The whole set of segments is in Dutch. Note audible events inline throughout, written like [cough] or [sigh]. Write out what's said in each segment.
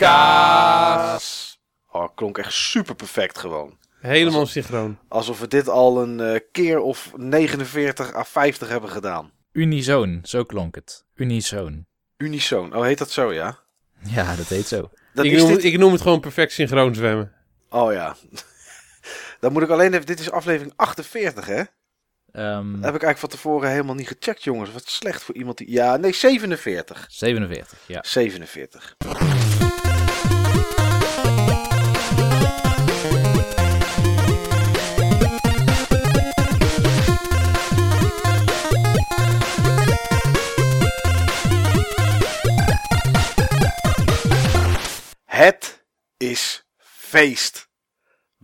Kaas. Oh, klonk echt super perfect gewoon. Helemaal synchroon. Alsof we dit al een eh, keer of 49 à 50 hebben gedaan. Unisoon, zo klonk het. Unisoon. Unisoon. Oh, heet dat zo, ja? Ja, dat heet zo. Dat Ik is noem, dit... ik noem het gewoon perfect synchroon zwemmen. Oh ja. [laughs] Dan moet ik alleen even... Dit is aflevering 48, hè? Ehm, heb ik eigenlijk van tevoren helemaal niet gecheckt, jongens. Wat slecht voor iemand die... Ja, nee, 47. 47, ja. 47. Het is feest.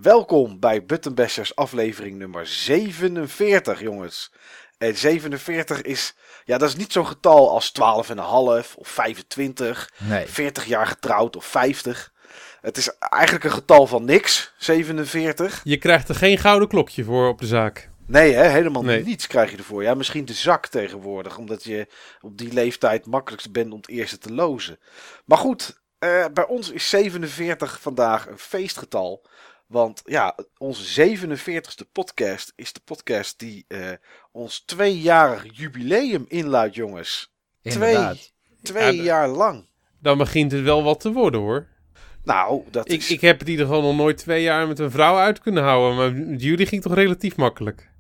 Welkom bij Buttonbashers aflevering nummer 47, jongens. En 47 is, ja, dat is niet zo'n getal als 12,5 of 25, Nee. 40 jaar getrouwd of 50. Het is eigenlijk een getal van niks, 47. Je krijgt er geen gouden klokje voor op de zaak. Nee, hè, helemaal Nee. niets krijg je ervoor. Ja, misschien de zak tegenwoordig, omdat je op die leeftijd makkelijkst bent om het eerste te lozen. Maar goed, eh, bij ons is 47 vandaag een feestgetal. Want ja, onze 47ste podcast is de podcast die eh, ons tweejarig jubileum inluidt, jongens. Inderdaad. Twee Ja, jaar lang. Dan begint het wel wat te worden hoor. Nou, dat Ik, is... ik heb in ieder geval nog nooit twee jaar met een vrouw uit kunnen houden. Maar met jullie ging toch relatief makkelijk.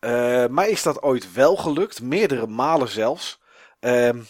Eh, mij is dat ooit wel gelukt, meerdere malen zelfs. Ehm,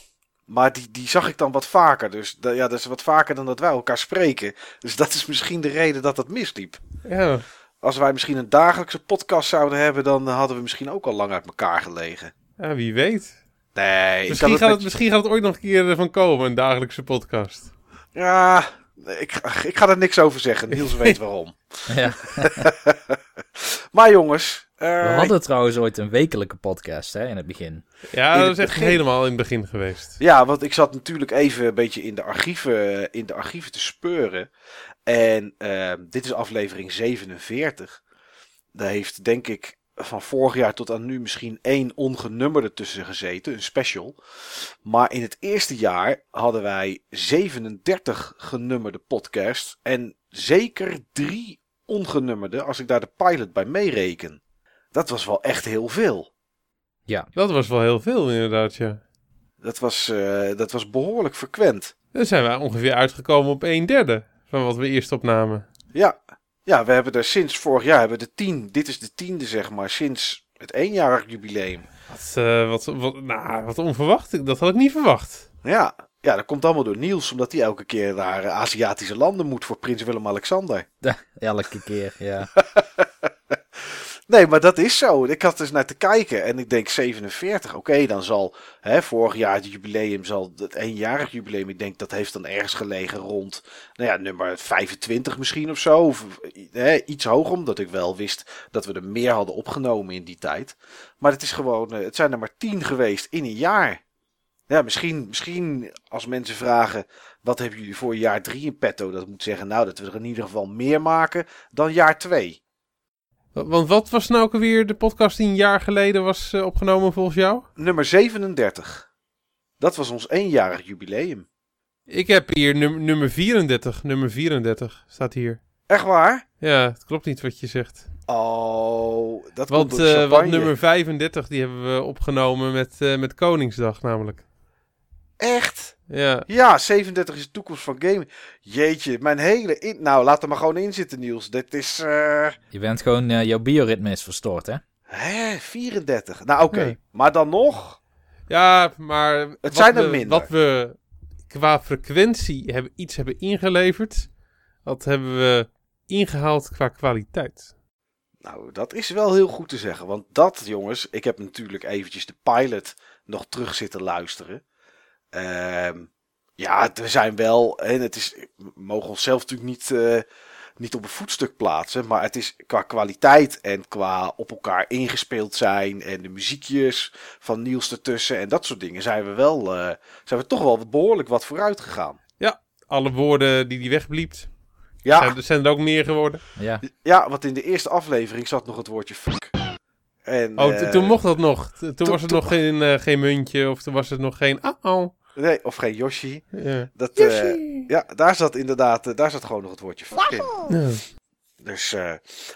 maar die, die zag ik dan wat vaker. Dus da- ja, dat is wat vaker dan dat wij elkaar spreken. Dus dat is misschien de reden dat dat misliep. Ja. Als wij misschien een dagelijkse podcast zouden hebben, dan hadden we misschien ook al lang uit elkaar gelegen. ja, wie weet. Nee, Misschien gaat, met- het, misschien gaat het ooit nog een keer van komen, een dagelijkse podcast. Ja, ik, ik ga er niks over zeggen. Niels [laughs] weet waarom. Ja. [laughs] Maar jongens, We eh, hadden trouwens ooit een wekelijke podcast hè, in het begin. Ja, In dat is echt begin- helemaal in het begin geweest. Ja, want ik zat natuurlijk even een beetje in de archieven, in de archieven te speuren. En ehm, dit is aflevering 47. Daar heeft denk ik van vorig jaar tot aan nu misschien één ongenummerde tussen gezeten, een special. Maar in het eerste jaar hadden wij 37 genummerde podcasts en zeker drie ongenummerde als ik daar de pilot bij meereken. Dat was wel echt heel veel. Dat was wel heel veel inderdaad, ja. Dat was, eh, dat was behoorlijk frequent. Dan zijn wij ongeveer uitgekomen op een derde van wat we eerst opnamen. Ja, ja, we hebben er sinds vorig jaar hebben we de tien. Dit is de tiende, zeg maar, sinds het eenjarig jubileum. Wat, eh, wat, wat, nou, wat onverwacht. Dat had ik niet verwacht. Ja, ja, dat komt allemaal door Niels, omdat hij elke keer naar Aziatische landen moet voor prins Willem-Alexander. Ja, elke keer, ja. [laughs] Nee, maar dat is zo. Ik had dus naar te kijken en ik denk 47. Oké, dan zal hè, vorig jaar het jubileum, zal het eenjarig jubileum, ik denk dat heeft dan ergens gelegen rond, nou ja, nummer 25 misschien of zo. Of hè, iets hoger, omdat ik wel wist dat we er meer hadden opgenomen in die tijd. Maar het is gewoon, eh, het zijn er maar 10 geweest in een jaar. Ja, misschien, misschien als mensen vragen, wat hebben jullie voor jaar 3 in petto? Dat moet zeggen, nou, dat we er in ieder geval meer maken dan jaar 2. Wa- Want wat was nou ook alweer de podcast die een jaar geleden was eh, opgenomen volgens jou? Nummer 37. Dat was ons eenjarig jubileum. Ik heb hier num- nummer 34. Nummer 34 staat hier. Echt waar? Ja, het klopt niet wat je zegt. Oh, dat Want, komt door de eh, want nummer 35 die hebben we opgenomen met, eh, met Koningsdag namelijk. Echt? Ja, Ja, 37 is de toekomst van gaming. Jeetje, mijn hele... In... Nou, laat er maar gewoon in zitten, Niels. Dit is... eh Je bent gewoon, eh, jouw bioritme is verstoord, hè? Hè, 34. Nou, oké. Ja. Maar dan nog... ja maar wat zijn er we, minder. wat we qua frequentie hebben, iets hebben ingeleverd, dat hebben we ingehaald qua kwaliteit. Nou, dat is wel heel goed te zeggen. Want dat, jongens... Ik heb natuurlijk eventjes de pilot nog terug zitten luisteren. Ehm, ja, we zijn wel... En het is... We mogen onszelf natuurlijk niet... eh, niet op een voetstuk plaatsen, maar het is qua kwaliteit en qua op elkaar ingespeeld zijn en de muziekjes van Niels ertussen en dat soort dingen zijn we wel, eh, zijn we toch wel behoorlijk wat vooruit gegaan. Alle woorden die die wegbliept, Ja, zijn, er zijn er ook meer geworden. Ja. ja, want in de eerste aflevering zat nog het woordje fuck. En, Oh, eh, toen mocht dat nog. Toen, was het nog geen, eh, geen muntje of toen was het nog geen ah oh. Nee, of geen Yoshi. Ja. Dat, eh, Yoshi! ja, daar zat inderdaad, eh, daar zat gewoon nog het woordje fuck in. Ja. Dus, eh,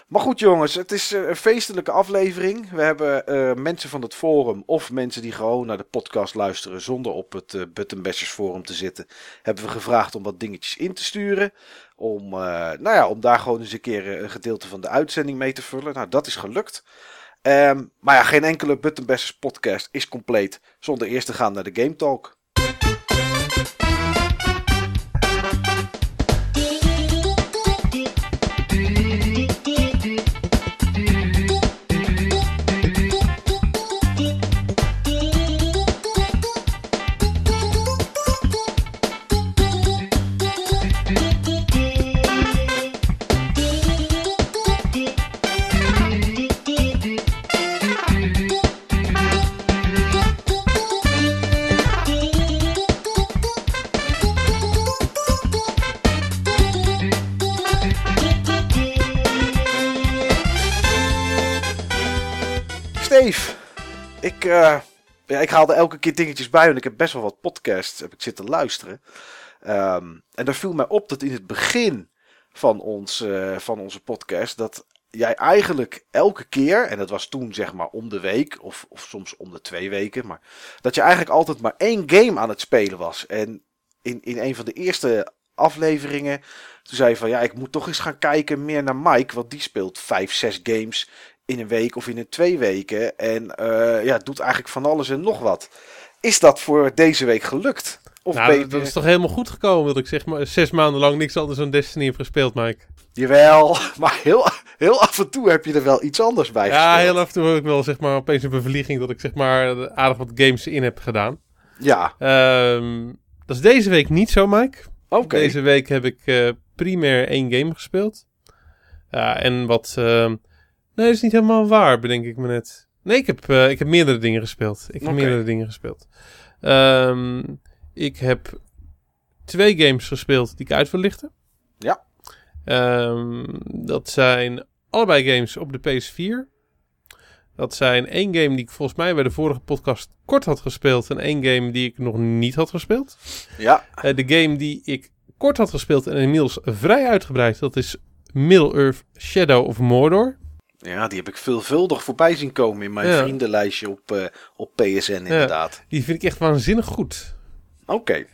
maar goed jongens, het is een feestelijke aflevering. We hebben eh, mensen van het forum of mensen die gewoon naar de podcast luisteren zonder op het Buttonbashers forum te zitten, hebben we gevraagd om wat dingetjes in te sturen. Om, eh, nou ja, om daar gewoon eens een keer een gedeelte van de uitzending mee te vullen. Nou, dat is gelukt. Ehm, maar ja, geen enkele Buttonbashers podcast is compleet zonder eerst te gaan naar de Game Talk. Ja, ik haalde elke keer dingetjes bij, want ik heb best wel wat podcasts heb ik zitten luisteren. Ehm, en daar viel mij op dat in het begin van, ons, eh, van onze podcast, dat jij eigenlijk elke keer, en dat was toen zeg maar om de week, of, of soms om de twee weken, maar dat je eigenlijk altijd maar één game aan het spelen was. En in, in een van de eerste afleveringen, toen zei je van ja, ik moet toch eens gaan kijken meer naar Mike, want die speelt vijf, zes games in een week of in een twee weken. En eh, ja, doet eigenlijk van alles en nog wat. Is dat voor deze week gelukt? Of Nou, je- dat is toch helemaal goed gekomen dat ik zeg maar zes maanden lang niks anders dan Destiny heb gespeeld, Mike. Jawel, [laughs] maar heel, heel af en toe heb je er wel iets anders bij Ja, gespeeld. heel af en toe heb ik wel zeg maar opeens een bevlieging dat ik zeg maar aardig wat games in heb gedaan. Ja, Ehm, dat is deze week niet zo, Mike. oké. Deze week heb ik eh, primair één game gespeeld. Ja, en wat... ehm, nee, dat is niet helemaal waar, bedenk ik me net. Nee, ik heb, eh, ik heb meerdere dingen gespeeld. Ik heb meerdere dingen gespeeld. Ehm, ik heb twee games gespeeld die ik uit wil lichten. Ja. Ehm, dat zijn allebei games op de PS4. Dat zijn één game die ik volgens mij bij de vorige podcast kort had gespeeld. En één game die ik nog niet had gespeeld. Ja, Eh, de game die ik kort had gespeeld en inmiddels vrij uitgebreid, dat is Middle-earth Shadow of Mordor. Ja, die heb ik veelvuldig voorbij zien komen in mijn Ja. vriendenlijstje op, eh, op PSN inderdaad. Die vind ik echt waanzinnig goed. Oké,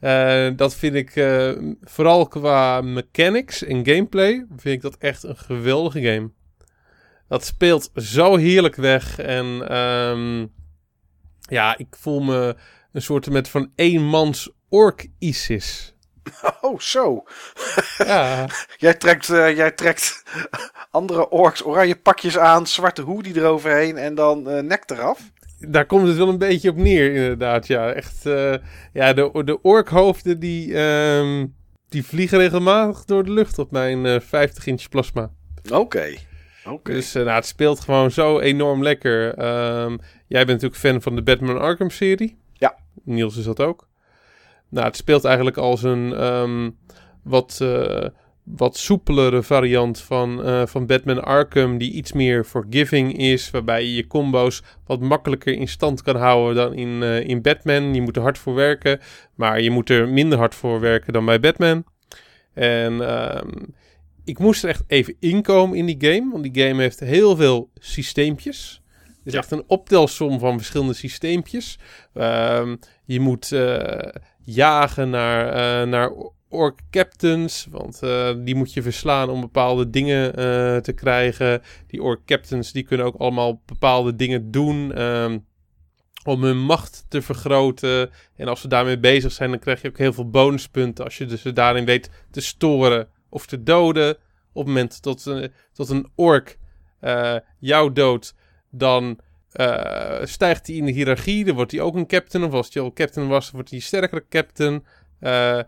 Eh, dat vind ik eh, vooral qua mechanics en gameplay, vind ik dat echt een geweldige game. Dat speelt zo heerlijk weg en ehm, ja, ik voel me een soort met van eenmans ork ISIS. [laughs] oh zo. Ja, [laughs] Jij trekt, eh, jij trekt andere orks oranje pakjes aan, zwarte hoodie eroverheen en dan eh, nek eraf. Daar komt het wel een beetje op neer, inderdaad. Ja, echt. eh, ja, de, de orkhoofden die, ehm, die vliegen regelmatig door de lucht op mijn eh 50 inch plasma. Oké, oké. Dus nou, het speelt gewoon zo enorm lekker. Ehm, jij bent natuurlijk fan van de Batman Arkham serie. Ja. Niels is dat ook. Nou, het speelt eigenlijk als een ehm, wat, eh, wat soepelere variant van, eh, van Batman Arkham, die iets meer forgiving is, waarbij je je combo's wat makkelijker in stand kan houden dan in, eh, in Batman. Je moet er hard voor werken, maar je moet er minder hard voor werken dan bij Batman. En ehm, ik moest er echt even inkomen in die game, want die game heeft heel veel systeempjes. Het is Ja. echt een optelsom van verschillende systeempjes. Ehm, je moet jagen naar, eh, naar ork captains, want eh, die moet je verslaan om bepaalde dingen eh, te krijgen. Die ork captains die kunnen ook allemaal bepaalde dingen doen ehm, om hun macht te vergroten. En als ze daarmee bezig zijn, dan krijg je ook heel veel bonuspunten als je dus daarin weet te storen of te doden. Op het moment dat, een eh, jou doodt, dan eh, stijgt hij in de hiërarchie. Dan wordt hij ook een captain. Of als hij al captain was, wordt hij sterkere captain. Eh,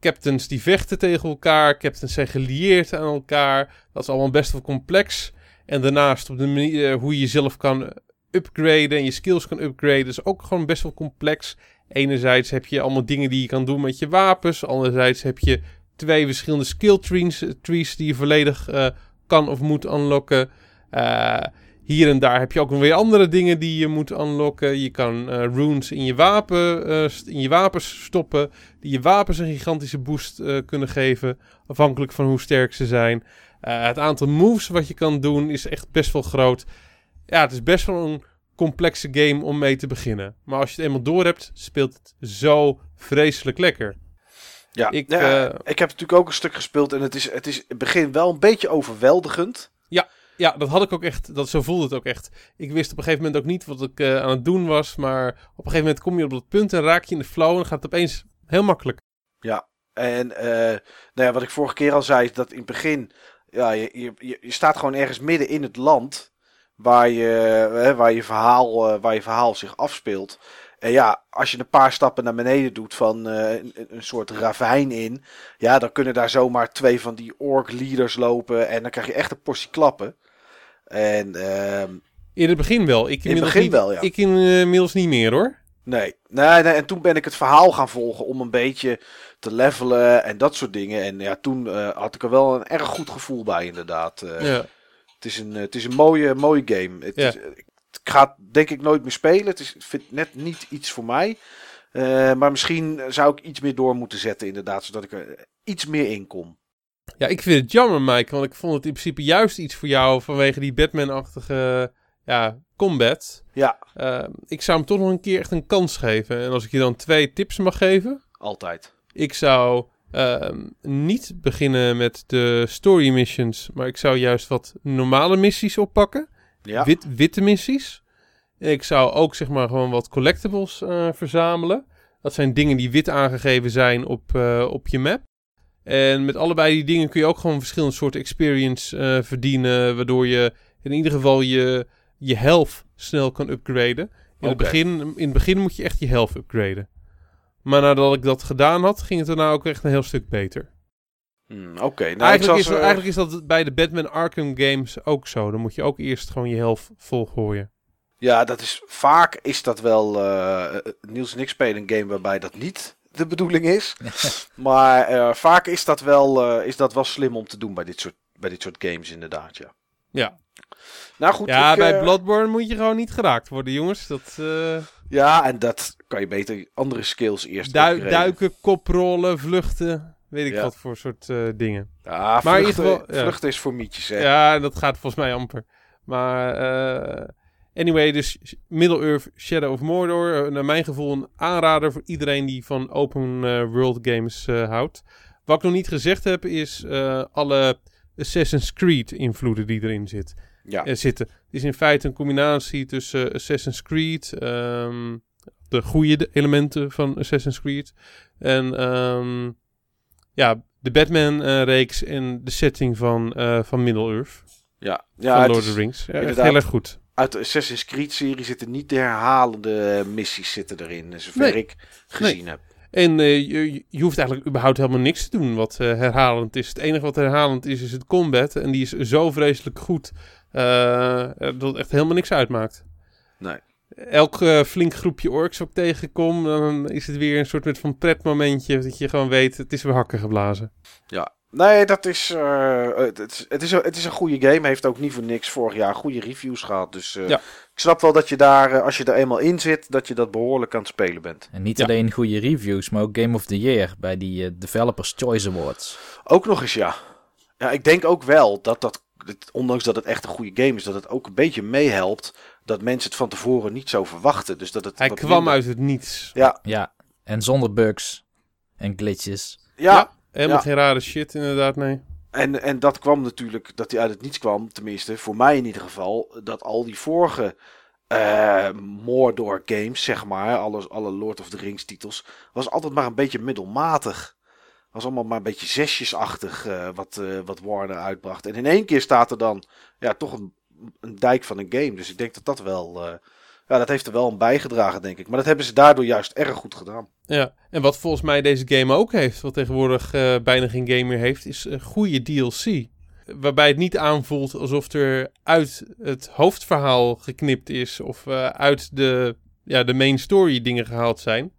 captains die vechten tegen elkaar. Captains zijn gelieerd aan elkaar. Dat is allemaal best wel complex. En daarnaast op de manier eh, hoe je jezelf kan upgraden en je skills kan upgraden is ook gewoon best wel complex. Enerzijds heb je allemaal dingen die je kan doen met je wapens. Anderzijds heb je twee verschillende skill trees, trees die je volledig kan of moet unlocken. Hier en daar heb je ook weer andere dingen die je moet unlocken. Je kan eh, runes in je, wapen, eh, in je wapens stoppen. Die je wapens een gigantische boost eh, kunnen geven. Afhankelijk van hoe sterk ze zijn. Het aantal moves wat je kan doen is echt best wel groot. Ja, het is best wel een complexe game om mee te beginnen. Maar als je het eenmaal door hebt, speelt het zo vreselijk lekker. Ja, Ik, nou ja, ik heb natuurlijk ook een stuk gespeeld en het is, het is in het begin wel een beetje overweldigend. Ja, dat had ik ook echt. Dat, zo voelde het ook echt. Ik wist op een gegeven moment ook niet wat ik eh, aan het doen was. Maar op een gegeven moment kom je op dat punt en raak je in de flow. En gaat het opeens heel makkelijk. En eh, nou ja, wat ik vorige keer al zei, is dat in het begin, ja, je, je, je staat gewoon ergens midden in het land waar je, hè, waar je, verhaal, eh, waar je verhaal zich afspeelt. En ja, als je een paar stappen naar beneden doet van een, soort ravijn in, ja, dan kunnen daar zomaar twee van die ork leaders lopen en dan krijg je echt een portie klappen. En ehm, In het begin wel. Ik het inmiddels begin niet, wel, ja. Ik inmiddels niet meer hoor. Nee. nee, nee. En toen ben ik het verhaal gaan volgen om een beetje te levelen en dat soort dingen. En ja, toen eh, had ik er wel een erg goed gevoel bij, inderdaad. Eh, Ja. Het is een, eh, het is een mooie, mooie game. Het, Ja. is, ik ga het denk ik nooit meer spelen. Het is, vind het net niet iets voor mij. Eh, maar misschien zou ik iets meer door moeten zetten, inderdaad. Zodat ik er iets meer in kom. Ja, ik vind het jammer, Mike. Want ik vond het in principe juist iets voor jou vanwege die Batman-achtige ja, combat. Ja, Eh, ik zou hem toch nog een keer echt een kans geven. En als ik je dan twee tips mag geven. altijd. Ik zou ehm, niet beginnen met de story missions, maar ik zou juist wat normale missies oppakken. Ja, Wit, witte missies. Ik zou ook zeg maar gewoon wat collectibles eh, verzamelen. Dat zijn dingen die wit aangegeven zijn op, eh, op je map. En met allebei die dingen kun je ook gewoon verschillende soorten experience eh, verdienen. Waardoor je in ieder geval je, je health snel kan upgraden. In, het begin, in het begin moet je echt je health upgraden. Maar nadat ik dat gedaan had, ging het daarna ook echt een heel stuk beter. Hmm, oké. Nou, eigenlijk, is, eigenlijk is dat bij de Batman Arkham games ook zo. Dan moet je ook eerst gewoon je health volgooien. Ja, dat is vaak is dat wel. eh, eh, Niels en ik spelen een game waarbij dat niet de bedoeling is. [laughs] maar eh, vaak is dat, wel, eh, is dat wel slim om te doen bij dit soort, bij dit soort games, inderdaad. Ja. Ja. Nou goed. Ja, ik, bij eh, Bloodborne moet je gewoon niet geraakt worden, jongens. Dat, Ja, en dat kan je beter andere skills eerst upgraden. duiken, koprollen, vluchten. Weet ik Ja. wat voor soort dingen. Ja, Maar vluchten, ja. vluchten is voor mietjes, hè. Ja, dat gaat volgens mij amper. Maar anyway, dus Middle-earth Shadow of Mordor. eh, naar mijn gevoel een aanrader voor iedereen die van open eh, world games eh, houdt. Wat ik nog niet gezegd heb is alle Assassin's Creed invloeden die erin zit, Ja. zitten. Het is in feite een combinatie tussen Assassin's Creed, ehm, de goede elementen van Assassin's Creed en ehm, ja, de Batman-reeks en de setting van, eh, van Middle-earth Ja, ja van Lord of the Rings. Ja, echt inderdaad. heel erg goed. Uit de Assassin's Creed-serie zitten niet de herhalende missies zitten erin, zover Nee. ik gezien heb. En eh, je, je hoeft eigenlijk überhaupt helemaal niks te doen wat eh, herhalend is. Het enige wat herhalend is, is het combat. En die is zo vreselijk goed eh, dat het echt helemaal niks uitmaakt. Nee. Elk eh, flink groepje orks ik tegenkom, dan is het weer een soort van pretmomentje. Dat je gewoon weet, het is weer hakken geblazen. Ja, nee, dat is, eh, het, het, is- het, is een, het is een goede game. Heeft ook niet voor niks vorig jaar goede reviews gehad. Dus eh, Ja. ik snap wel dat je daar, eh, als je er eenmaal in zit, dat je dat behoorlijk aan het spelen bent. En niet Ja. alleen goede reviews, maar ook Game of the Year bij die Developers Choice Awards. Ook nog eens, ja. Ja, ik denk ook wel dat dat, dat, ondanks dat het echt een goede game is, dat het ook een beetje meehelpt dat mensen het van tevoren niet zo verwachten. Dus dat het Hij kwam minder- uit het niets. Ja, Ja, en zonder bugs en glitches. ja, Helemaal Ja. geen rare shit inderdaad, nee. En, en dat kwam natuurlijk, dat hij uit het niets kwam, tenminste voor mij in ieder geval, dat al die vorige eh Mordor games, zeg maar, alle, alle Lord of the Rings titels, was altijd maar een beetje middelmatig. Was allemaal maar een beetje zesjesachtig eh, wat, eh, wat Warner uitbracht. En in één keer staat er dan ja, toch een, een dijk van een game. Dus ik denk dat dat wel, ja, dat heeft er wel aan bijgedragen, denk ik. Maar dat hebben ze daardoor juist erg goed gedaan. Ja, en wat volgens mij deze game ook heeft, wat tegenwoordig eh, bijna geen game meer heeft, is een goede DLC. Waarbij het niet aanvoelt alsof er uit het hoofdverhaal geknipt is of eh, uit de, ja, de main story dingen gehaald zijn.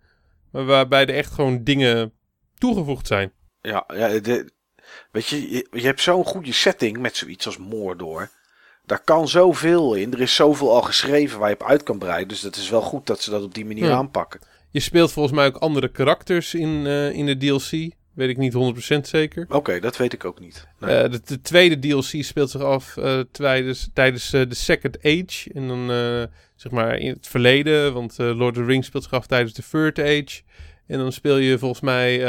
Maar waarbij er echt gewoon dingen toegevoegd zijn. Ja, ja de, weet je, je, je hebt zo'n goede setting met zoiets als Mordor. Daar kan zoveel in. Er is zoveel al geschreven waar je op uit kan breiden. Dus dat is wel goed dat ze dat op die manier Ja. aanpakken. Je speelt volgens mij ook andere karakters in, eh, in de DLC. Weet ik niet 100% zeker. Oké, dat weet ik ook niet. Nee. Eh, de, de tweede DLC speelt zich af eh, tijdens, tijdens de Second Age. En dan zeg maar in het verleden. Want Lord of the Rings speelt zich af tijdens de Third Age. En dan speel je volgens mij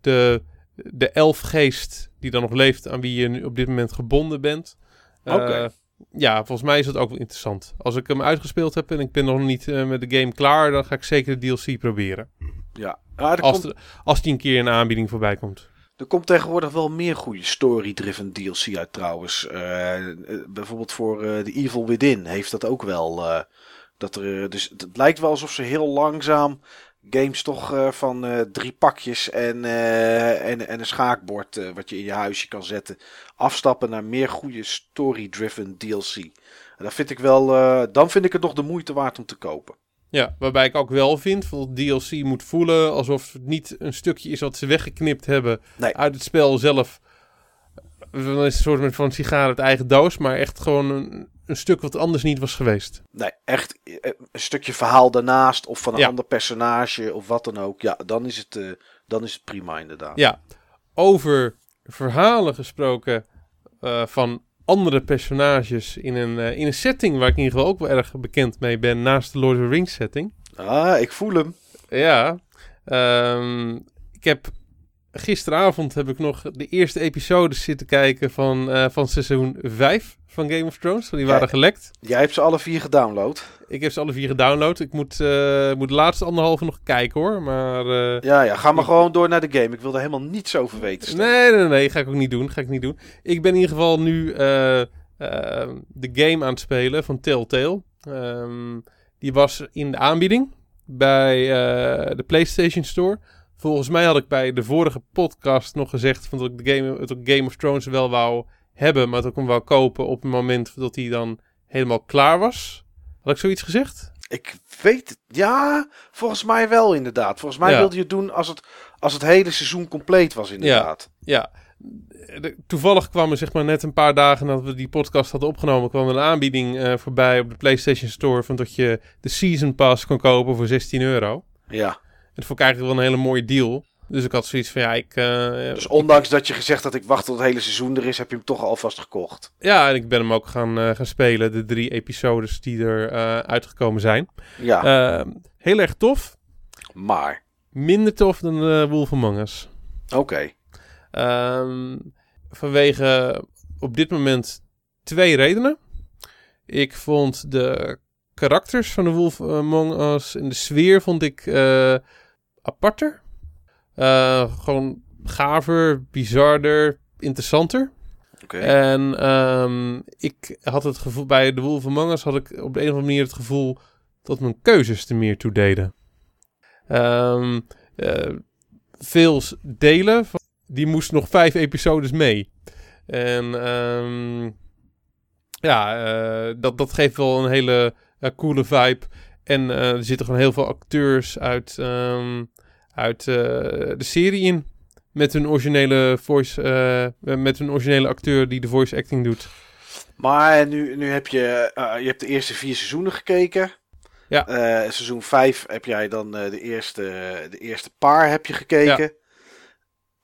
de, de elfgeest die dan nog leeft. Aan wie je nu op dit moment gebonden bent. Oké. Ja, volgens mij is dat ook wel interessant. Als ik hem uitgespeeld heb en ik ben nog niet eh, met de game klaar. Dan ga ik zeker de DLC proberen. ja. Ah, Als, komt, de- als die een keer in de aanbieding voorbij komt. er komt tegenwoordig wel meer goede story-driven DLC uit trouwens. Eh, eh, bijvoorbeeld voor eh The Evil Within heeft dat ook wel. dat er, dus het lijkt wel alsof ze heel langzaam games toch eh, van eh, drie pakjes en, eh, en, en een schaakbord wat je in je huisje kan zetten. Afstappen naar meer goede story-driven DLC. En dat vind ik wel, dan vind ik het nog de moeite waard om te kopen. Ja, waarbij ik ook wel vind, dat DLC moet voelen alsof het niet een stukje is wat ze weggeknipt hebben Nee. uit het spel zelf. Dan is het een soort van sigaar uit eigen doos, maar echt gewoon een, een stuk wat anders niet was geweest. Nee, echt eh, een stukje verhaal daarnaast of van een Ja. ander personage of wat dan ook. Ja, dan is het, eh, dan is het prima inderdaad. Ja, over verhalen gesproken eh, van andere personages in een, in een setting waar ik in ieder geval ook wel erg bekend mee ben, naast de Lord of the Rings setting. Ah, ik voel hem. Ja, ehm, ik heb gisteravond heb ik nog de eerste episodes zitten kijken van, eh, van seizoen 5 van Game of Thrones. Die waren gelekt. Jij hebt ze alle vier gedownload. Ik heb ze alle vier gedownload. Ik moet, eh, moet de laatste anderhalve nog kijken hoor. Maar eh, Ja, ja, ga maar gewoon door naar de game. Ik wil er helemaal niets over weten. Nee, nee, nee, ga ik ook niet doen. Ga ik niet doen. Ik ben in ieder geval nu de game aan het spelen van Telltale. Ehm, die was in de aanbieding bij de PlayStation Store. Volgens mij had ik bij de vorige podcast nog gezegd van dat ik de game, dat Game of Thrones wel wou hebben, maar dat ik hem wou kopen op het moment dat hij dan helemaal klaar was. Had ik zoiets gezegd? Ik weet het. Ja, volgens mij wel inderdaad. Volgens mij Ja. wilde je het doen als het, als het hele seizoen compleet was inderdaad. Ja. De- toevallig kwam er zeg maar net een paar dagen nadat we die podcast hadden opgenomen, kwam er een aanbieding eh, voorbij op de PlayStation Store van dat je de Season Pass kon kopen voor 16 euro. Ja. En vond ik eigenlijk wel een hele mooie deal. Dus ik had zoiets van ja, ik. eh, Dus ondanks dat je gezegd had ik wacht tot het hele seizoen er is, heb je hem toch alvast gekocht. Ja, en ik ben hem ook gaan, eh, gaan spelen, de drie episodes die er eh, uitgekomen zijn. Ja, Eh, heel erg tof. maar. Minder tof dan de Wolf Among Us. Oké. Ehm, vanwege op dit moment twee redenen. Ik vond de karakters van de Wolf Among Us en de sfeer vond ik aparter. Eh, gewoon gaver, bizarder, interessanter. Oké. En ehm, ik had het gevoel, bij de Wolf Among Us had ik op de een of andere manier het gevoel dat mijn keuzes er meer toe deden. Eh, veel delen, van- die moest nog vijf episodes mee. En ehm, ja, eh, dat, dat geeft wel een hele coole vibe. En er zitten gewoon heel veel acteurs uit, uit eh, de serie in. Met hun originele voice, eh, met hun originele acteur die de voice acting doet. Maar nu, nu heb je, eh, je hebt de eerste vier seizoenen gekeken. Ja. Eh, seizoen 5 heb jij dan eh, de, eerste, de eerste paar heb je gekeken.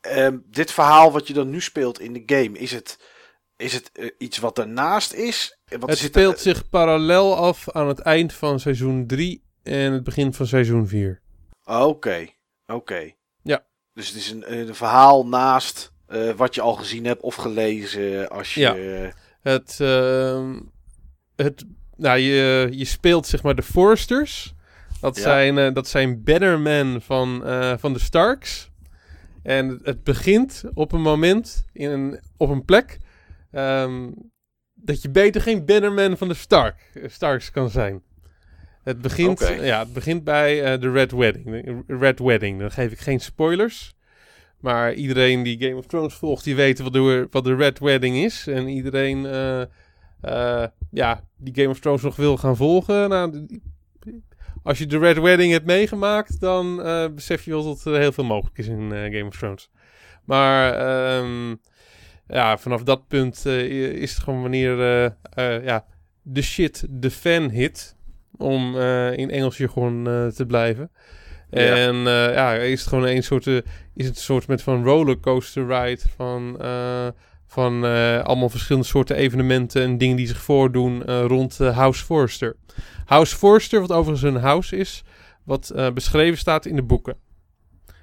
Ehm, dit verhaal wat je dan nu speelt in de game, is het, is het eh, iets wat daarnaast is? Eh, Want Het speelt zich parallel af aan het eind van seizoen 3 en het begin van seizoen 4. Ah, Oké. Ja. Dus het is een, een verhaal naast eh, wat je al gezien hebt of gelezen als je... Ja. eh, Het, ehm, het, nou, je, je speelt zeg maar de Foresters. Dat, Ja. zijn, eh, dat zijn better men van, eh, van de Starks. En het, begint op een moment, in een, op een plek, ehm, dat je beter geen better man van de Stark, Starks kan zijn. Het begint, ja, het begint bij eh, de Red Wedding. Red Wedding, dan geef ik geen spoilers. Maar iedereen die Game of Thrones volgt, die weet wat de, wat de Red Wedding is. En iedereen eh, eh, ja, die Game of Thrones nog wil gaan volgen. Nou, als je de Red Wedding hebt meegemaakt, dan eh, besef je wel dat er heel veel mogelijk is in eh, Game of Thrones. Maar ehm, ja, vanaf dat punt eh, is het gewoon wanneer eh, eh, ja, de shit de fan hit. Om eh, in Engels hier gewoon eh, te blijven. Ja. En eh, ja, is het gewoon een soort, is het een soort met van rollercoaster ride van, van allemaal verschillende soorten evenementen en dingen die zich voordoen rond House Forrester. House Forrester, wat overigens een house is, wat beschreven staat in de boeken.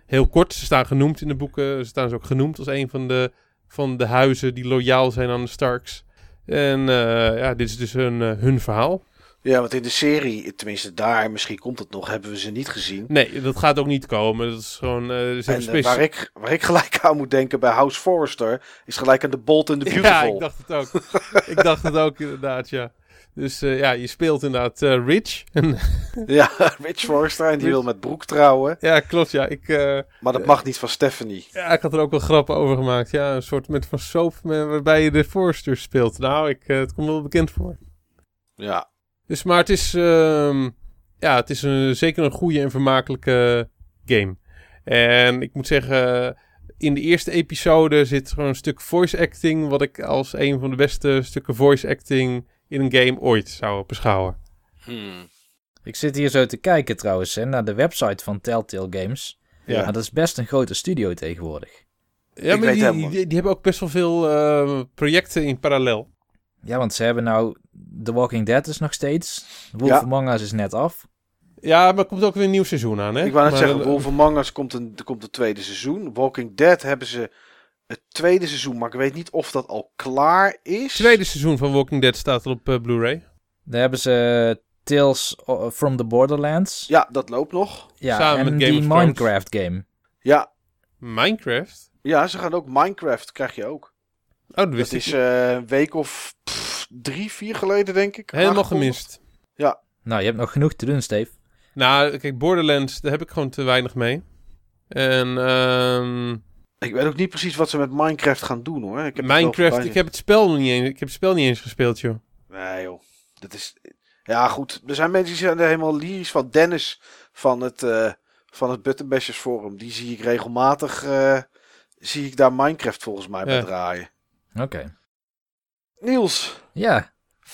Heel kort, ze staan genoemd in de boeken. Ze staan ze ook genoemd als een van de, van de huizen die loyaal zijn aan de Starks. En ja, dit is dus hun, hun verhaal. Ja, want in de serie, tenminste daar, misschien komt het nog, hebben we ze niet gezien. Nee, dat gaat ook niet komen. Dat is gewoon... hebben En eh, waar, ik, waar ik gelijk aan moet denken bij House Forrester, is gelijk aan The Bold and the Beautiful. Ja, ik dacht het ook. ik dacht het ook inderdaad, ja. Dus eh, ja, je speelt inderdaad Rich. [laughs] Ja, Rich Forrester, en die Rich. wil met Brooke trouwen. ja, klopt, ja. Ik, Maar dat mag niet van Stephanie. ja. ik had er ook wel grappen over gemaakt. Ja, een soort met van soap waarbij je de Forrester speelt. Nou, ik, het komt wel bekend voor. Ja, Dus, maar het is, ehm, ja, het is een, zeker een goede en vermakelijke game. En ik moet zeggen, in de eerste episode zit gewoon een stuk voice acting, wat ik als een van de beste stukken voice acting in een game ooit zou beschouwen. Hmm. Ik zit hier zo te kijken trouwens hè, naar de website van Telltale Games. Ja. Dat is best een grote studio tegenwoordig. Ja, Ik maar die, die hebben ook best wel veel eh, projecten in parallel. Ja, want ze hebben nou... The Walking Dead is nog steeds. Wolf Ja. Among Us is net af. Ja, maar er komt ook weer een nieuw seizoen aan, hè? Ik wou net Maar, zeggen, eh, Wolf Among Us komt een, er komt een tweede seizoen. Walking Dead hebben ze het tweede seizoen, maar ik weet niet of dat al klaar is. Het tweede seizoen van Walking Dead staat er op eh, Blu-ray. Daar hebben ze Tales o- from the Borderlands. Ja, dat loopt nog. Ja, Samen en met Game die of Thrones. Minecraft game. Ja, Minecraft? ja, ze gaan ook Minecraft, krijg je ook. Oh, dat Dat wist ik is eh, een week of pff, drie, vier geleden, denk ik. helemaal aangekondigd. gemist. Nou, je hebt nog genoeg te doen, Steve. Nou, kijk, Borderlands, daar heb ik gewoon te weinig mee. En ehm, Ik weet ook niet precies wat ze met Minecraft gaan doen, hoor. Ik heb Minecraft, ik heb het spel nog niet eens, ik heb het spel niet eens gespeeld, joh. Nee joh, dat is... Ja goed, er zijn mensen die zijn er helemaal lyrisch van. Dennis van het, eh van het Buttonbashers Forum, die zie ik regelmatig... eh, zie ik daar Minecraft volgens mij bij Ja. draaien. Oké. Niels, Ja,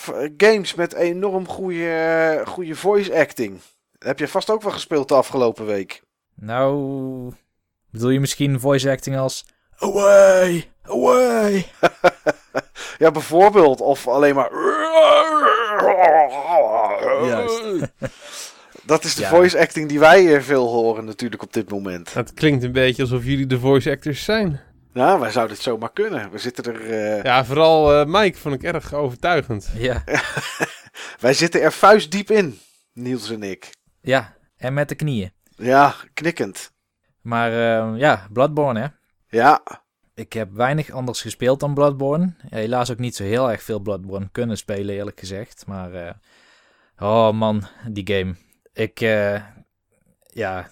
eh, games met enorm goede, eh, goede voice acting. Heb je vast ook wel gespeeld de afgelopen week? nou... Bedoel je misschien voice acting als... Away! Away! [laughs] Ja, bijvoorbeeld. Of alleen maar... Juist. [laughs] Dat is de Ja. voice acting die wij hier veel horen natuurlijk op dit moment. Het klinkt een beetje alsof jullie de voice actors zijn. Nou, wij zouden het zomaar kunnen. We zitten er... eh, Ja, vooral eh, Mike vond ik erg overtuigend. Ja, [laughs] Wij zitten er vuistdiep in, Niels en ik. ja. En met de knieën. Ja, knikkend. Maar eh, ja, Bloodborne hè. Ja, Ik heb weinig anders gespeeld dan Bloodborne. Helaas ook niet zo heel erg veel Bloodborne kunnen spelen, eerlijk gezegd. Maar, eh, oh man, die game. Ik, eh, ja,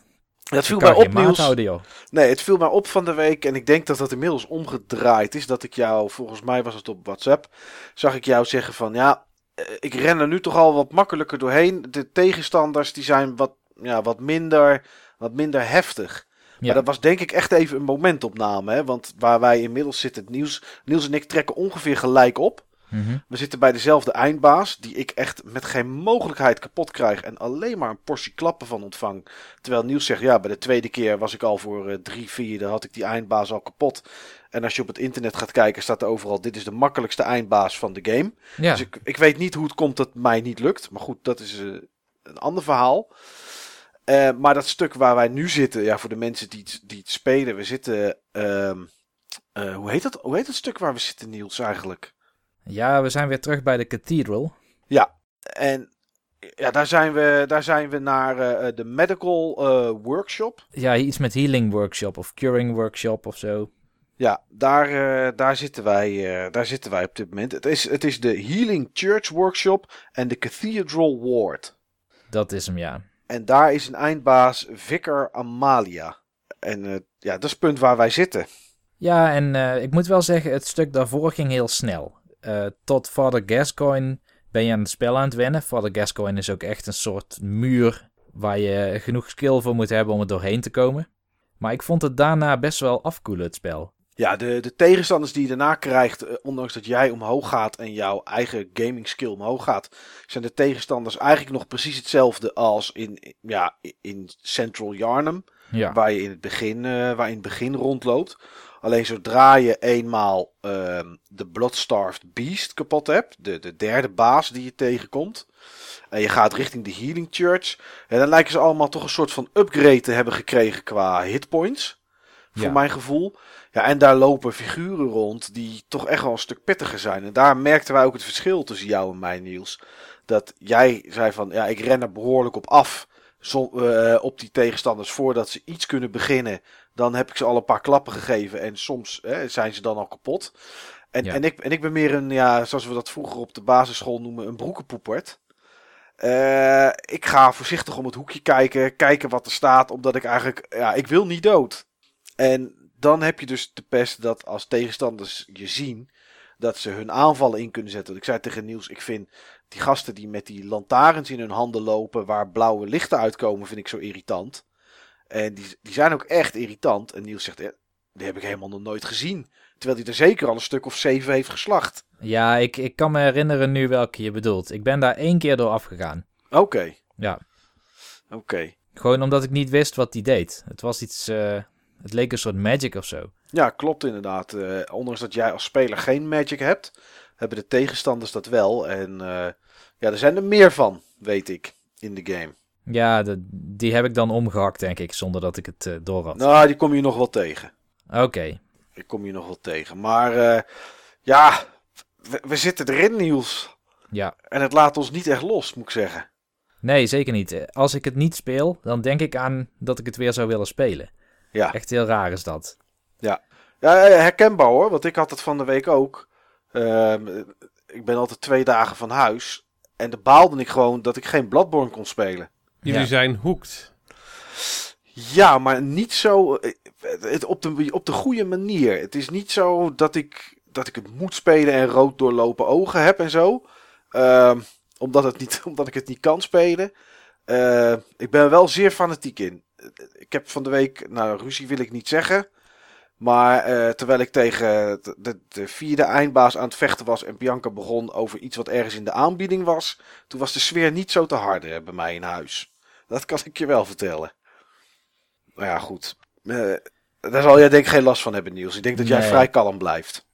dat viel mij op, Niels. houden. Nee, het viel mij op van de week. En ik denk dat dat inmiddels omgedraaid is. Dat ik jou, volgens mij was het op WhatsApp, zag ik jou zeggen van... Ja, eh, ik ren er nu toch al wat makkelijker doorheen. De tegenstanders die zijn wat, ja, wat, minder, wat minder heftig. Ja. Maar dat was denk ik echt even een momentopname. Hè? Want waar wij inmiddels zitten, Niels, Niels en ik trekken ongeveer gelijk op. Mhm. We zitten bij dezelfde eindbaas, die ik echt met geen mogelijkheid kapot krijg en alleen maar een portie klappen van ontvang. Terwijl Niels zegt, ja, bij de tweede keer was ik al voor eh, drie vierde, had ik die eindbaas al kapot. En als je op het internet gaat kijken, staat er overal, dit is de makkelijkste eindbaas van de game. Ja, Dus ik, ik weet niet hoe het komt dat het mij niet lukt. Maar goed, dat is eh, een ander verhaal. Eh, maar dat stuk waar wij nu zitten, ja, voor de mensen die het, die het spelen, we zitten. ehm, eh, hoe, heet dat, hoe heet het stuk waar we zitten, Niels, eigenlijk? Ja, we zijn weer terug bij de Cathedral. En ja, daar zijn we, daar zijn we naar eh, de medical eh, workshop. Ja, iets met healing workshop of curing workshop of zo. Ja, daar, eh, daar, zitten wij, eh, daar zitten wij op dit moment. Het is, het is de Healing Church Workshop en de Cathedral Ward. Dat is hem, ja. En daar is een eindbaas Vicar Amalia. En eh, ja, dat is het punt waar wij zitten. Ja, en eh, ik moet wel zeggen, het stuk daarvoor ging heel snel. Eh, tot Father Gascoigne ben je aan het spel aan het wennen. Father Gascoigne is ook echt een soort muur waar je genoeg skill voor moet hebben om er doorheen te komen. Maar ik vond het daarna best wel afkoelen, het spel. Ja, de, de tegenstanders die je daarna krijgt, eh, ondanks dat jij omhoog gaat en jouw eigen gaming skill omhoog gaat, zijn de tegenstanders eigenlijk nog precies hetzelfde als in, ja, in Central Yarnum, Ja. waar je in het begin, eh, waar je in het begin rondloopt. Alleen zodra je eenmaal ehm, de Bloodstarved Beast kapot hebt, de, de derde baas die je tegenkomt, en je gaat richting de Healing Church, en dan lijken ze allemaal toch een soort van upgrade te hebben gekregen qua hitpoints, voor Ja. mijn gevoel. Ja, en daar lopen figuren rond die toch echt wel een stuk pittiger zijn. En daar merkten wij ook het verschil tussen jou en mij, Niels. Dat jij zei van, ja, ik ren er behoorlijk op af. Zo, eh, op die tegenstanders voordat ze iets kunnen beginnen. Dan heb ik ze al een paar klappen gegeven. En soms hè, zijn ze dan al kapot. En, Ja. en, ik, en ik ben meer een, ja, zoals we dat vroeger op de basisschool noemen, een broekenpoepert. Eh, ik ga voorzichtig om het hoekje kijken, kijken wat er staat, omdat ik eigenlijk, ja, ik wil niet dood. En dan heb je dus de pest dat als tegenstanders je zien, dat ze hun aanvallen in kunnen zetten. Want ik zei tegen Niels, ik vind die gasten die met die lantaarns in hun handen lopen, waar blauwe lichten uitkomen, vind ik zo irritant. En die, die zijn ook echt irritant. En Niels zegt, die heb ik helemaal nog nooit gezien. Terwijl hij er zeker al een stuk of zeven heeft geslacht. Ja, ik, ik kan me herinneren nu welke je bedoelt. Ik ben daar één keer door afgegaan. Oké, Ja, oké. gewoon omdat ik niet wist wat die deed. Het was iets, eh, het leek een soort magic of zo. Ja, klopt inderdaad. Eh, ondanks dat jij als speler geen magic hebt, hebben de tegenstanders dat wel. En eh, ja, er zijn er meer van, weet ik, in de game. Ja, de, die heb ik dan omgehakt, denk ik, zonder dat ik het eh, door had. Nou, die kom je nog wel tegen. Oké, Die kom je nog wel tegen. Maar eh, ja, we, we zitten erin, Niels. ja. En het laat ons niet echt los, moet ik zeggen. Nee, zeker niet. Eh, Als ik het niet speel, dan denk ik aan dat ik het weer zou willen spelen. Ja, Echt heel raar is dat. ja herkenbaar hoor, want ik had het van de week ook. Ehm, ik ben altijd twee dagen van huis. En dan baalde ik gewoon dat ik geen Bloodborne kon spelen. Jullie Ja. zijn hoekt. Ja, maar niet zo eh, het, op, de, op de goede manier. Het is niet zo dat ik, dat ik het moet spelen en rood doorlopen ogen heb en zo. Ehm, omdat, het niet, [laughs] omdat ik het niet kan spelen. Eh, ik ben er wel zeer fanatiek in. Ik heb van de week, nou ruzie wil ik niet zeggen. Maar eh, terwijl ik tegen de, de, de vierde eindbaas aan het vechten was en Bianca begon over iets wat ergens in de aanbieding was. Toen was de sfeer niet zo te harde bij mij in huis. Dat kan ik je wel vertellen. Nou ja, goed. Eh, daar zal jij denk ik geen last van hebben, Niels. Ik denk dat jij Nee. vrij kalm blijft.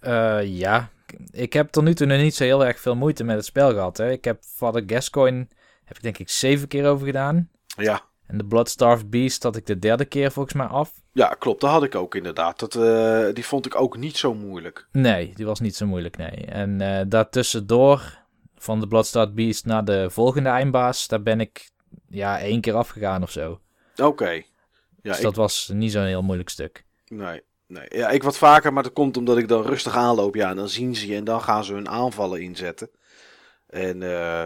Eh, ja, ik heb tot nu toe nog niet zo heel erg veel moeite met het spel gehad. Hè. Ik heb Father Gascoigne, heb ik denk ik zeven keer over gedaan. Ja, En de Bloodstarved Beast had ik de derde keer volgens mij af. ja klopt. Dat had ik ook inderdaad. Dat, eh, die vond ik ook niet zo moeilijk. Nee, die was niet zo moeilijk, nee. En eh daartussendoor, van de Bloodstarved Beast naar de volgende eindbaas, daar ben ik ja, één keer afgegaan of zo. Oké. Ja, dus ik, dat was niet zo'n heel moeilijk stuk. nee, nee. Ja, ik wat vaker, maar dat komt omdat ik dan rustig aanloop. Ja, en dan zien ze je en dan gaan ze hun aanvallen inzetten. En, eh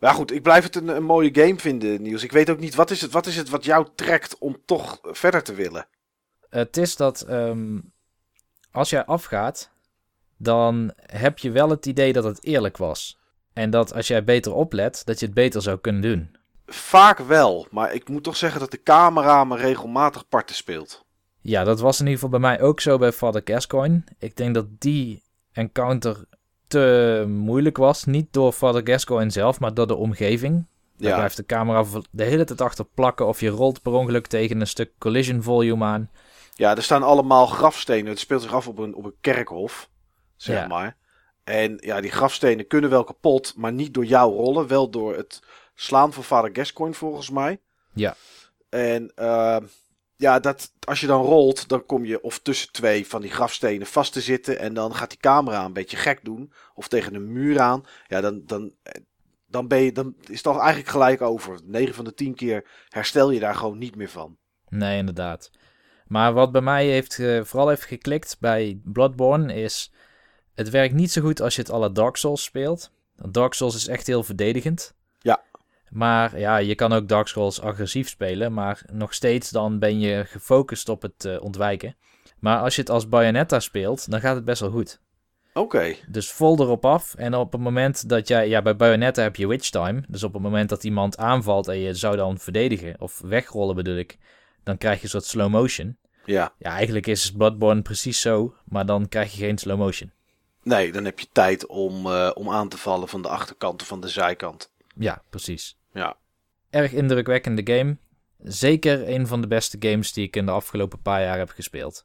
maar goed, ik blijf het een, een mooie game vinden, Niels. Ik weet ook niet, wat is, het, wat is het wat jou trekt om toch verder te willen? Het is dat ehm, als jij afgaat, dan heb je wel het idee dat het eerlijk was. En dat als jij beter oplet, dat je het beter zou kunnen doen. Vaak wel, maar ik moet toch zeggen dat de camera me regelmatig parten speelt. Ja, dat was in ieder geval bij mij ook zo bij Father Gascoigne. Ik denk dat die encounter te moeilijk was. Niet door Father Gascoigne zelf, maar door de omgeving. Daar Ja, blijft de camera de hele tijd achter plakken of je rolt per ongeluk tegen een stuk collision volume aan. ja, er staan allemaal grafstenen. Het speelt zich af op een, op een kerkhof, zeg Ja. maar. En ja, die grafstenen kunnen wel kapot, maar niet door jou rollen. Wel door het slaan van vader Gascoigne, volgens mij. Ja. En eh, ja, dat, als je dan rolt, dan kom je of tussen twee van die grafstenen vast te zitten. En dan gaat die camera een beetje gek doen. Of tegen een muur aan. Ja, dan, dan, dan, ben je, dan is het al eigenlijk gelijk over. 9 van de 10 keer herstel je daar gewoon niet meer van. Nee, inderdaad. Maar wat bij mij heeft, eh, vooral heeft geklikt bij Bloodborne is... Het werkt niet zo goed als je het alle Dark Souls speelt. Dark Souls is echt heel verdedigend. Maar ja, je kan ook Dark Souls agressief spelen. Maar nog steeds dan ben je gefocust op het eh, ontwijken. Maar als je het als Bayonetta speelt, dan gaat het best wel goed. Oké, Dus vol erop af. En op het moment dat jij... Ja, bij Bayonetta heb je witch time. Dus op het moment dat iemand aanvalt en je zou dan verdedigen... Of wegrollen bedoel ik... Dan krijg je een soort slow motion. Ja. Ja, eigenlijk is Bloodborne precies zo, maar dan krijg je geen slow motion. Nee, dan heb je tijd om, eh, om aan te vallen van de achterkant of van de zijkant. Ja, precies. Ja. Erg indrukwekkende game. Zeker een van de beste games die ik in de afgelopen paar jaar heb gespeeld.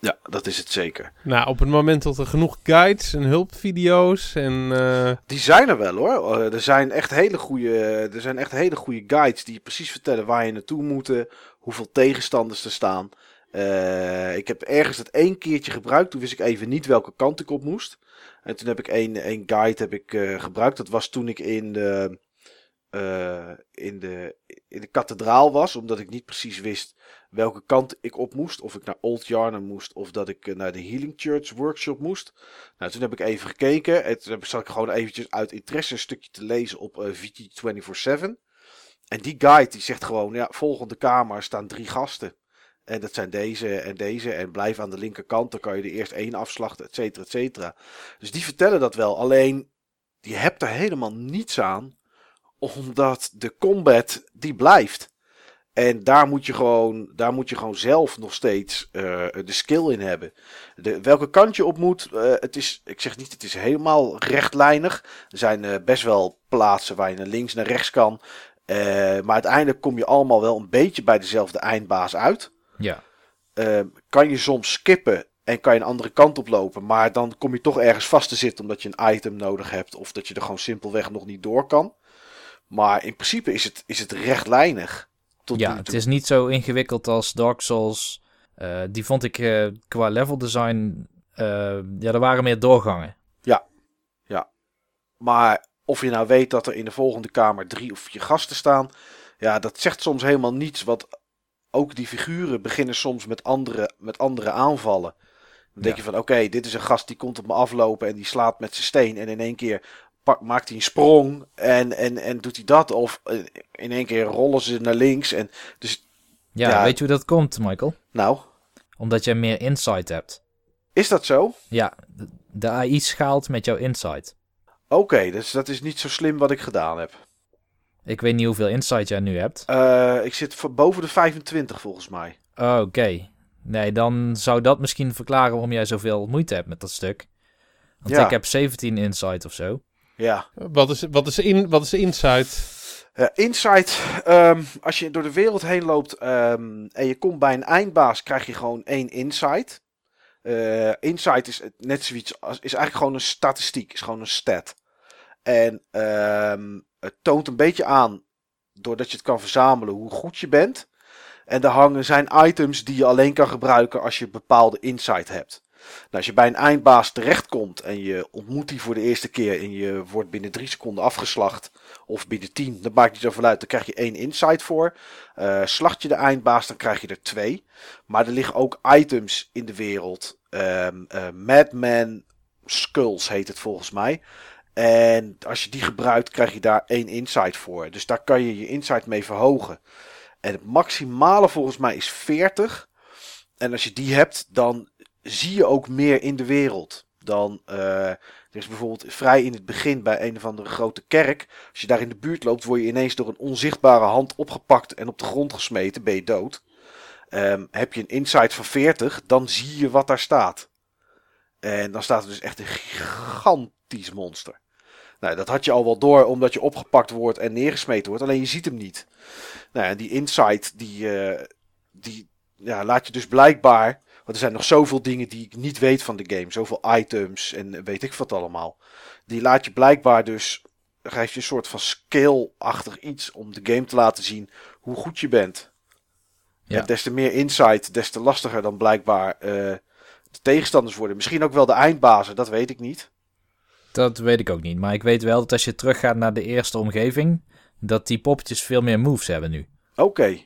Ja, dat is het zeker. Nou, op het moment dat er genoeg guides en hulpvideo's en... eh, Die zijn er wel hoor. Eh, er zijn echt hele goede, er zijn echt hele goede guides die je precies vertellen waar je naartoe moet, eh, hoeveel tegenstanders er staan. Eh, ik heb ergens het één keertje gebruikt. Toen wist ik even niet welke kant ik op moest. En toen heb ik één, één guide heb ik, eh, gebruikt. Dat was toen ik in de, eh, in, de, in de kathedraal was. Omdat ik niet precies wist welke kant ik op moest. Of ik naar Old Yarnum moest. Of dat ik eh, naar de Healing Church workshop moest. Nou, toen heb ik even gekeken. En toen heb- zat ik gewoon eventjes uit interesse een stukje te lezen op eh VG247. En die guide die zegt gewoon, ja, volgende kamer staan drie gasten. En dat zijn deze en deze. En blijf aan de linkerkant. Dan kan je er eerst één afslachten, et cetera, et cetera. Dus die vertellen dat wel. Alleen, je hebt er helemaal niets aan. Omdat de combat, die blijft. En daar moet je gewoon, daar moet je gewoon zelf nog steeds eh, de skill in hebben. De, welke kant je op moet, eh, het is, ik zeg niet, het is helemaal rechtlijnig. Er zijn eh, best wel plaatsen waar je naar links, naar rechts kan. Maar uiteindelijk kom je allemaal wel een beetje bij dezelfde eindbaas uit. Ja. Kan je soms skippen en kan je een andere kant op lopen. Maar dan kom je toch ergens vast te zitten omdat je een item nodig hebt. Of dat je er gewoon simpelweg nog niet door kan. Maar in principe is het, is het rechtlijnig. Tot ja, het is niet zo ingewikkeld als Dark Souls. Eh, die vond ik eh, qua level design... eh, ja, er waren meer doorgangen. Maar of je nou weet dat er in de volgende kamer drie of vier gasten staan. Ja, dat zegt soms helemaal niets. Want ook die figuren beginnen soms met andere, met andere aanvallen. Dan denk Ja. je van oké, dit is een gast die komt op me aflopen en die slaat met zijn steen. En in één keer pak, maakt hij een sprong en, en, en doet hij dat. Of eh, in één keer rollen ze naar links. En dus Ja, Ja. weet je hoe dat komt, Michael? nou, Omdat jij meer insight hebt. is dat zo? Ja, de- AI schaalt met jouw insight. Oké, dus dat is niet zo slim wat ik gedaan heb. Ik weet niet hoeveel insight jij nu hebt. Eh, ik zit boven de 25 volgens mij. Oké. Nee, dan zou dat misschien verklaren waarom jij zoveel moeite hebt met dat stuk. Want Ja. ik heb 17 insight of zo. Ja. wat, is, wat, is in, wat is de insight? Eh, insight, ehm, als je door de wereld heen loopt ehm, en je komt bij een eindbaas, krijg je gewoon één insight. Eh, insight is net zoiets als is eigenlijk gewoon een statistiek, is gewoon een stat. En ehm, het toont een beetje aan, doordat je het kan verzamelen, hoe goed je bent. En er hangen zijn items die je alleen kan gebruiken als je bepaalde insight hebt. Nou, als je bij een eindbaas terechtkomt en je ontmoet die voor de eerste keer en je wordt binnen drie seconden afgeslacht, of binnen 10, dat maakt niet zoveel uit. Dan krijg je één insight voor. Eh, slacht je de eindbaas, dan krijg je er twee. Maar er liggen ook items in de wereld. Ehm eh, Madman Skulls heet het volgens mij. En als je die gebruikt, krijg je daar één insight voor. Dus daar kan je je insight mee verhogen. En het maximale volgens mij is 40. En als je die hebt, dan zie je ook meer in de wereld. Dan, eh, er is bijvoorbeeld vrij in het begin bij een of andere grote kerk. Als je daar in de buurt loopt, word je ineens door een onzichtbare hand opgepakt en op de grond gesmeten. Ben je dood. Ehm, heb je een insight van 40, dan zie je wat daar staat. En dan staat er dus echt een gigantisch monster. Nou, dat had je al wel door, omdat je opgepakt wordt en neergesmeten wordt. Alleen je ziet hem niet. Nou, en die insight, die, eh, die ja, laat je dus blijkbaar. Want er zijn nog zoveel dingen die ik niet weet van de game. Zoveel items en weet ik wat allemaal. Die laat je blijkbaar dus. Geef je een soort van skill-achtig iets om de game te laten zien hoe goed je bent. Ja. En des te meer insight, des te lastiger dan blijkbaar eh, de tegenstanders worden. Misschien ook wel de eindbazen, dat weet ik niet. Dat weet ik ook niet. Maar ik weet wel dat als je teruggaat naar de eerste omgeving, dat die poppetjes veel meer moves hebben nu. Oké,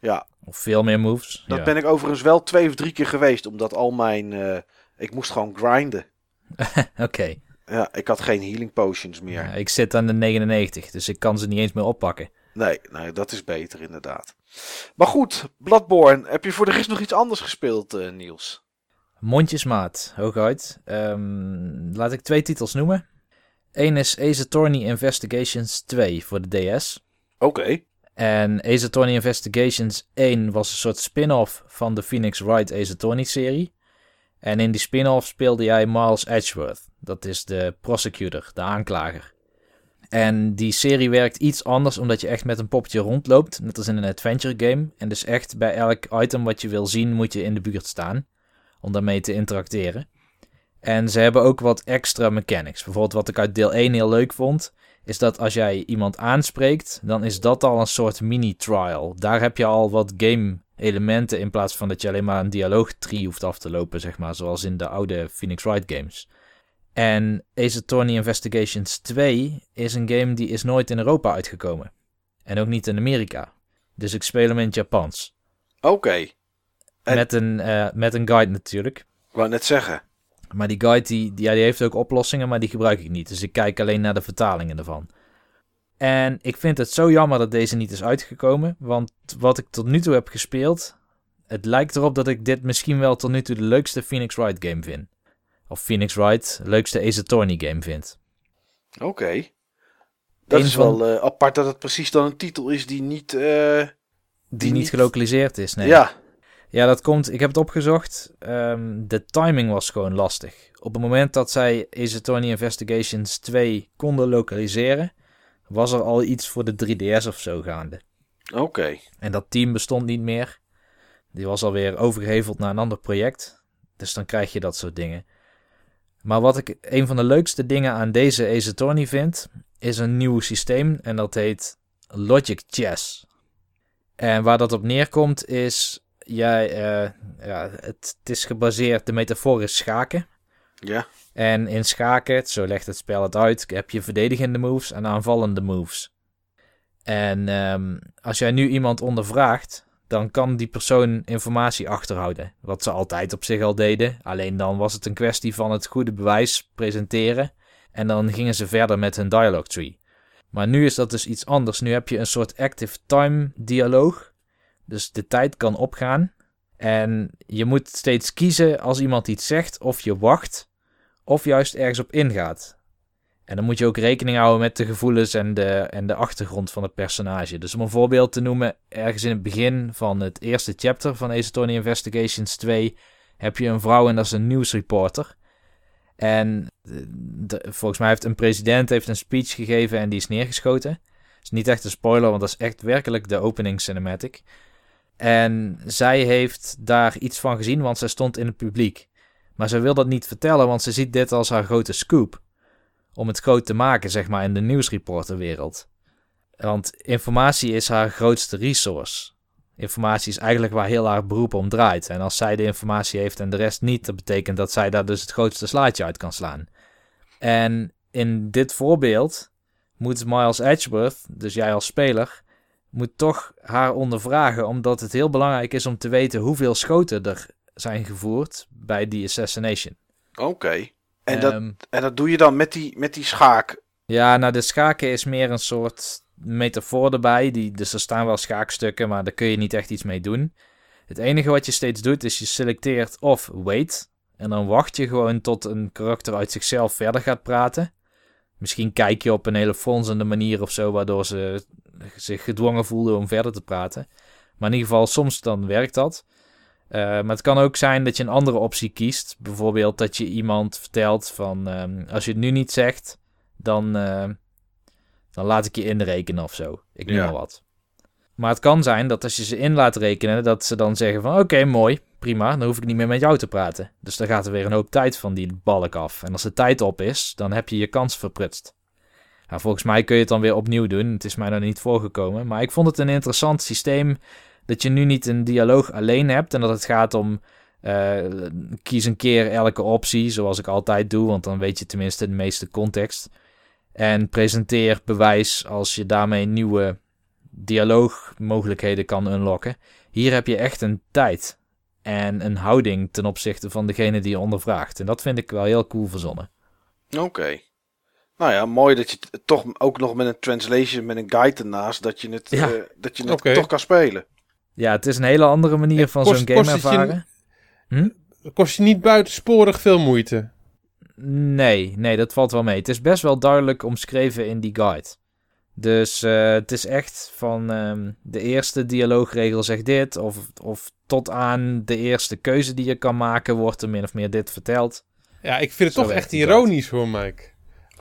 ja. Of veel meer moves. Dat ja. ben ik overigens wel twee of drie keer geweest. Omdat al mijn... eh, ik moest gewoon grinden. [laughs] Oké. Ja, ik had geen healing potions meer. Ja, ik zit aan de 99, dus ik kan ze niet eens meer oppakken. Nee, nee, dat is beter inderdaad. Maar goed, Bloodborne. Heb je voor de rest nog iets anders gespeeld, eh, Niels? Mondjesmaat, hooguit. Ehm, laat ik twee titels noemen. Eén is Ace Attorney Investigations 2 voor de DS. Oké. En Ace Attorney Investigations 1 was een soort spin-off van de Phoenix Wright Ace Attorney serie. En in die spin-off speelde jij Miles Edgeworth. Dat is de prosecutor, de aanklager. En die serie werkt iets anders omdat je echt met een poppetje rondloopt, net als in een adventure game. En dus echt bij elk item wat je wil zien moet je in de buurt staan om daarmee te interacteren. En ze hebben ook wat extra mechanics. Bijvoorbeeld wat ik uit deel 1 heel leuk vond, is dat als jij iemand aanspreekt, dan is dat al een soort mini-trial. Daar heb je al wat game elementen in plaats van dat je alleen maar een dialoogtree hoeft af te lopen, zeg maar, zoals in de oude Phoenix Wright games. En Ace Attorney Investigations 2 is een game die is nooit in Europa uitgekomen. En ook niet in Amerika. Dus ik speel hem in het Japans. Oké. En- Met, een, eh, met een guide natuurlijk. Ik wou net zeggen. Maar die guide die, die, ja, die heeft ook oplossingen, maar die gebruik ik niet. Dus ik kijk alleen naar de vertalingen ervan. En ik vind het zo jammer dat deze niet is uitgekomen. Want wat ik tot nu toe heb gespeeld, het lijkt erop dat ik dit misschien wel tot nu toe de leukste Phoenix Wright game vind. Of Phoenix Wright, leukste Ace Attorney game vind. Oké. Dat is van- wel eh, apart dat het precies dan een titel is die niet... eh, Die, Die niet- gelokaliseerd is, nee. Ja, Ja, dat komt. Ik heb het opgezocht. Ehm, de timing was gewoon lastig. Op het moment dat zij Ace Attorney Investigations 2 konden lokaliseren, was er al iets voor de 3DS of zo gaande. oké. En dat team bestond niet meer. Die was alweer overgeheveld naar een ander project. Dus dan krijg je dat soort dingen. Maar wat ik een van de leukste dingen aan deze Ace Attorney vind, is een nieuw systeem. En dat heet Logic Chess. En waar dat op neerkomt is, jij, eh, ja, het, het is gebaseerd, de metafoor is schaken. Ja, En in schaken, zo legt het spel het uit, heb je verdedigende moves en aanvallende moves. En ehm, als jij nu iemand ondervraagt, dan kan die persoon informatie achterhouden. Wat ze altijd op zich al deden. Alleen dan was het een kwestie van het goede bewijs presenteren. En dan gingen ze verder met hun dialogue tree. Maar nu is dat dus iets anders. Nu heb je een soort active time dialoog. Dus de tijd kan opgaan. En je moet steeds kiezen als iemand iets zegt of je wacht of juist ergens op ingaat. En dan moet je ook rekening houden met de gevoelens en de, en de achtergrond van het personage. Dus om een voorbeeld te noemen, ergens in het begin van het eerste chapter van Ace Attorney Investigations 2 heb je een vrouw en dat is een nieuwsreporter. En de- volgens mij heeft een president heeft een speech gegeven en die is neergeschoten. Het is niet echt een spoiler, want dat is echt werkelijk de opening cinematic. En zij heeft daar iets van gezien, want zij stond in het publiek. Maar ze wil dat niet vertellen, want ze ziet dit als haar grote scoop. Om het groot te maken, zeg maar, in de nieuwsreporterwereld. Want informatie is haar grootste resource. Informatie is eigenlijk waar heel haar beroep om draait. En als zij de informatie heeft en de rest niet, dat betekent dat zij daar dus het grootste slaatje uit kan slaan. En in dit voorbeeld moet Miles Edgeworth, dus jij als speler, moet toch haar ondervragen, omdat het heel belangrijk is om te weten hoeveel schoten er zijn gevoerd bij die assassination. oké. En, dat, Ehm, en dat doe je dan met die, met die schaak. ja, nou de schaken is meer een soort metafoor erbij. Die, dus er staan wel schaakstukken, maar daar kun je niet echt iets mee doen. Het enige wat je steeds doet is je selecteert of wait. En dan wacht je gewoon tot een karakter uit zichzelf verder gaat praten. Misschien kijk je op een hele fronsende manier of zo, waardoor ze zich gedwongen voelden om verder te praten. Maar in ieder geval, soms dan werkt dat. Eh, maar het kan ook zijn dat je een andere optie kiest. Bijvoorbeeld dat je iemand vertelt van... ehm, als je het nu niet zegt, dan, eh, dan laat ik je inrekenen of zo. Ik noem Ja. maar wat. Maar het kan zijn dat als je ze in laat rekenen, dat ze dan zeggen van... Oké, mooi, prima, dan hoef ik niet meer met jou te praten. Dus dan gaat er weer een hoop tijd van die balk af. En als de tijd op is, dan heb je je kans verprutst. Nou, volgens mij kun je het dan weer opnieuw doen. Het is mij nog niet voorgekomen. Maar ik vond het een interessant systeem dat je nu niet een dialoog alleen hebt en dat het gaat om eh, kies een keer elke optie, zoals ik altijd doe, want dan weet je tenminste de meeste context. En presenteer bewijs als je daarmee nieuwe dialoogmogelijkheden kan unlocken. Hier heb je echt een tijd en een houding ten opzichte van degene die je ondervraagt. En dat vind ik wel heel cool verzonnen. Oké. Nou ja, mooi dat je het toch ook nog met een translation, met een guide ernaast, dat je het, Ja. eh, dat je het toch kan spelen. Ja, het is een hele andere manier En van zo'n game kost het je- ervaren. Dat kost je niet buitensporig veel moeite. Nee, nee, dat valt wel mee. Het is best wel duidelijk omschreven in die guide. Dus eh, het is echt van ehm, de eerste dialoogregel zegt dit, of, of tot aan de eerste keuze die je kan maken, wordt er min of meer dit verteld. Ja, ik vind het Zo toch echt ironisch hoor, Mike.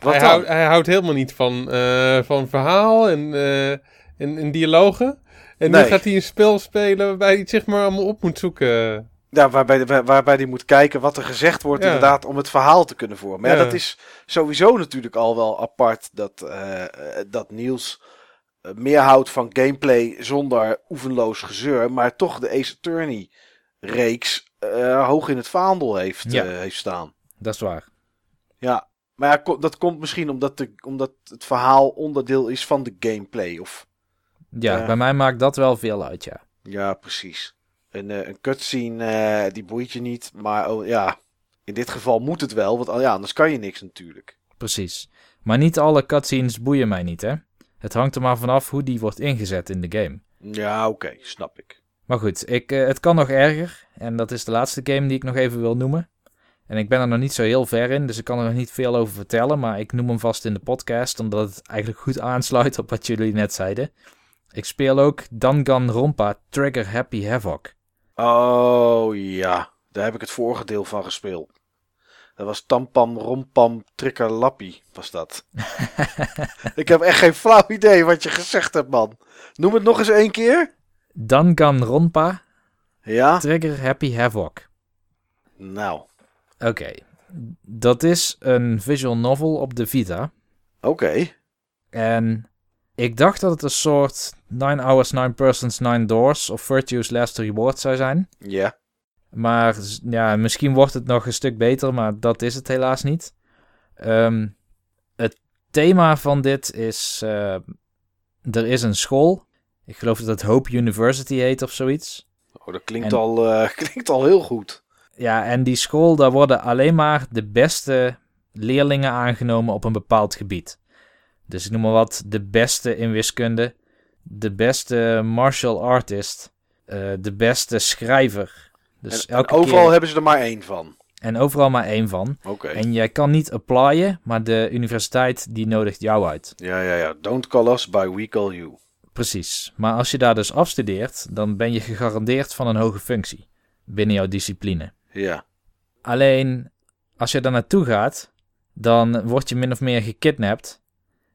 Wat hij, hij houdt helemaal niet van, eh, van verhaal en, eh, en, en dialogen. En Nee. nu gaat hij een spel spelen waarbij hij het zeg maar allemaal op moet zoeken. Ja, waarbij, waar- waarbij hij moet kijken wat er gezegd wordt, Ja. inderdaad, om het verhaal te kunnen vormen. Maar ja, Ja. dat is sowieso natuurlijk al wel apart dat, eh, dat Niels meer houdt van gameplay zonder oefenloos gezeur, maar toch de Ace Attorney reeks eh, hoog in het vaandel heeft, Ja. eh, heeft staan. Dat is waar. Ja, maar ja, dat komt misschien omdat, de, omdat het verhaal onderdeel is van de gameplay. Of, Ja, Ja. bij mij maakt dat wel veel uit, ja. ja, precies. Een, eh, een cutscene, eh, die boeit je niet. Maar oh, ja, in dit geval moet het wel. Want oh, ja, anders kan je niks natuurlijk. Precies. Maar niet alle cutscenes boeien mij niet, hè. Het hangt er maar vanaf hoe die wordt ingezet in de game. Ja, oké, snap ik. Maar goed, ik, eh, het kan nog erger. En dat is de laatste game die ik nog even wil noemen. En ik ben er nog niet zo heel ver in, dus ik kan er nog niet veel over vertellen. Maar ik noem hem vast in de podcast, omdat het eigenlijk goed aansluit op wat jullie net zeiden. Ik speel ook Danganronpa Trigger Happy Havoc. Oh ja, daar heb ik het vorige deel van gespeeld. Dat was Tampam Rompam Trikkerlappie, was dat. [laughs] ik heb echt geen flauw idee wat je gezegd hebt, man. Noem het nog eens één keer. Danganronpa Ja? Trigger Happy Havoc. Nou, Oké, dat is een visual novel op de Vita. oké. En ik dacht dat het een soort 9 Hours, 9 Persons, 9 Doors of Virtue's Last Reward zou zijn. Ja. Maar ja, misschien wordt het nog een stuk beter, maar dat is het helaas niet. Ehm, het thema van dit is: eh, er is een school. Ik geloof dat het Hope University heet of zoiets. Oh, dat klinkt, En- al, eh, [laughs] klinkt al heel goed. Ja, en die school, daar worden alleen maar de beste leerlingen aangenomen op een bepaald gebied. Dus ik noem maar wat, de beste in wiskunde, de beste martial artist, eh, de beste schrijver. Dus en, overal keer, hebben ze er maar één van. en overal maar één van. En jij kan niet applyen, maar de universiteit die nodigt jou uit. Ja, ja, ja. Don't call us by we call you. Precies. Maar als je daar dus afstudeert, dan ben je gegarandeerd van een hoge functie binnen jouw discipline. Ja. Alleen als je daar naartoe gaat, dan word je min of meer gekidnapt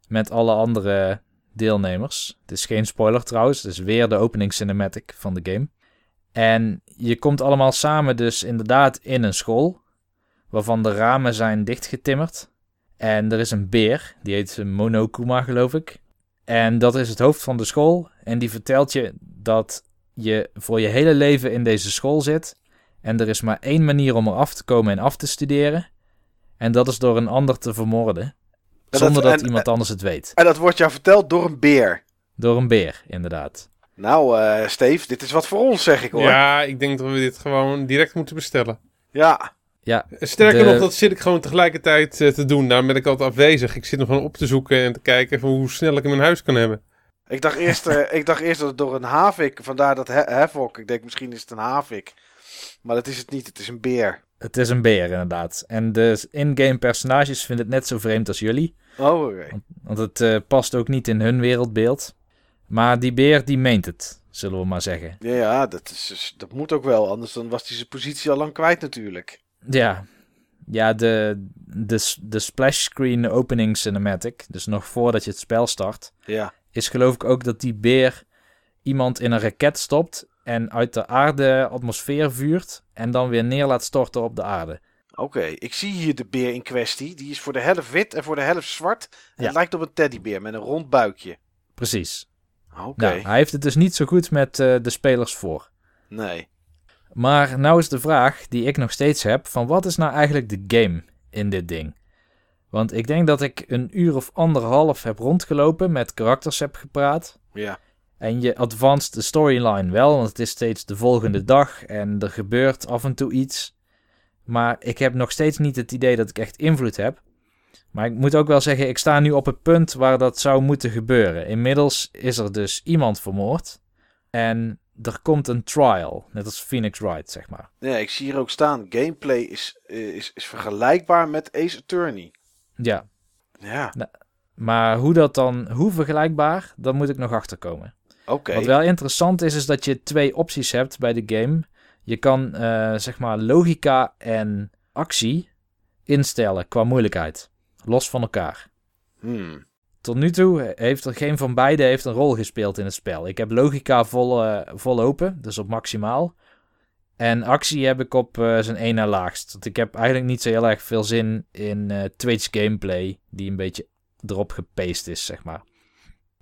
met alle andere deelnemers. Het is geen spoiler trouwens, het is weer de opening cinematic van de game. En je komt allemaal samen dus inderdaad in een school, waarvan de ramen zijn dichtgetimmerd. En er is een beer, die heet Monokuma geloof ik. En dat is het hoofd van de school. En die vertelt je dat je voor je hele leven in deze school zit. En er is maar één manier om eraf te komen en af te studeren. En dat is door een ander te vermoorden. dat- Zonder dat en- iemand anders het weet. En dat wordt jou verteld door een beer. Door een beer, inderdaad. Nou, eh Steve, dit is wat voor ons, zeg ik hoor. Ja, ik denk dat we dit gewoon direct moeten bestellen. Ja. Ja, Sterker De- nog, dat zit ik gewoon tegelijkertijd eh, te doen. Daar ben ik altijd afwezig. Ik zit nog gewoon op te zoeken en te kijken van hoe snel ik hem in huis kan hebben. Ik dacht eerst, eh, ik dacht eerst dat het door een havik, vandaar dat he Havoc. Ik denk misschien is het een havik. Maar dat is het niet, het is een beer. het is een beer inderdaad. En de in-game personages vinden het net zo vreemd als jullie. Oh, oké. Want het eh, past ook niet in hun wereldbeeld. Maar die beer, die meent het, zullen we maar zeggen. Ja, ja dat, is, dus- dat moet ook wel. Anders dan was hij zijn positie al lang kwijt natuurlijk. Ja, ja de, de, de splash screen opening cinematic, dus nog voordat je het spel start, Ja. is geloof ik ook dat die beer iemand in een raket stopt en uit de aarde atmosfeer vuurt en dan weer neer laat storten op de aarde. Oké, ik zie hier de beer in kwestie. Die is voor de helft wit en voor de helft zwart. En Ja. Het lijkt op een teddybeer met een rond buikje. Precies. Oké, Nou, hij heeft het dus niet zo goed met eh, de spelers voor. nee. Maar nou is de vraag die ik nog steeds heb: van wat is nou eigenlijk de game in dit ding? Want ik denk dat ik een uur of anderhalf heb rondgelopen, met karakters heb gepraat. Ja. En je advanced de storyline wel, want het is steeds de volgende dag en er gebeurt af en toe iets. Maar ik heb nog steeds niet het idee dat ik echt invloed heb. Maar ik moet ook wel zeggen, ik sta nu op het punt waar dat zou moeten gebeuren. Inmiddels is er dus iemand vermoord. En er komt een trial, net als Phoenix Wright, zeg maar. Ja, ik zie hier ook staan. Gameplay is, eh, is, is vergelijkbaar met Ace Attorney. Ja, Ja. Maar hoe dat dan, hoe vergelijkbaar, daar moet ik nog achter Wat wel interessant is, is dat je twee opties hebt bij de game. Je kan eh, zeg maar logica en actie instellen qua moeilijkheid. Los van elkaar. Hmm. Tot nu toe heeft er geen van beide heeft een rol gespeeld in het spel. Ik heb logica vol, vol open, dus op maximaal. En actie heb ik op eh, zijn één na laagst. Want ik heb eigenlijk niet zo heel erg veel zin in eh, Twitch gameplay, die een beetje erop gepaced is, zeg maar.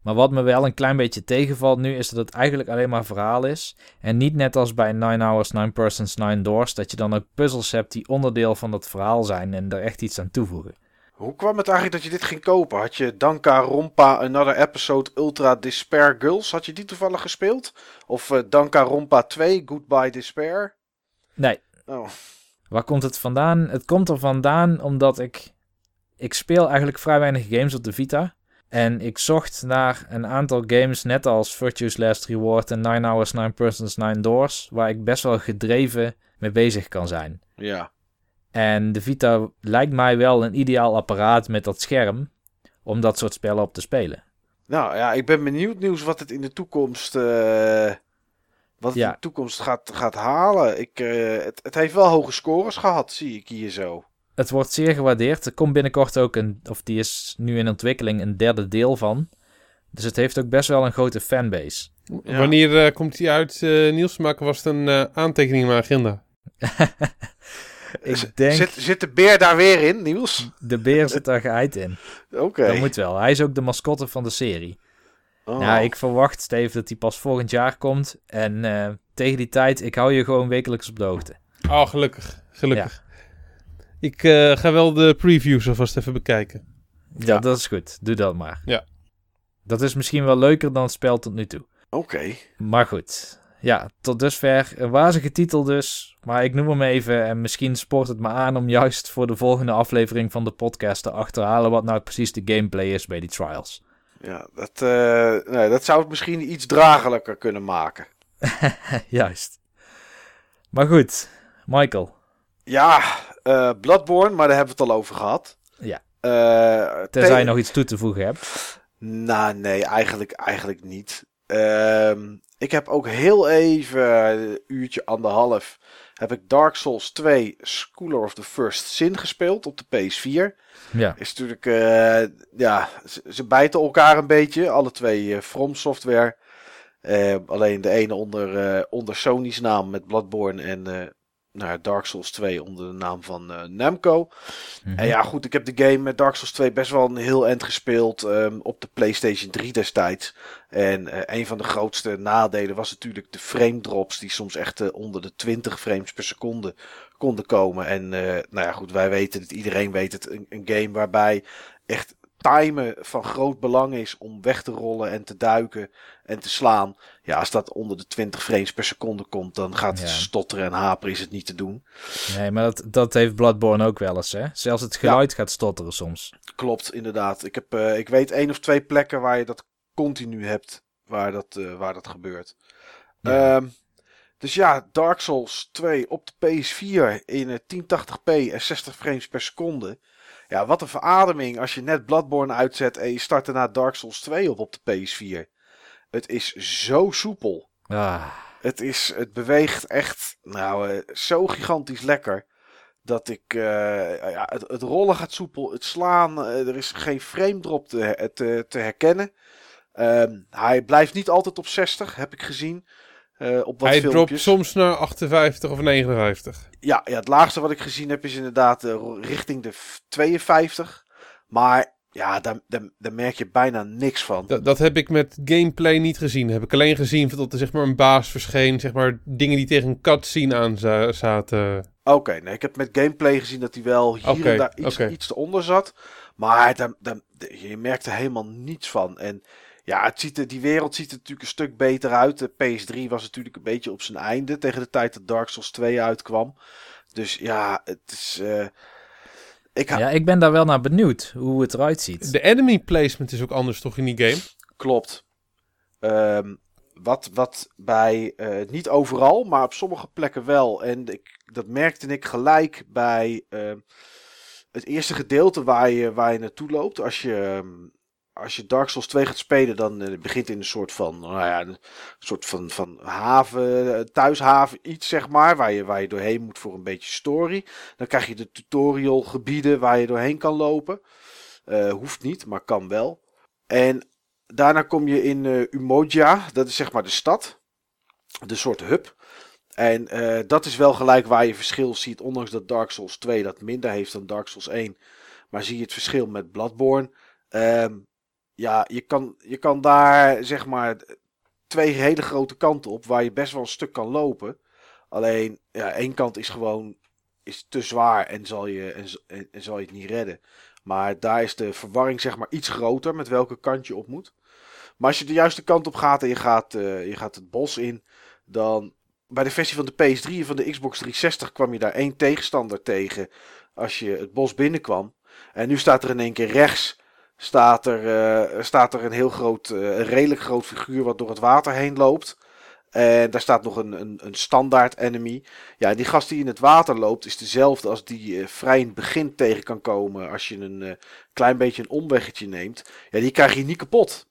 Maar wat me wel een klein beetje tegenvalt nu, is dat het eigenlijk alleen maar verhaal is. En niet net als bij 9 Hours, 9 Persons, 9 Doors, dat je dan ook puzzels hebt die onderdeel van dat verhaal zijn en er echt iets aan toevoegen. Hoe kwam het eigenlijk dat je dit ging kopen? Had je Danka Rompa Another Episode Ultra Despair Girls? Had je die toevallig gespeeld? Of eh, Danka Rompa 2 Goodbye Despair? Nee, Oh, Waar komt het vandaan? Het komt er vandaan omdat ik... Ik speel eigenlijk vrij weinig games op de Vita. En ik zocht naar een aantal games, net als Virtue's Last Reward en 9 Hours, 9 Persons, 9 Doors, waar ik best wel gedreven mee bezig kan zijn. ja. En de Vita lijkt mij wel een ideaal apparaat met dat scherm om dat soort spellen op te spelen. Nou ja, ik ben benieuwd nieuws wat het in de toekomst, eh, wat het Ja. in de toekomst gaat, gaat halen. Ik, eh, het, het heeft wel hoge scores gehad, zie ik hier zo. Het wordt zeer gewaardeerd. Er komt binnenkort ook een, of die is nu in ontwikkeling, een derde deel van. Dus het heeft ook best wel een grote fanbase. Ja. Wanneer eh, komt die uit, eh Niels? Maken was het een eh, aantekening in mijn agenda. [laughs] Ik denk, Zit, zit de beer daar weer in, Niels? de beer zit daar geheid in. [laughs] Oké. Dat moet wel. Hij is ook de mascotte van de serie. Oh. Nou, ik verwacht, Steve, dat hij pas volgend jaar komt. En eh, tegen die tijd, ik hou je gewoon wekelijks op de hoogte. Oh, gelukkig. Gelukkig. Ik eh, ga wel de previews alvast even bekijken. Ja, dat is goed. Doe dat maar. Ja. Dat is misschien wel leuker dan het spel tot nu toe. Oké. Maar goed. Ja, tot dusver een wazige titel dus. Maar ik noem hem even en misschien spoort het me aan om juist voor de volgende aflevering van de podcast te achterhalen wat nou precies de gameplay is bij die trials. Ja, dat, eh, nee, dat zou het misschien iets dragelijker kunnen maken. [laughs] juist. Maar goed, Michael. Ja, eh, Bloodborne, maar daar hebben we het al over gehad. Ja. Eh, Tenzij te- je nog iets toe te voegen hebt. Nou, nee, eigenlijk, eigenlijk niet. Ehm, ik heb ook heel even, een uurtje, anderhalf, heb ik Dark Souls 2 Schooler of the First Sin gespeeld op de PS4. Ja. Is natuurlijk, eh, ja, ze, ze bijten elkaar een beetje, alle twee eh, From Software. Eh, alleen de ene onder, eh, onder Sony's naam met Bloodborne en nou, Dark Souls 2 onder de naam van eh, Namco. Mhm. En ja, goed, ik heb de game met Dark Souls 2 best wel een heel eind gespeeld ehm, op de PlayStation 3 destijds. En eh, een van de grootste nadelen was natuurlijk de frame drops, die soms echt eh, onder de 20 frames per seconde konden komen. En nou ja, goed, wij weten het, iedereen weet het, een, een game waarbij echt timen van groot belang is om weg te rollen en te duiken en te slaan. Ja, als dat onder de 20 frames per seconde komt, dan gaat het Ja. stotteren en haperen, is het niet te doen. Nee, maar dat, dat heeft Bloodborne ook wel eens, hè? Zelfs het geluid gaat stotteren soms. Klopt, inderdaad. Ik, heb, eh, ik weet één of twee plekken waar je dat continu hebt, waar dat, eh, waar dat gebeurt. Ja. Ehm, dus ja, Dark Souls 2 op de PS4 in eh, 1080p en 60 frames per seconde. Ja, wat een verademing als je net Bloodborne uitzet en je start daarna Dark Souls 2 op op de PS4. Het is zo soepel. Ah, Het, is, het beweegt echt nou, eh, zo gigantisch lekker. Dat ik. eh, ja, het, het rollen gaat soepel. Het slaan. eh, er is geen frame drop te, te, te herkennen. Ehm, hij blijft niet altijd op 60, heb ik gezien. Eh, op wat Hij dropt filmpjes. soms naar 58 of 59. Ja, ja, het laagste wat ik gezien heb is inderdaad eh, richting de f- 52. Maar ja, daar, daar, daar merk je bijna niks van. Dat, dat heb ik met gameplay niet gezien. Heb ik alleen gezien dat er zeg maar een baas verscheen. Zeg maar dingen die tegen een cutscene aan za- zaten. Oké, nee, ik heb met gameplay gezien dat hij wel hier en daar iets, iets eronder zat. Maar daar, je merkt er helemaal niets van. En ja, het ziet er, die wereld ziet er natuurlijk een stuk beter uit. De PS3 was natuurlijk een beetje op zijn einde tegen de tijd dat Dark Souls 2 uitkwam. Dus ja, het is... eh, ik ha- ja, ik ben daar wel naar benieuwd hoe het eruit ziet. De enemy placement is ook anders toch in die game? Klopt. Ehm, wat, wat bij, eh, niet overal, maar op sommige plekken wel. En ik, dat merkte ik gelijk bij ehm, het eerste gedeelte waar je, waar je naartoe loopt. Als je, ehm, als je Dark Souls 2 gaat spelen, dan uh, begint in een soort van, nou ja, een soort van, van haven, thuishaven, iets zeg maar, waar je, waar je doorheen moet voor een beetje story. Dan krijg je de tutorial gebieden waar je doorheen kan lopen. Uh, hoeft niet, maar kan wel. En daarna kom je in uh, Umoja, dat is zeg maar de stad. De soort hub. En dat is wel gelijk waar je verschil ziet, ondanks dat Dark Souls 2 dat minder heeft dan Dark Souls 1. Maar zie je het verschil met Bloodborne. Um, ja, je kan, je kan daar zeg maar twee hele grote kanten op waar je best wel een stuk kan lopen. Alleen, ja, één kant is gewoon is te zwaar en zal je, en, zal je het niet redden. Maar daar is de verwarring zeg maar iets groter met welke kant je op moet. Maar als je de juiste kant op gaat en je gaat, uh, je gaat het bos in, dan bij de versie van de PS3 en van de Xbox 360 kwam je daar één tegenstander tegen als je het bos binnenkwam. En nu staat er in één keer rechts staat er, uh, staat er een heel groot, uh, een redelijk groot figuur wat door het water heen loopt. En daar staat nog een, een, een standaard enemy. Ja, die gast die in het water loopt is dezelfde als die uh, vrij in het begin tegen kan komen als je een klein beetje een omweggetje neemt. Ja, die krijg je niet kapot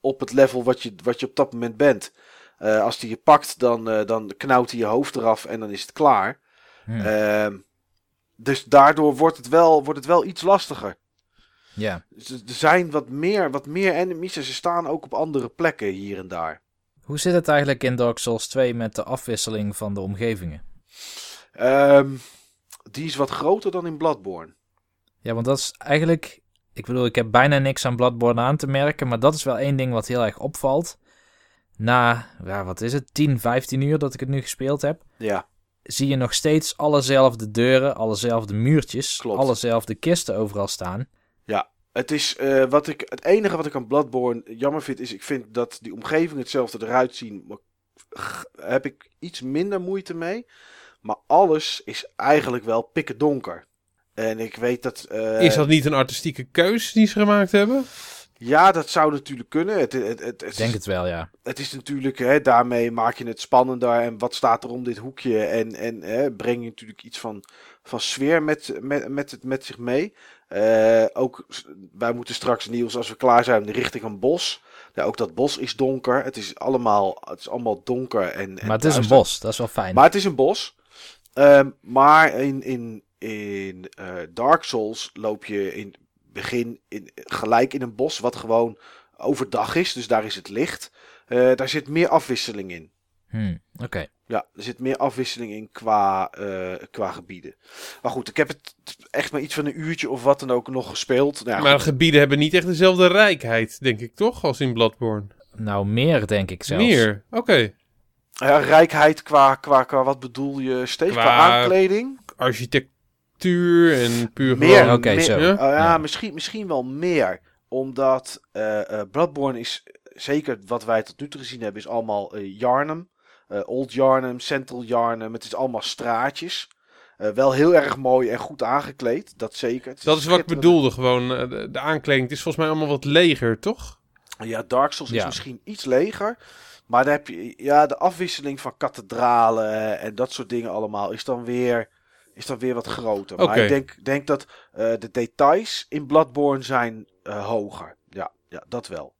op het level wat je, wat je op dat moment bent. als die je pakt, dan, dan knauwt hij je hoofd eraf en dan is het klaar. Hmm. dus daardoor wordt het, wel, wordt het wel iets lastiger. Ja. Dus er zijn wat meer, wat meer enemies en ze staan ook op andere plekken hier en daar. Hoe zit het eigenlijk in Dark Souls 2 met de afwisseling van de omgevingen? Um, die is wat groter dan in Bloodborne. Ja, want dat is eigenlijk... Ik bedoel, ik heb bijna niks aan Bloodborne aan te merken, maar dat is wel één ding wat heel erg opvalt. Na, ja, wat is het, 10, 15 uur dat ik het nu gespeeld heb. Ja. Zie je nog steeds allezelfde deuren, allezelfde muurtjes, Klopt. allezelfde kisten overal staan. Ja, het is uh, wat ik. Het enige wat ik aan Bloodborne jammer vind, is ik vind dat die omgeving hetzelfde eruit zien. Maar heb ik iets minder moeite mee. Maar alles is eigenlijk wel pikken donker. En ik weet dat. Uh, is dat niet een artistieke keus die ze gemaakt hebben? Ja, dat zou natuurlijk kunnen. Het, het, het, ik denk het wel, ja. Het is natuurlijk, hè, daarmee maak je het spannender. En wat staat er om dit hoekje? En, en hè, breng je natuurlijk iets van, van sfeer met, met, met, het, met zich mee. Uh, ook, wij moeten straks, Niels, als we klaar zijn, richting een bos. Ja, ook dat bos is donker. Het is allemaal, het is allemaal donker. En, en maar het is een bos, dat is wel fijn. Maar het is een bos. Uh, maar in, in, in uh, Dark Souls loop je in begin in, gelijk in een bos, wat gewoon overdag is. Dus daar is het licht. Uh, daar zit meer afwisseling in. Hmm, Oké. Ja, er zit meer afwisseling in qua, uh, qua gebieden. Maar goed, ik heb het echt maar iets van een uurtje of wat dan ook nog gespeeld. Nou, maar gebieden hebben niet echt dezelfde rijkheid, denk ik toch, als in Bloodborne? Nou, meer denk ik zelfs. Meer, oké. Okay. Ja, rijkheid qua, qua, qua, wat bedoel je, steeds qua, qua aankleding? Architectuur en puur meer, Oké, okay, zo. Ja, uh, ja, Misschien, misschien wel meer. Omdat uh, uh, Bloodborne is, zeker wat wij tot nu toe gezien hebben, is allemaal Yarnum. Uh, Old Yarnum, Central Yarnum. Het is allemaal straatjes. Uh, wel heel erg mooi en goed aangekleed. Dat zeker. dat is wat ik bedoelde gewoon. Uh, de, de, aankleding. Het is volgens mij allemaal wat leger, toch? Ja, Dark Souls ja. is misschien iets leger. Maar dan heb je ja, de afwisseling van kathedralen en dat soort dingen allemaal is dan weer, is dan weer wat groter. Okay. Maar ik denk, denk dat de details in Bloodborne zijn hoger. Ja, ja, dat wel.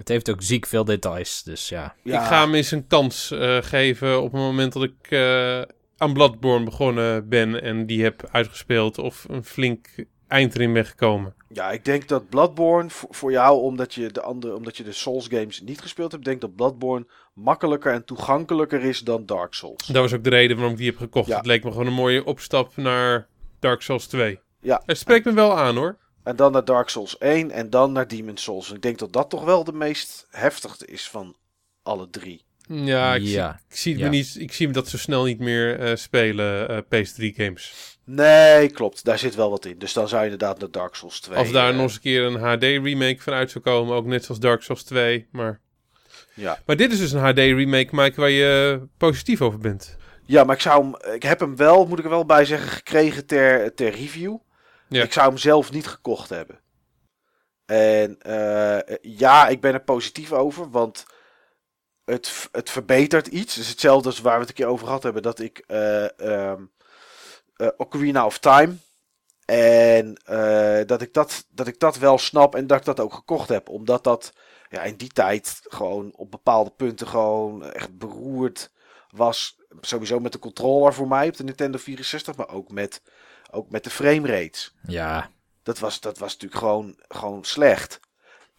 Het heeft ook ziek veel details, dus ja. Ik ga hem eens een kans uh, geven op het moment dat ik uh, aan Bloodborne begonnen ben en die heb uitgespeeld of een flink eind erin ben gekomen. Ja, ik denk dat Bloodborne voor jou, omdat je de andere, omdat je de Souls games niet gespeeld hebt, denk dat Bloodborne makkelijker en toegankelijker is dan Dark Souls. Dat was ook de reden waarom ik die heb gekocht. Ja. Het leek me gewoon een mooie opstap naar Dark Souls 2. Ja. Het spreekt me wel aan hoor. En dan naar Dark Souls 1 en dan naar Demon's Souls. Ik denk dat dat toch wel de meest heftigste is van alle drie. Ja, ik, ja. Zie, ik zie, ja. me niet, ik zie me dat zo snel niet meer uh, spelen, uh, PS3 games. Nee, klopt. Daar zit wel wat in. Dus dan zou je inderdaad naar Dark Souls 2. Als daar uh, nog eens een keer een HD remake van uit zou komen, ook net zoals Dark Souls 2. Maar, ja. maar dit is dus een HD remake, Mike, waar je positief over bent. Ja, maar ik, zou hem, ik heb hem wel, moet ik er wel bij zeggen, gekregen ter, ter review. Ik zou hem zelf niet gekocht hebben. En uh, ja, ik ben er positief over, want het, het verbetert iets. Het is hetzelfde als waar we het een keer over gehad hebben, dat ik uh, Ocarina of Time En dat, ik dat, dat ik dat wel snap en dat ik dat ook gekocht heb. Omdat dat ja, in die tijd gewoon op bepaalde punten gewoon echt beroerd was. Sowieso met de controller voor mij op de Nintendo 64, maar ook met, ook met de frame rates. Ja. Dat was, dat was natuurlijk gewoon, gewoon slecht.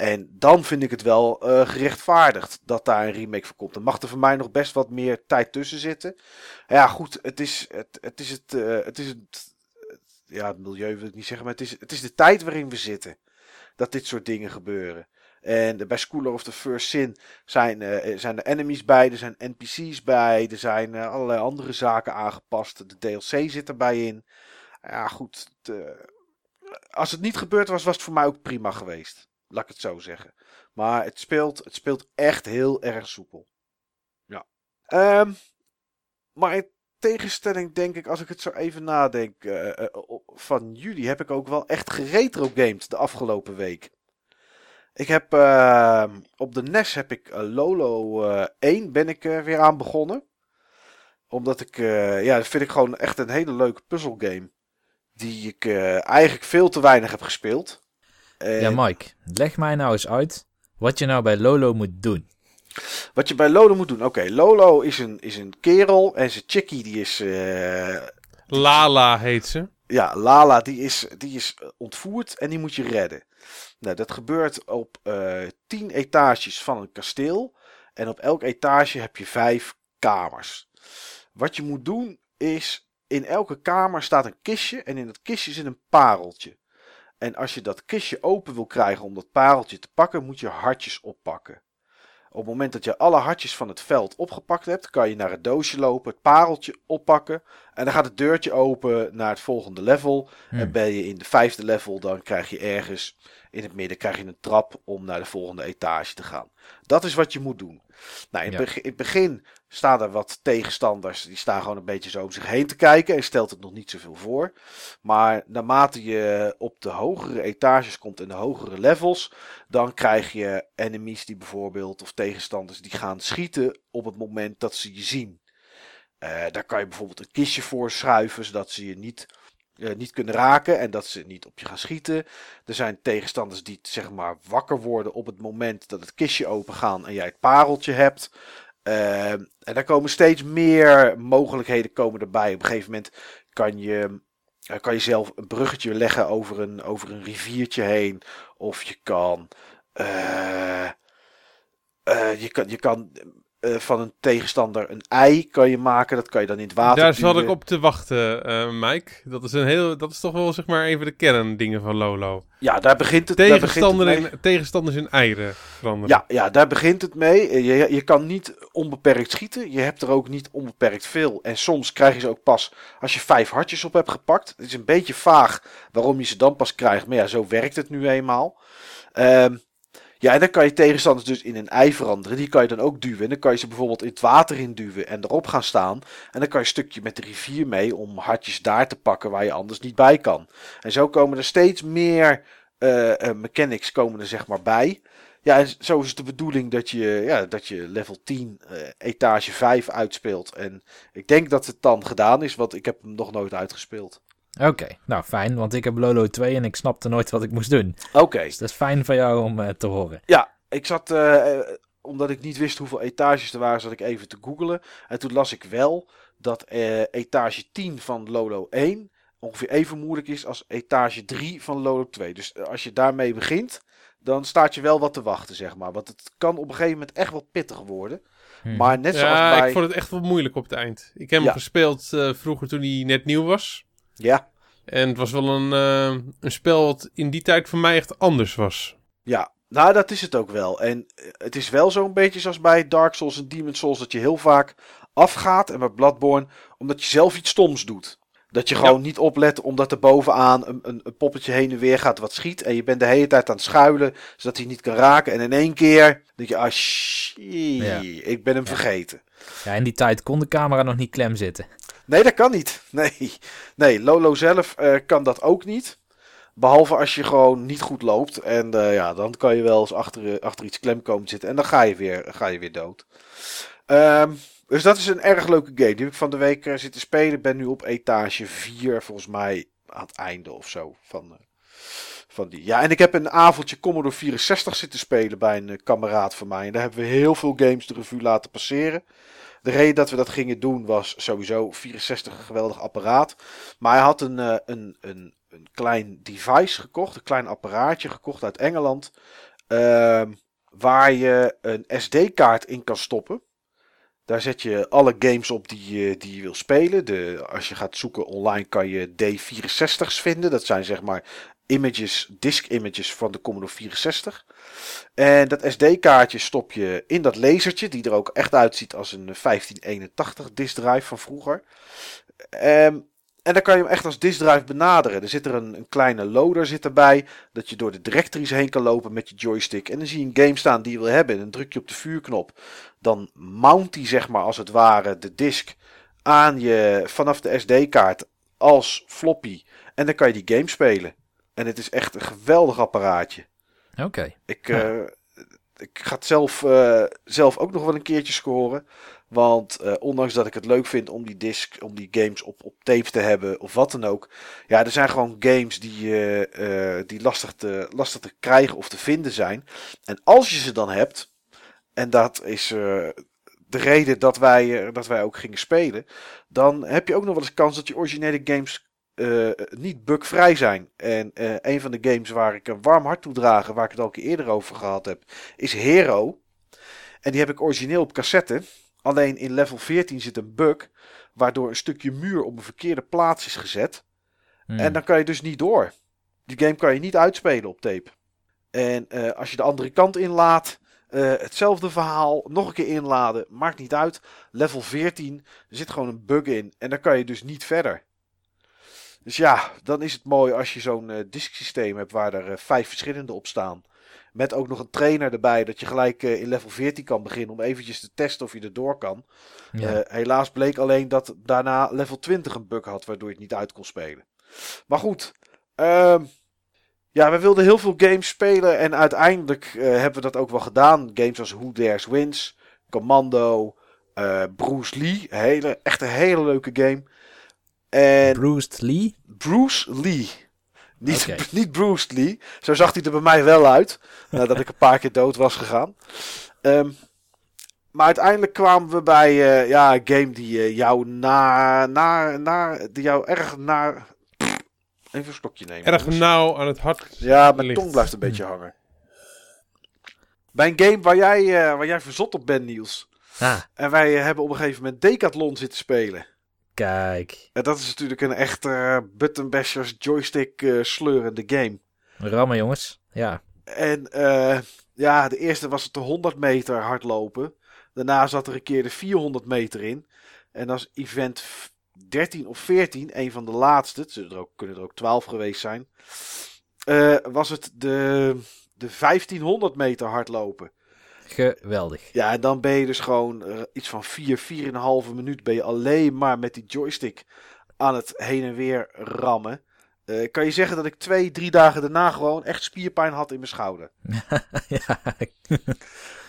En dan vind ik het wel uh, gerechtvaardigd dat daar een remake voor komt. Er mag er voor mij nog best wat meer tijd tussen zitten. Ja, goed, het is het, het, is het, uh, het, is het, ja, het milieu wil ik niet zeggen, maar het is, het is de tijd waarin we zitten. Dat dit soort dingen gebeuren. En bij Schooler of the First Sin zijn, uh, zijn er enemies bij, er zijn NPC's bij, er zijn allerlei andere zaken aangepast. De DLC zit erbij in. Ja, goed. De, als het niet gebeurd was, was het voor mij ook prima geweest. Laat ik het zo zeggen. Maar het speelt, het speelt echt heel erg soepel. Ja. Um, maar in tegenstelling denk ik, als ik het zo even nadenk, uh, uh, van jullie heb ik ook wel echt geretro-gamed de afgelopen week. Ik heb uh, op de NES heb ik Lolo 1 ben ik weer aan begonnen. Omdat ik, ja, dat vind ik gewoon echt een hele leuke puzzelgame. Die ik eigenlijk veel te weinig heb gespeeld. Ja, Mike, leg mij nou eens uit wat je nou bij Lolo moet doen. Wat je bij Lolo moet doen. Oké, Lolo is een, is een kerel en zijn chickie die is... Uh, Lala heet ze. Ja, Lala die is, die is ontvoerd en die moet je redden. Nou, dat gebeurt op uh, tien etages van een kasteel. En op elk etage heb je vijf kamers. Wat je moet doen is... In elke kamer staat een kistje en in dat kistje zit een pareltje. En als je dat kistje open wil krijgen om dat pareltje te pakken, moet je hartjes oppakken. Op het moment dat je alle hartjes van het veld opgepakt hebt, kan je naar het doosje lopen, het pareltje oppakken. En dan gaat het deurtje open naar het volgende level. Hmm. En ben je in de vijfde level, dan krijg je ergens in het midden krijg je een trap om naar de volgende etage te gaan. Dat is wat je moet doen. Nou, in, Ja. het begin, in het begin staan er wat tegenstanders. Die staan gewoon een beetje zo om zich heen te kijken. En stelt het nog niet zoveel voor. Maar naarmate je op de hogere etages komt en de hogere levels. Dan krijg je enemies die bijvoorbeeld, of tegenstanders, die gaan schieten op het moment dat ze je zien. Eh, daar kan je bijvoorbeeld een kistje voor schuiven, zodat ze je niet, eh, niet kunnen raken en dat ze niet op je gaan schieten. Er zijn tegenstanders die zeg maar wakker worden op het moment dat het kistje open gaan en jij het pareltje hebt. Eh, en daar komen steeds meer mogelijkheden komen erbij. Op een gegeven moment kan je, eh, kan je zelf een bruggetje leggen over een, over een riviertje heen. Of je kan, je kan, je kan eh, van een tegenstander een ei kan je maken. Dat kan je dan in het water Daar zat ik op te wachten, eh, Mike. Dat is, een heel, dat is toch wel zeg maar even de kerndingen van Lolo. Ja, daar begint het, daar begint het Tegenstander mee. in, tegenstanders in eieren veranderen. Ja, ja, daar begint het mee. Eh, Je, je kan niet onbeperkt schieten. Je hebt er ook niet onbeperkt veel. En soms krijg je ze ook pas als je vijf hartjes op hebt gepakt. Het is een beetje vaag waarom je ze dan pas krijgt. Maar ja, zo werkt het nu eenmaal. Ehm, ja, en dan kan je tegenstanders dus in een ei veranderen. Die kan je dan ook duwen. En dan kan je ze bijvoorbeeld in het water induwen en erop gaan staan. En dan kan je een stukje met de rivier mee om hartjes daar te pakken waar je anders niet bij kan. En zo komen er steeds meer eh, eh, mechanics komen er zeg maar bij. Ja, en zo is het de bedoeling dat je, ja, dat je level 10, eh, etage 5 uitspeelt. En ik denk dat het dan gedaan is, want ik heb hem nog nooit uitgespeeld. Oké, nou fijn, want ik heb Lolo 2 en ik snapte nooit wat ik moest doen. Oké, Dus dat is fijn van jou om eh, te horen. ja, ik zat, eh, eh, omdat ik niet wist hoeveel etages er waren, zat ik even te googlen. En toen las ik wel dat eh, etage 10 van Lolo 1 ongeveer even moeilijk is als etage 3 van Lolo 2. Dus als je daarmee begint, dan staat je wel wat te wachten, zeg maar. Want het kan op een gegeven moment echt wel pittig worden. Hm. Maar net zoals Ja, bij... ik vond het echt wel moeilijk op het eind. Ik heb Ja. hem gespeeld eh, vroeger toen hij net nieuw was. Ja, En het was wel een, eh, een spel wat in die tijd voor mij echt anders was. Ja, nou dat is het ook wel. En eh, het is wel zo'n beetje zoals bij Dark Souls en Demon Souls dat je heel vaak afgaat. En bij Bloodborne omdat je zelf iets stoms doet. Dat je gewoon niet oplet omdat er bovenaan een, een, een poppetje heen en weer gaat wat schiet. En je bent de hele tijd aan het schuilen zodat hij niet kan raken. En in één keer denk je, ah shit, Ja. ik ben hem vergeten. Ja, in die tijd kon de camera nog niet klem zitten. Nee, dat kan niet. Nee, nee Lolo zelf eh, kan dat ook niet. Behalve als je gewoon niet goed loopt. En eh, ja, dan kan je wel eens achter, eh, achter iets klem komen te zitten. En dan ga je weer, ga je weer dood. Ehm, dus dat is een erg leuke game. Die heb ik van de week eh, zitten spelen. Ben nu op etage 4. Volgens mij aan het einde of zo. Van, van die. Ja, en ik heb een avondje Commodore 64 zitten spelen bij een uh, kameraad van mij. En daar hebben we heel veel games de revue laten passeren. De reden dat we dat gingen doen was sowieso 64 een geweldig apparaat. Maar hij had een, uh, een, een, een klein device gekocht, een klein apparaatje gekocht uit Engeland. Ehm, waar je een SD-kaart in kan stoppen. Daar zet je alle games op die, je, die je wil spelen. De, als je gaat zoeken online kan je D64's vinden. Dat zijn zeg maar images, disk images van de Commodore 64. En dat SD-kaartje stop je in dat lasertje, die er ook echt uitziet als een 1581 disk drive van vroeger. Um, en dan kan je hem echt als disk drive benaderen. Er zit er een, kleine loader zit erbij. Dat je door de directories heen kan lopen met je joystick. En dan zie je een game staan die je wil hebben. En dan druk je op de vuurknop. Dan mount hij zeg maar als het ware de disk aan je vanaf de SD-kaart als floppy. En dan kan je die game spelen. En het is echt een geweldig apparaatje. Oké. Ik, ja. uh, ik ga het zelf, uh, zelf ook nog wel een keertje scoren. Want uh, ondanks dat ik het leuk vind om die disc, om die games op, op tape te hebben of wat dan ook. Ja, er zijn gewoon games die, die lastig, te, lastig te krijgen of te vinden zijn. En als je ze dan hebt, en dat is de reden dat wij, dat wij ook gingen spelen. Dan heb je ook nog wel eens kans dat je originele games niet bugvrij zijn. En een van de games waar ik een warm hart toe draag, waar ik het al een keer eerder over gehad heb, is Hero. En die heb ik origineel op cassette. Alleen in level 14 zit een bug. Waardoor een stukje muur op een verkeerde plaats is gezet. Hmm. En dan kan je dus niet door. Die game kan je niet uitspelen op tape. En uh, als je de andere kant inlaat. Uh, hetzelfde verhaal. Nog een keer inladen. Maakt niet uit. Level 14. Er zit gewoon een bug in. En dan kan je dus niet verder. Dus ja, dan is het mooi als je zo'n uh, disksysteem hebt waar er vijf verschillende op staan. Met ook nog een trainer erbij, dat je gelijk uh, in level 14 kan beginnen om eventjes te testen of je erdoor kan. Ja. Helaas bleek alleen dat daarna level 20 een bug had, waardoor je het niet uit kon spelen. Maar goed, uh, ja, we wilden heel veel games spelen en uiteindelijk hebben we dat ook wel gedaan. Games als Who Dares Wins, Commando, Bruce Lee, hele, echt een hele leuke game. En Bruce Lee? Bruce Lee. Niet, okay. [laughs] niet Bruce Lee. Zo zag hij er bij mij wel uit. Nadat ik een paar keer dood was gegaan. Um, maar uiteindelijk kwamen we bij uh, ja, een game die uh, jou naar, naar, naar, die jou erg naar. Even een stokje nemen. Erg nauw aan het hart. Ja, mijn tong blijft een beetje hangen. Bij een game waar jij, uh, waar jij verzot op bent, Niels. Ah. En wij hebben op een gegeven moment Decathlon zitten spelen. Kijk. En dat is natuurlijk een echte uh, button bashers joystick uh, sleurende game. Rammen jongens, ja. En uh, ja, de eerste was het de 100 meter hardlopen. Daarna zat er een keer de 400 meter in. En als event 13 of 14, een van de laatste, er ook, kunnen er ook 12 geweest zijn, uh, was het de, de 1500 meter hardlopen. Geweldig. Ja, en dan ben je dus gewoon uh, iets van 4, 4,5 minuut ben je alleen maar met die joystick aan het heen en weer rammen. Uh, kan je zeggen dat ik twee, drie dagen daarna gewoon echt spierpijn had in mijn schouder. [laughs] ja. [laughs]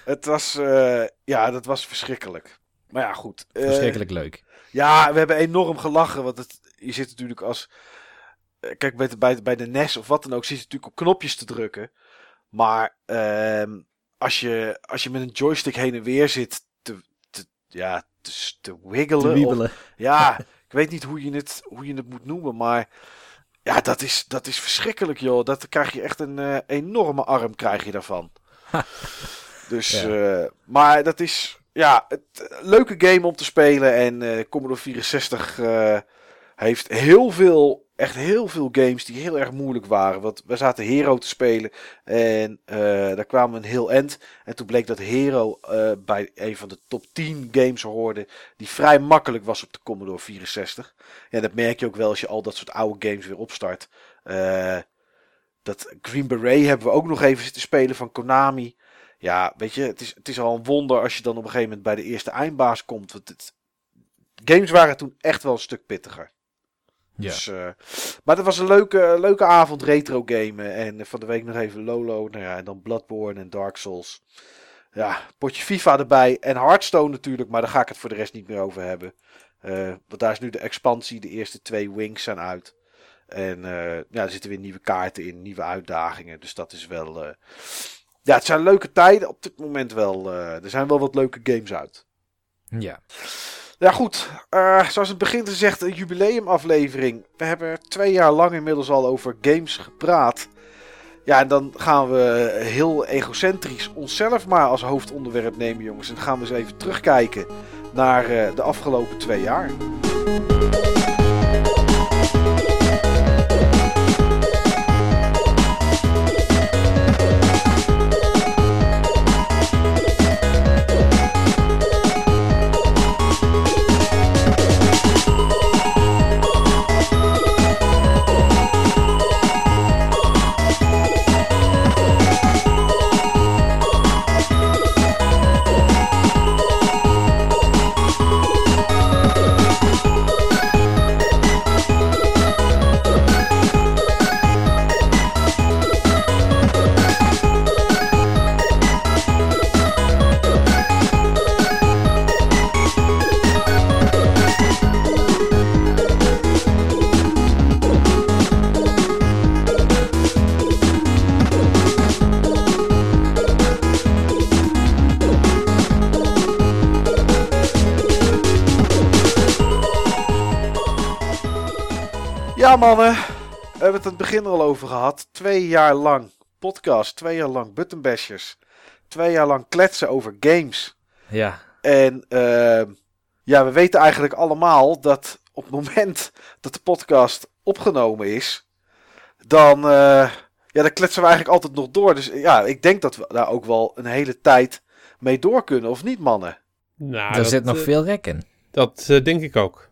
Het was, uh, ja, dat was verschrikkelijk. Maar ja, goed. Verschrikkelijk leuk. Ja, we hebben enorm gelachen, want het, je zit natuurlijk als... Kijk, bij de, bij, bij de NES of wat dan ook, zit je natuurlijk op knopjes te drukken. Maar ehm, als je, als je met een joystick heen en weer zit te, te, ja, te, te wiggelen. Te wiebelen. Of, ja, [laughs] ik weet niet hoe je, het, hoe je het moet noemen, maar ja, dat is, dat is verschrikkelijk, joh. Dat krijg je echt een uh, enorme arm krijg je daarvan. [laughs] dus, ja. uh, maar dat is, ja, het, leuke game om te spelen. En uh, Commodore 64 heeft heel veel echt heel veel games die heel erg moeilijk waren. Want we zaten Hero te spelen en uh, daar kwamen we een heel end. En toen bleek dat Hero uh, bij een van de top 10 games hoorde die vrij makkelijk was op de Commodore 64. En dat merk je ook wel als je al dat soort oude games weer opstart. Uh, dat Green Beret hebben we ook nog even zitten spelen van Konami. Ja, weet je, het is, het is al een wonder als je dan op een gegeven moment bij de eerste eindbaas komt. Want het, games waren toen echt wel een stuk pittiger. Ja. Dus, uh, maar dat was een leuke, leuke avond retro gamen. En van de week nog even Lolo. Nou ja, en dan Bloodborne en Dark Souls. Ja, potje FIFA erbij. En Hearthstone natuurlijk. Maar daar ga ik het voor de rest niet meer over hebben. Uh, want daar is nu de expansie. De eerste twee wings zijn uit. En eh, ja, er zitten weer nieuwe kaarten in, nieuwe uitdagingen. Dus dat is wel. eh, Ja, het zijn leuke tijden op dit moment wel. eh, er zijn wel wat leuke games uit. Ja. Ja, goed. Eh, zoals het begin gezegd, een jubileumaflevering. We hebben twee jaar lang inmiddels al over games gepraat. Ja, en dan gaan we heel egocentrisch onszelf maar als hoofdonderwerp nemen, jongens. En gaan we eens even terugkijken naar eh, de afgelopen twee jaar. Mannen. We hebben het aan het begin al over gehad. Twee jaar lang podcast, twee jaar lang buttonbashers, twee jaar lang kletsen over games. Ja. En eh, ja, we weten eigenlijk allemaal dat op het moment dat de podcast opgenomen is, dan, eh, ja, dan kletsen we eigenlijk altijd nog door. Dus ja, ik denk dat we daar ook wel een hele tijd mee door kunnen, of niet, mannen? Nou, er dat, zit nog eh, veel rek in. Dat eh, denk ik ook.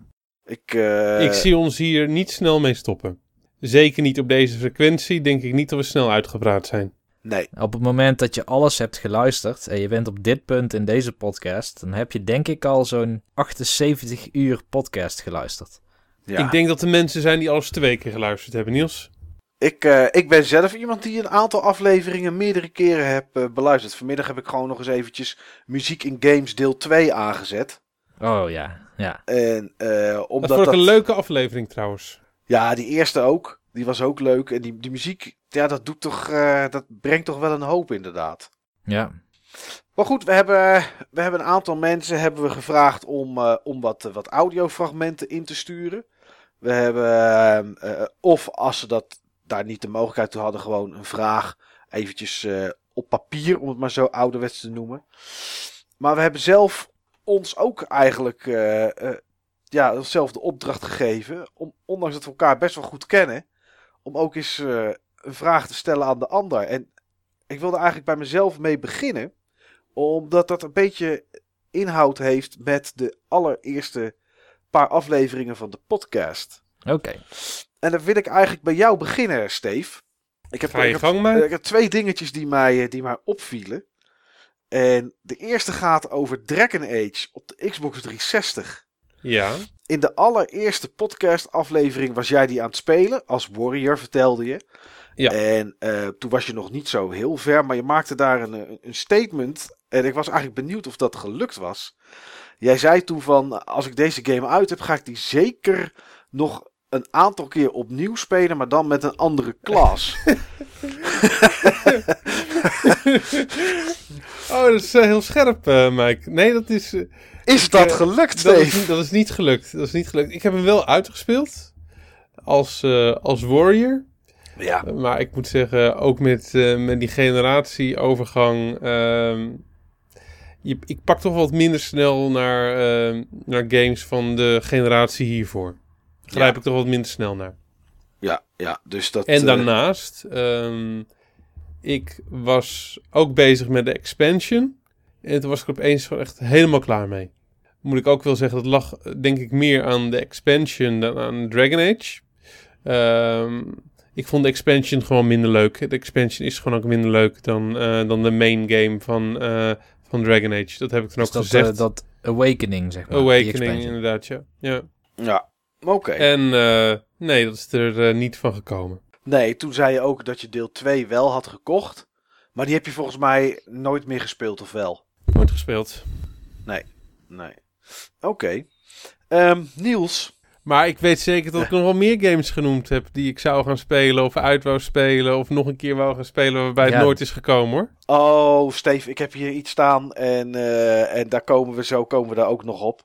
Ik, eh, ik zie ons hier niet snel mee stoppen. Zeker niet op deze frequentie. Denk ik niet dat we snel uitgepraat zijn. Nee, Op het moment dat je alles hebt geluisterd en je bent op dit punt in deze podcast, dan heb je denk ik al zo'n 78 uur podcast geluisterd. ja. Ik denk dat er mensen zijn die alles twee keer geluisterd hebben, Niels. Ik, eh, ik ben zelf iemand die een aantal afleveringen meerdere keren heb eh, beluisterd. Vanmiddag heb ik gewoon nog eens eventjes Muziek in Games deel 2 aangezet. Oh ja, ja. En eh, Dat omdat vond ik dat... een leuke aflevering trouwens. Ja, die eerste ook. Die was ook leuk. En die, die muziek, ja, dat doet toch... eh, dat brengt toch wel een hoop inderdaad. Ja, Maar goed, we hebben, we hebben een aantal mensen hebben we gevraagd om, eh, om wat, wat audiofragmenten in te sturen. We hebben, eh, of als ze dat daar niet de mogelijkheid toe hadden, gewoon een vraag eventjes eh, op papier, om het maar zo ouderwets te noemen. Maar we hebben zelf ons ook eigenlijk eh, eh, ja, onszelf de opdracht gegeven, om, ondanks dat we elkaar best wel goed kennen, om ook eens eh, een vraag te stellen aan de ander. En ik wilde eigenlijk bij mezelf mee beginnen omdat dat een beetje inhoud heeft met de allereerste paar afleveringen van de podcast. oké. En dan wil ik eigenlijk bij jou beginnen, Steve. Ik heb, Ga je ik heb, gang maar. ik heb twee dingetjes die mij, die mij opvielen. En de eerste gaat over Dragon Age op de Xbox 360. Ja. In de allereerste podcast aflevering was jij die aan het spelen. Als warrior vertelde je. Ja. En eh, toen was je nog niet zo heel ver. Maar je maakte daar een, een- een statement. En ik was eigenlijk benieuwd of dat gelukt was. Jij zei toen van. Als ik deze game uit heb. Ga ik die zeker nog een aantal keer opnieuw spelen. Maar dan met een andere klas. [laughs] [laughs] Oh, dat is eh, heel scherp, eh, Mike. Nee, dat is, eh, Is dat gelukt, dat, is, Steve? niet- dat is niet gelukt. Dat is niet gelukt. Ik heb hem wel uitgespeeld. Als, als warrior. Ja. Maar ik moet zeggen, ook met, met die generatieovergang. ehm, je, ik pak toch wat minder snel naar, ehm, naar games van de generatie hiervoor. Grijp Ja. ik toch wat minder snel naar. Ja, ja. Dus dat. En daarnaast, ehm, ik was ook bezig met de expansion. En toen was ik er opeens echt helemaal klaar mee. Moet ik ook wel zeggen, dat lag eh, denk ik meer aan de expansion dan aan Dragon Age. Ehm, ik vond de expansion gewoon minder leuk. De expansion is gewoon ook minder leuk dan, eh, dan de main game van, eh, van Dragon Age. Dat heb ik toen Dus ook dat, gezegd. dat Awakening, zeg maar. Awakening, expansion. inderdaad, ja. ja. Ja. Oké. En eh, nee, dat is er niet van gekomen. Nee, toen zei je ook dat je deel 2 wel had gekocht. Maar die heb je volgens mij nooit meer gespeeld, of wel? Nooit gespeeld. Nee. Oké. Ehm, Niels. Maar ik weet zeker dat ik nog wel meer games genoemd heb die ik zou gaan spelen of uit wou spelen of nog een keer wou gaan spelen waarbij het nooit is gekomen hoor. Oh, Steve, ik heb hier iets staan en, eh, en daar komen we zo komen we daar ook nog op.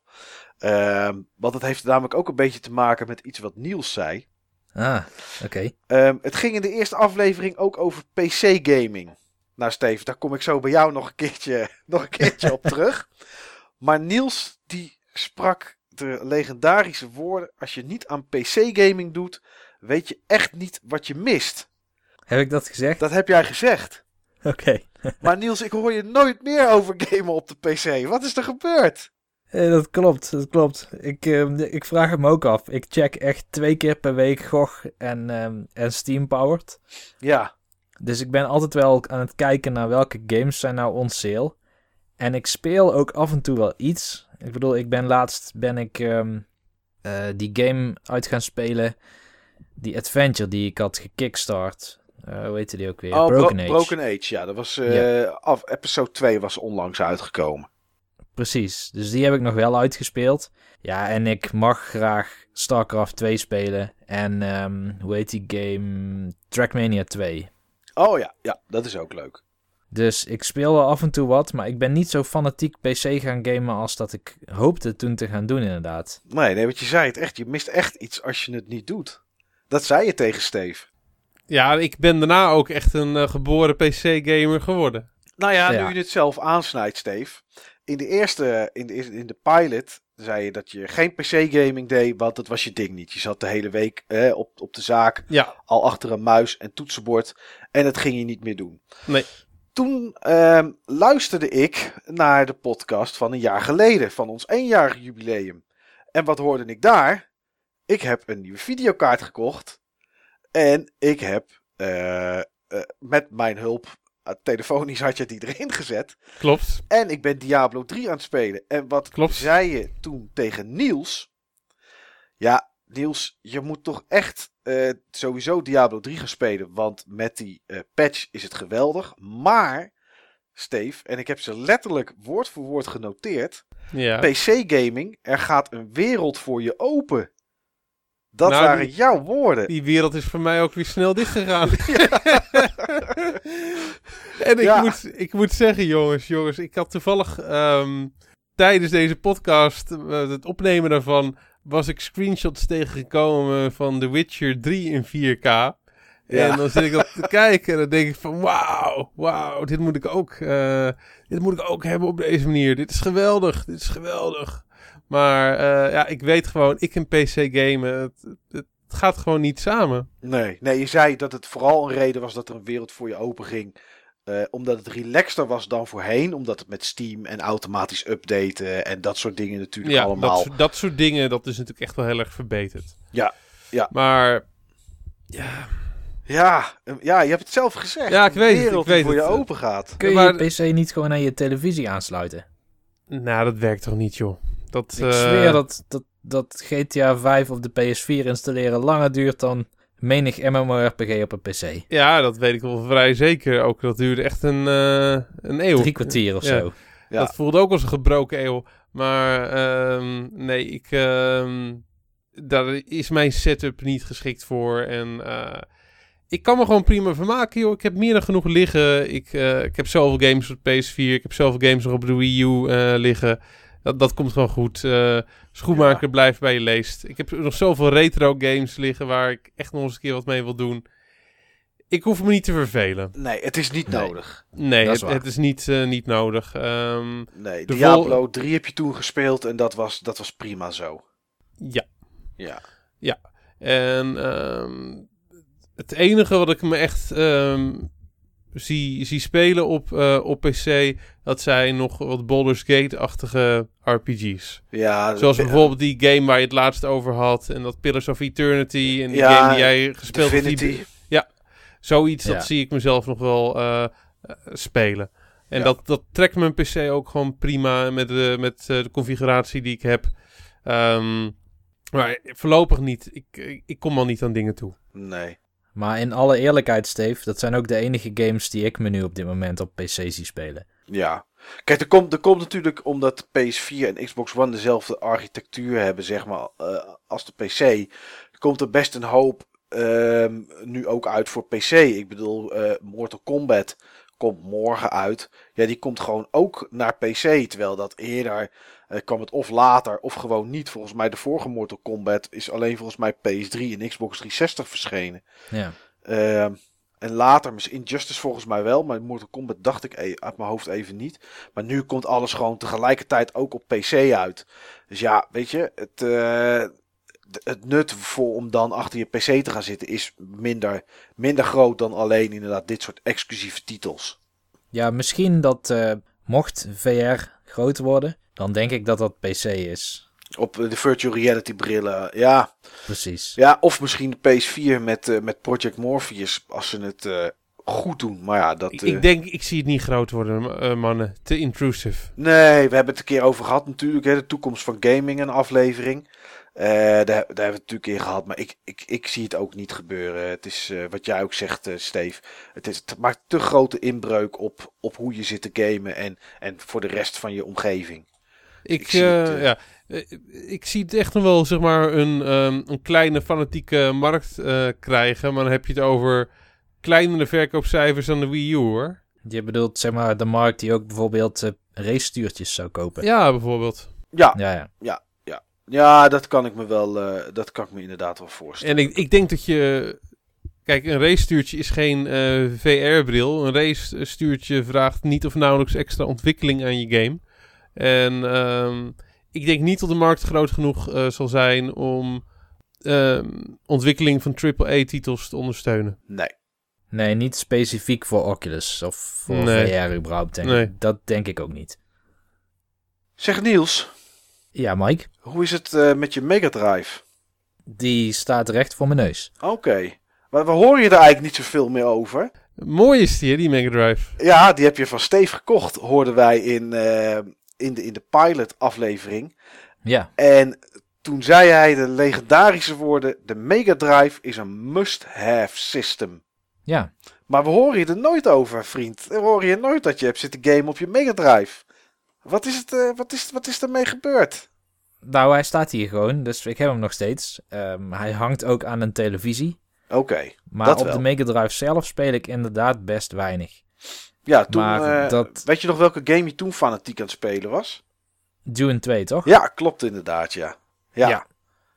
Ehm, want het heeft namelijk ook een beetje te maken met iets wat Niels zei. Ah, oké. Ehm, het ging in de eerste aflevering ook over PC-gaming. Nou, Steve, daar kom ik zo bij jou nog een keertje, [laughs] nog een keertje op [laughs] terug. Maar Niels, die sprak de legendarische woorden: Als je niet aan PC-gaming doet, weet je echt niet wat je mist. Heb ik dat gezegd? Dat heb jij gezegd. Oké. [laughs] Maar Niels, ik hoor je nooit meer over gamen op de PC. Wat is er gebeurd? Eh, dat klopt, dat klopt. Ik, ehm, ik vraag het me ook af. Ik check echt twee keer per week GOG en, ehm, en Steam Powered. Ja, Dus ik ben altijd wel aan het kijken naar welke games zijn nou on sale. En ik speel ook af en toe wel iets. Ik bedoel, ik ben laatst ben ik ehm, eh, die game uit gaan spelen. Die adventure die ik had gekickstart. Eh hoe heette die ook weer? oh, Bro- Broken Age. Broken Age, ja. Dat was af, episode 2 was onlangs uitgekomen. Precies, dus die heb ik nog wel uitgespeeld. Ja, en ik mag graag StarCraft 2 spelen. En ehm, hoe heet die game? Trackmania 2. Oh ja, ja, dat is ook leuk. Dus ik speel wel af en toe wat, maar ik ben niet zo fanatiek PC gaan gamen als dat ik hoopte toen te gaan doen inderdaad. Nee, nee, wat je zei het echt. Je mist echt iets als je het niet doet. Dat zei je tegen Steve. Ja, ik ben daarna ook echt een eh, geboren PC-gamer geworden. Nou ja, Ja. nu je het zelf aansnijdt, Steve. In de eerste, in de, in de pilot, zei je dat je geen PC-gaming deed, want dat was je ding niet. Je zat de hele week eh, op, op de zaak, Ja, al achter een muis en toetsenbord, en dat ging je niet meer doen. nee. Toen ehm, luisterde ik naar de podcast van een jaar geleden, van ons eenjarig jubileum. En wat hoorde ik daar? Ik heb een nieuwe videokaart gekocht. En ik heb eh, eh, met mijn hulp, telefonisch had je het die erin gezet. Klopt. En ik ben Diablo 3 aan het spelen. En wat Klopt. zei je toen tegen Niels? Ja, Niels, je moet toch echt eh, sowieso Diablo 3 gaan spelen. Want met die eh, patch is het geweldig. Maar, Steve, en ik heb ze letterlijk woord voor woord genoteerd. Ja. PC-gaming, er gaat een wereld voor je open. Dat Nou, waren die- jouw woorden. Die wereld is voor mij ook weer snel dichtgegaan. [laughs] [laughs] [laughs] en ik, Ja. moet, ik moet zeggen, jongens, jongens, ik had toevallig ehm, tijdens deze podcast, eh, het opnemen daarvan, was ik screenshots tegengekomen van The Witcher 3 in 4K. Ja. En dan zit ik dat te [laughs] kijken en dan denk ik van wauw, wauw, dit moet ik ook, eh, dit moet ik ook hebben op deze manier. Dit is geweldig, dit is geweldig. Maar eh, ja, ik weet gewoon, ik en PC gamen, het gaat gewoon niet samen. Nee, nee, je zei dat het vooral een reden was dat er een wereld voor je open ging. eh, omdat het relaxter was dan voorheen. Omdat het met Steam en automatisch updaten en dat soort dingen natuurlijk Ja, allemaal. dat, soort- dat soort dingen, dat is natuurlijk echt wel heel erg verbeterd. Ja, ja. Maar, ja, Ja, eh, ja, je hebt het zelf gezegd. Ja, ik weet het, ik weet voor het. je open gaat. Kun je Maar- je PC niet gewoon aan je televisie aansluiten? nou, dat werkt toch niet, joh. Dat, Ik eh, zweer dat, dat, dat GTA 5 op de PS4 installeren langer duurt dan menig MMORPG op een PC. Ja, dat weet ik wel vrij zeker. Ook dat duurde echt een, eh, een eeuw. Drie kwartier of Ja. zo. Ja. Dat voelde ook als een gebroken eeuw. Maar ehm, nee, ik, ehm, daar is mijn setup niet geschikt voor. En eh, ik kan me gewoon prima vermaken, joh. Ik heb meer dan genoeg liggen. Ik, eh, ik heb zoveel games op de PS4. Ik heb zoveel games nog op de Wii U eh, liggen. Dat, dat komt gewoon goed. Eh, schoenmaker blijft bij je leest. Ik heb nog zoveel retro games liggen waar ik echt nog eens een keer wat mee wil doen. Ik hoef me niet te vervelen. Nee, het is niet Nee. nodig. Nee, het, het is niet, eh, niet nodig. Ehm, Nee, De Diablo vol- 3 heb je toen gespeeld en dat was, dat was prima zo. ja. Ja. En ehm, het enige wat ik me echt ehm, zie, zie spelen op, eh, op PC, dat zijn nog wat Baldur's Gate-achtige RPG's. ja Zoals eh, bijvoorbeeld die game waar je het laatst over had, en dat Pillars of Eternity, en die Ja, game die jij gespeeld hebt. die- Divinity. Zoiets, Ja. dat zie ik mezelf nog wel eh, spelen. En Ja. dat, dat trekt mijn PC ook gewoon prima met de, met de configuratie die ik heb. Ehm, maar voorlopig niet. Ik, ik, ik kom al niet aan dingen toe. Nee. Maar in alle eerlijkheid, Steve, dat zijn ook de enige games die ik me nu op dit moment op PC zie spelen. Ja. Kijk, er komt, er komt natuurlijk omdat PS4 en Xbox One dezelfde architectuur hebben, zeg maar, eh, als de PC. Komt er best een hoop ehm, nu ook uit voor PC. Ik bedoel, eh, Mortal Kombat komt morgen uit. Ja, die komt gewoon ook naar PC. Terwijl dat eerder eh, kwam het of later of gewoon niet. Volgens mij de vorige Mortal Kombat is alleen volgens mij PS3 en Xbox 360 verschenen. Ja. Ehm, en later, misschien Injustice volgens mij wel, maar Mortal Kombat dacht ik e- uit mijn hoofd even niet. Maar nu komt alles gewoon tegelijkertijd ook op PC uit. Dus ja, weet je, het, eh, het nut voor om dan achter je PC te gaan zitten is minder, minder groot dan alleen inderdaad dit soort exclusieve titels. Ja, misschien dat eh, mocht VR groot worden, dan denk ik dat dat PC is. Op eh, de virtual reality brillen, ja. Precies. ja of misschien de PS4 met, eh, met Project Morpheus als ze het eh, goed doen. Maar ja, dat... Ik, ik denk, ik zie het niet groot worden, mannen. Te intrusive. Nee, we hebben het een keer over gehad natuurlijk. Hè, de toekomst van gaming, een aflevering. Eh, daar, daar hebben we het natuurlijk in gehad. Maar ik, ik, ik zie het ook niet gebeuren. Het is wat jij ook zegt, eh Steve. Het, is, het maakt te grote inbreuk op, op hoe je zit te gamen. En, en voor de rest van je omgeving. Ik, Ik zie eh, het, eh, ja, eh, ik zie het echt nog wel, zeg maar, een, ehm, een kleine fanatieke markt eh, krijgen. Maar dan heb je het over kleinere verkoopcijfers dan de Wii U, hoor. Je bedoelt zeg maar de markt die ook bijvoorbeeld eh race-stuurtjes zou kopen. Ja, bijvoorbeeld. Ja, Ja, ja. ja dat kan ik me wel. eh, dat kan ik me inderdaad wel voorstellen. En ik, ik denk dat je... Kijk, een race-stuurtje is geen eh, VR-bril. Een race-stuurtje vraagt niet of nauwelijks extra ontwikkeling aan je game. En ehm, ik denk niet dat de markt groot genoeg eh, zal zijn om ehm, ontwikkeling van AAA-titels te ondersteunen. Nee. Nee, niet specifiek voor Oculus of voor Nee. VR überhaupt, denk Nee. ik. Dat denk ik ook niet. Zeg Niels, Ja, Mike, hoe is het eh, met je Mega Drive? die staat recht voor mijn neus. Oké. Maar we horen je er eigenlijk niet zoveel meer over. Mooi is die, hè, die Mega Drive. Ja, die heb je van Steve gekocht, hoorden wij in, eh, in, de, in de pilot aflevering. Ja, En toen zei hij de legendarische woorden: De Mega Drive is een must-have system. ja. Maar we horen je er nooit over, vriend. We horen je nooit dat je hebt zitten gamen op je Mega Drive. Wat is, het, eh, wat is, wat is ermee gebeurd? Nou, hij staat hier gewoon, dus ik heb hem nog steeds. Ehm, hij hangt ook aan een televisie. Oké. Maar op wel. de Mega Drive zelf speel ik inderdaad best weinig. Ja, toen. Maar eh, dat- Weet je nog welke game je toen fanatiek aan het spelen was? Dune 2, toch? Ja, klopt inderdaad, ja. Ja. Ja.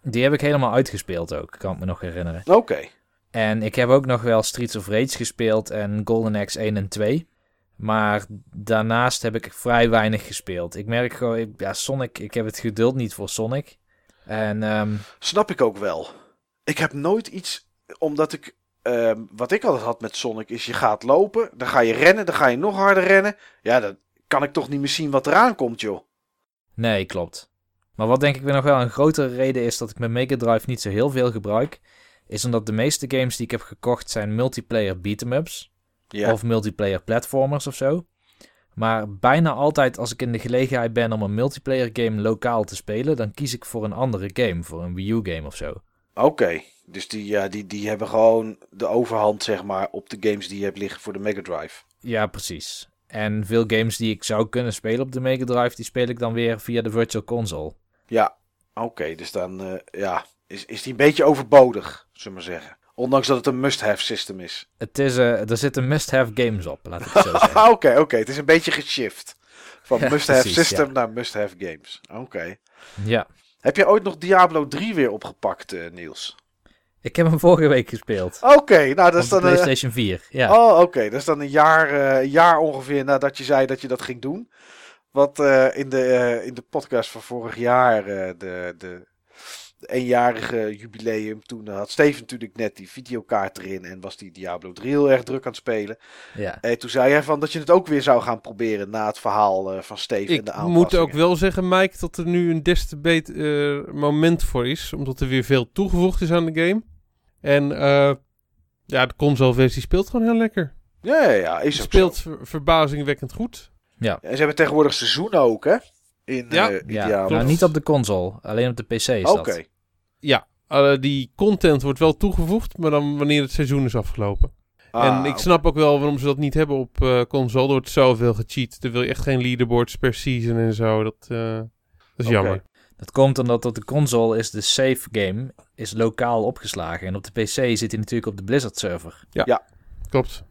Die heb ik helemaal uitgespeeld ook, kan ik me nog herinneren. Oké. En ik heb ook nog wel Streets of Rage gespeeld en Golden Axe 1 en 2. Maar daarnaast heb ik vrij weinig gespeeld. Ik merk gewoon, ja, Sonic, ik heb het geduld niet voor Sonic. En ehm, Snap ik ook wel. Ik heb nooit iets, omdat ik, ehm, wat ik altijd had met Sonic is je gaat lopen, dan ga je rennen, dan ga je nog harder rennen. Ja, dan kan ik toch niet meer zien wat eraan komt, joh. nee, klopt. Maar wat denk ik weer nog wel een grotere reden is dat ik mijn Mega Drive niet zo heel veel gebruik, is omdat de meeste games die ik heb gekocht zijn multiplayer beat-em-ups. Of multiplayer platformers of zo. Maar bijna altijd als ik in de gelegenheid ben om een multiplayer game lokaal te spelen, dan kies ik voor een andere game, voor een Wii U game of zo. Oké, dus die, ja, die, die hebben gewoon de overhand, zeg maar, op de games die je hebt liggen voor de Mega Drive. Ja, precies. En veel games die ik zou kunnen spelen op de Mega Drive, die speel ik dan weer via de Virtual Console. Ja, oké, dus dan, eh, ja, is, is die een beetje overbodig, zullen we maar zeggen. Ondanks dat het een must-have system is. Het is, eh, er zitten must-have games op, laat ik het zo [laughs] zeggen. Oké, oké, het is een beetje geshift. Van Ja, must-have system ja. naar must-have games. Oké. ja, Heb je ooit nog Diablo 3 weer opgepakt, eh, Niels? Ik heb hem vorige week gespeeld. Oké, nou dat is dan... eh, PlayStation 4. Ja. Oh, oké, dat is dan een jaar, eh, een jaar ongeveer nadat je zei dat je dat ging doen. Wat eh, in, de, eh, in de podcast van vorig jaar, eh, de, de, de eenjarige jubileum, toen had Steven natuurlijk net die videokaart erin en was die Diablo 3 heel erg druk aan het spelen. ja. En toen zei hij van dat je het ook weer zou gaan proberen na het verhaal eh, van Steven en Ik de moet ook wel zeggen, Mike, dat er nu een des te beter eh, moment voor is. Omdat er weer veel toegevoegd is aan de game. En eh, ja, de console-versie speelt gewoon heel lekker. Ja, ja, ja, is Het speelt ver- verbazingwekkend goed. En ze hebben tegenwoordig seizoenen ook, hè? In, Ja. eh, in ja. Nou, niet op de console, alleen op de PC is Oké. Ja, eh, die content wordt wel toegevoegd, maar dan wanneer het seizoen is afgelopen. Ah, en ik snap ook wel waarom ze dat niet hebben op eh, console. Er wordt zoveel gecheat. Dan wil je echt geen leaderboards per season en zo. Dat, eh, dat is jammer. Dat komt omdat op de console is de save game is lokaal opgeslagen. En op de PC zit hij natuurlijk op de Blizzard server. Klopt.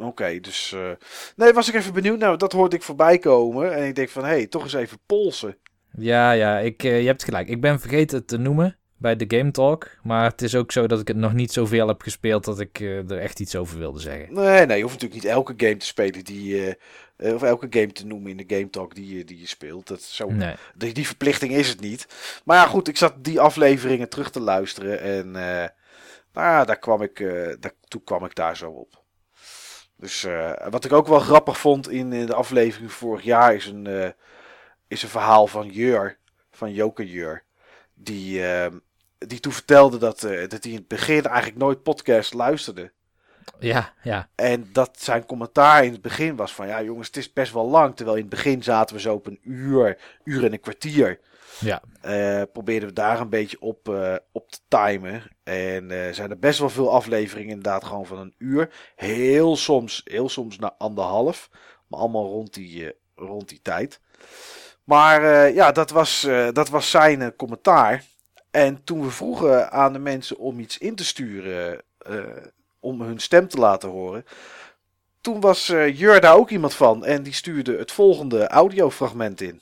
Oké, dus... eh, nee, was ik even benieuwd. Nou, dat hoorde ik voorbij komen. En ik denk van, hé, hey, toch eens even polsen. Ja, ja, ik, eh, je hebt gelijk. Ik ben vergeten het te noemen bij de Game Talk. Maar het is ook zo dat ik het nog niet zoveel heb gespeeld dat ik eh, er echt iets over wilde zeggen. Nee, nee, je hoeft natuurlijk niet elke game te spelen die... eh, of elke game te noemen in de Game Talk die, je- die je speelt. Dat zo, Nee. die, die verplichting is het niet. Maar ja, goed, ik zat die afleveringen terug te luisteren. En nou daar kwam ik, daar, toen kwam ik daar zo op. Dus wat ik ook wel grappig vond in, in de aflevering vorig jaar is een, is een verhaal van Jur, van Joke Jur. Die, eh, die toen vertelde dat, eh, dat hij in het begin eigenlijk nooit podcast luisterde. Ja, ja. En dat zijn commentaar in het begin was van ja jongens, het is best wel lang. Terwijl in het begin zaten we zo op een uur, uur en een kwartier. Ja. Eh, probeerden we daar een beetje op, eh, op te timen. En eh zijn er best wel veel afleveringen inderdaad gewoon van een uur. Heel soms, heel soms na anderhalf. Maar allemaal rond die, rond die tijd. Maar ja, dat was, dat was zijn commentaar. En toen we vroegen aan de mensen om iets in te sturen, eh, om hun stem te laten horen. Toen was eh, Jur daar ook iemand van en die stuurde het volgende audiofragment in.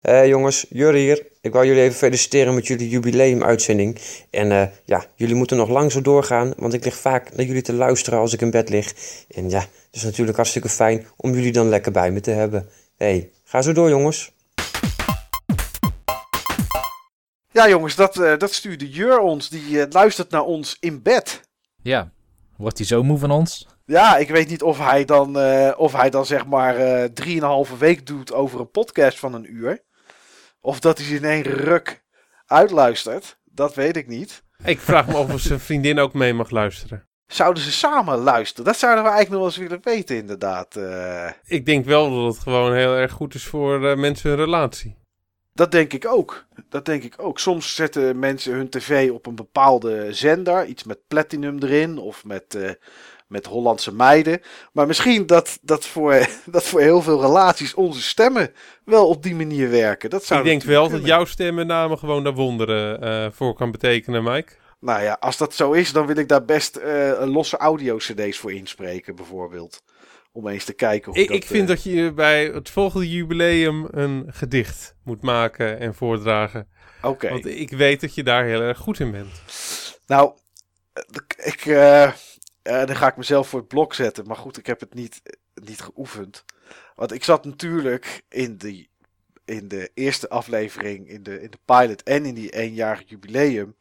Eh jongens, Jurre hier. Ik wou jullie even feliciteren met jullie jubileumuitzending. En ja, jullie moeten nog lang zo doorgaan, want ik lig vaak naar jullie te luisteren als ik in bed lig. En ja, het is natuurlijk hartstikke fijn om jullie dan lekker bij me te hebben. hey, ga zo door jongens. Ja jongens, dat, eh, dat stuurde Jur ons. Die eh, luistert naar ons in bed. Ja. Wordt hij zo moe van ons? Ja, ik weet niet of hij dan, eh, of hij dan zeg maar eh drieënhalve week doet over een podcast van een uur. Of dat hij ze in één ruk uitluistert. Dat weet ik niet. Ik vraag me af of [laughs] zijn vriendin ook mee mag luisteren. Zouden ze samen luisteren? Dat zouden we eigenlijk nog wel eens willen weten inderdaad. eh. Ik denk wel dat het gewoon heel erg goed is voor eh, mensen hun relatie. Dat denk ik ook. Dat denk ik ook. Soms zetten mensen hun tv op een bepaalde zender. Iets met platinum erin of met, eh, met Hollandse meiden. Maar misschien dat, dat, voor, [laughs] dat voor heel veel relaties onze stemmen wel op die manier werken. Dat zou ik denk wel dat jouw stem met name gewoon daar wonderen eh, voor kan betekenen, Mike. Nou ja, als dat zo is, dan wil ik daar best eh, losse audio-cd's voor inspreken, bijvoorbeeld. Om eens te kijken hoe Ik, dat... ik vind eh, dat je bij het volgende jubileum een gedicht moet maken en voordragen. Oké. Want ik weet dat je daar heel erg goed in bent. Nou, ik, eh, dan ga ik mezelf voor het blok zetten. Maar goed, ik heb het niet, niet geoefend. Want ik zat natuurlijk in, die, in de eerste aflevering, in de, in de pilot en in die eenjarig jubileum.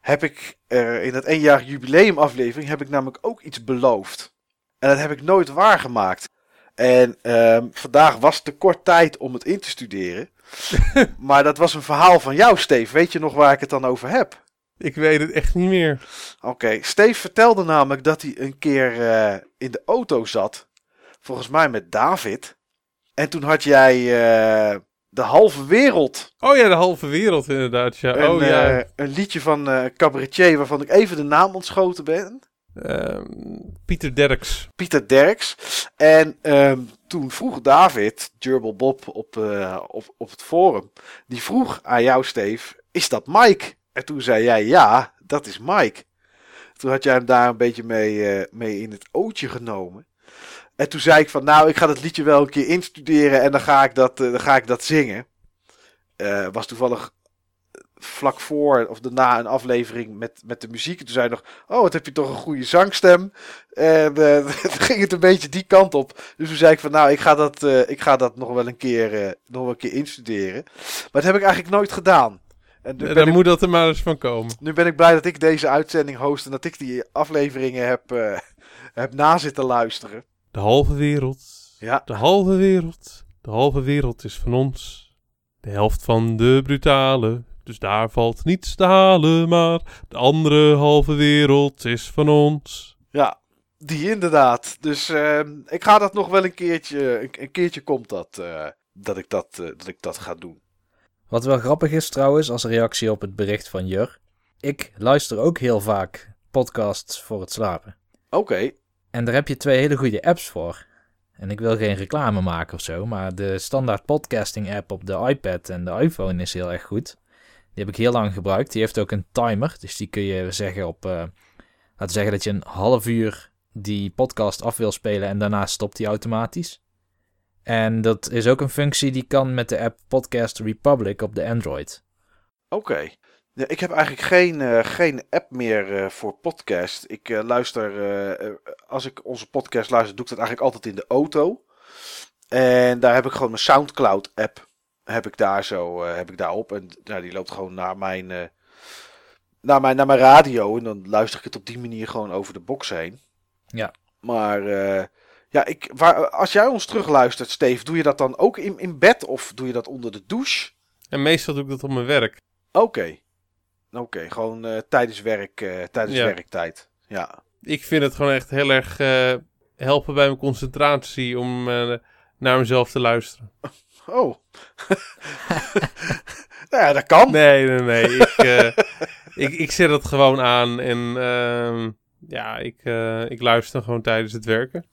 Heb ik in dat eenjarig jubileum aflevering heb ik namelijk ook iets beloofd. En dat heb ik nooit waargemaakt. En ehm, vandaag was te kort tijd om het in te studeren. [laughs] maar dat was een verhaal van jou, Steve. Weet je nog waar ik het dan over heb? Ik weet het echt niet meer. Oké, Steve vertelde namelijk dat hij een keer eh, in de auto zat. Volgens mij met David. En toen had jij eh, de halve wereld. Oh ja, de halve wereld inderdaad. Ja. Een, oh ja. eh, een liedje van eh cabaretier waarvan ik even de naam ontschoten ben. Ehm, Pieter Derks. Pieter Derks. En ehm, toen vroeg David, Gerbil Bob op, eh, op, op het forum. Die vroeg aan jou, Steve, is dat Mike? En toen zei jij, ja, dat is Mike. Toen had jij hem daar een beetje mee, eh, mee in het ootje genomen. En toen zei ik van, nou, ik ga dat liedje wel een keer instuderen en dan ga ik dat, eh, dan ga ik dat zingen. Was toevallig vlak voor of daarna een aflevering met, met de muziek. En toen zei hij nog, oh, wat heb je toch een goede zangstem. En [laughs] toen ging het een beetje die kant op. Dus toen zei ik van, nou, ik ga dat, eh, ik ga dat nog wel een keer, eh, nog wel een keer instuderen. Maar dat heb ik eigenlijk nooit gedaan. En nu, ik, moet dat er maar eens van komen. nu ben ik blij dat ik deze uitzending host en dat ik die afleveringen heb, heb na zitten luisteren. De halve wereld. Ja, De halve wereld. De halve wereld is van ons. De helft van de brutale. Dus daar valt niets te halen. Maar de andere halve wereld is van ons. ja, die inderdaad. Dus eh, ik ga dat nog wel een keertje, een, een keertje komt dat, eh, dat, ik dat, eh, dat ik dat ga doen. Wat wel grappig is trouwens, als reactie op het bericht van Jur. ik luister ook heel vaak podcasts voor het slapen. Oké. En daar heb je twee hele goede apps voor. En ik wil geen reclame maken of zo, maar de standaard podcasting app op de iPad en de iPhone is heel erg goed. Die heb ik heel lang gebruikt. Die heeft ook een timer, dus die kun je zeggen op, eh, laten we zeggen dat je een half uur die podcast af wil spelen en daarna stopt die automatisch. En dat is ook een functie die kan met de app Podcast Republic op de Android. Oké. Ik heb eigenlijk geen, eh, geen app meer eh, voor podcast. Ik luister, als ik onze podcast luister, doe ik dat eigenlijk altijd in de auto. En daar heb ik gewoon mijn Soundcloud app. Heb ik daar zo, eh, heb ik daar op. En ja, die loopt gewoon naar mijn, eh, naar, mijn, naar mijn radio. En dan luister ik het op die manier gewoon over de box heen. Ja. Maar eh, ja, ik, waar, als jij ons terugluistert, Steve, doe je dat dan ook in, in bed of doe je dat onder de douche? En meestal doe ik dat op mijn werk. Oké. Oké, gewoon eh, tijdens werk, eh, tijdens Ja. werktijd. Ja. Ik vind het gewoon echt heel erg eh, helpen bij mijn concentratie om naar mezelf te luisteren. [laughs] Oh. [laughs] nou ja, dat kan. Nee, nee, nee. ik, eh, ik, ik zet het gewoon aan en ehm, ja, ik, eh, ik luister gewoon tijdens het werken.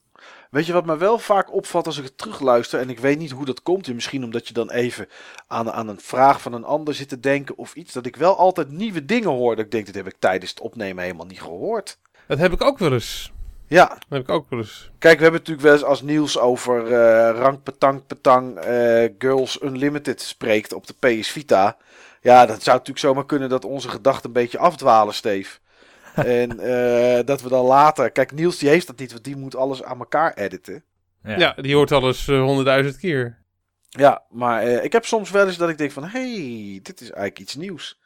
Weet je wat me wel vaak opvalt als ik het terugluister en ik weet niet hoe dat komt. En misschien omdat je dan even aan, aan een vraag van een ander zit te denken of iets. Dat ik wel altijd nieuwe dingen hoor. Dat ik denk, dit heb ik tijdens het opnemen helemaal niet gehoord. Dat heb ik ook wel eens. Ja, Dat heb ik ook wel eens. kijk, we hebben het natuurlijk wel eens als Niels over eh rank petang petang eh, Girls Unlimited spreekt op de PS Vita. Ja, dat zou natuurlijk zomaar kunnen dat onze gedachten een beetje afdwalen, Steve. [laughs] en eh, dat we dan later... Kijk, Niels die heeft dat niet, want die moet alles aan elkaar editen. Ja, die hoort alles honderdduizend keer. Ja, maar eh, ik heb soms wel eens dat ik denk van... hey, dit is eigenlijk iets nieuws.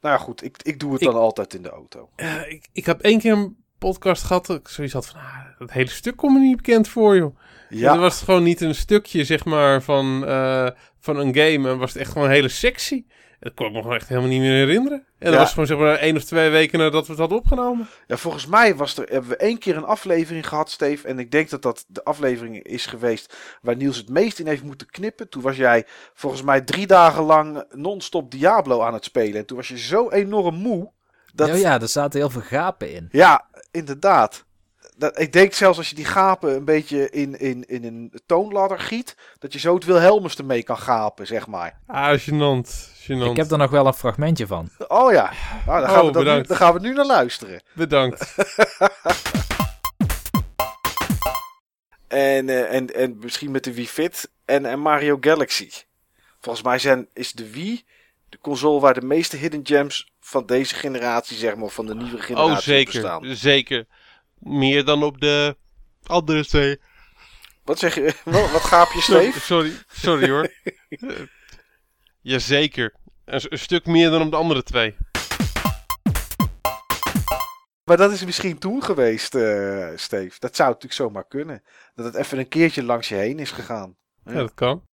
Nou ja, goed, ik, ik doe het Ik- dan altijd in de auto. Eh, ik, ik heb één keer een podcast gehad dat ik zoiets had van... Ah, dat hele stuk komt me niet bekend voor, joh. Ja. Dan was het gewoon niet een stukje, zeg maar, van, eh, van een game. En was het echt gewoon een hele sectie. Dat kon ik me gewoon echt helemaal niet meer herinneren. En dat was gewoon zeg maar één of twee weken nadat we het hadden opgenomen. ja, volgens mij was er, hebben we één keer een aflevering gehad, Steve. En ik denk dat dat de aflevering is geweest waar Niels het meest in heeft moeten knippen. Toen was jij volgens mij drie dagen lang non-stop Diablo aan het spelen. En toen was je zo enorm moe. Dat, Ja, ja, er zaten heel veel gapen in. Ja, inderdaad. Dat, ik denk zelfs als je die gapen een beetje in, in, in een toonladder giet, dat je zo het Wilhelmus ermee kan gapen, zeg maar. Ah, gênant. gênant. Ik heb er nog wel een fragmentje van. Oh ja, nou, dan, gaan Oh, we dan, nu, dan gaan we nu naar luisteren. Bedankt. [laughs] En, eh, en, en misschien met de Wii Fit en, en Mario Galaxy. Volgens mij zijn, is de Wii de console waar de meeste hidden gems van deze generatie, zeg maar, of van de nieuwe generatie Oh, zeker. bestaan. Zeker. Meer dan op de andere twee. Wat zeg je? [laughs] Wat, gaap je, Steve? [laughs] sorry, sorry hoor. [laughs] Jazeker. Een, een stuk meer dan op de andere twee. Maar dat is misschien toen geweest, eh Steve. Dat zou natuurlijk zomaar kunnen. Dat het even een keertje langs je heen is gegaan. Ja, dat kan.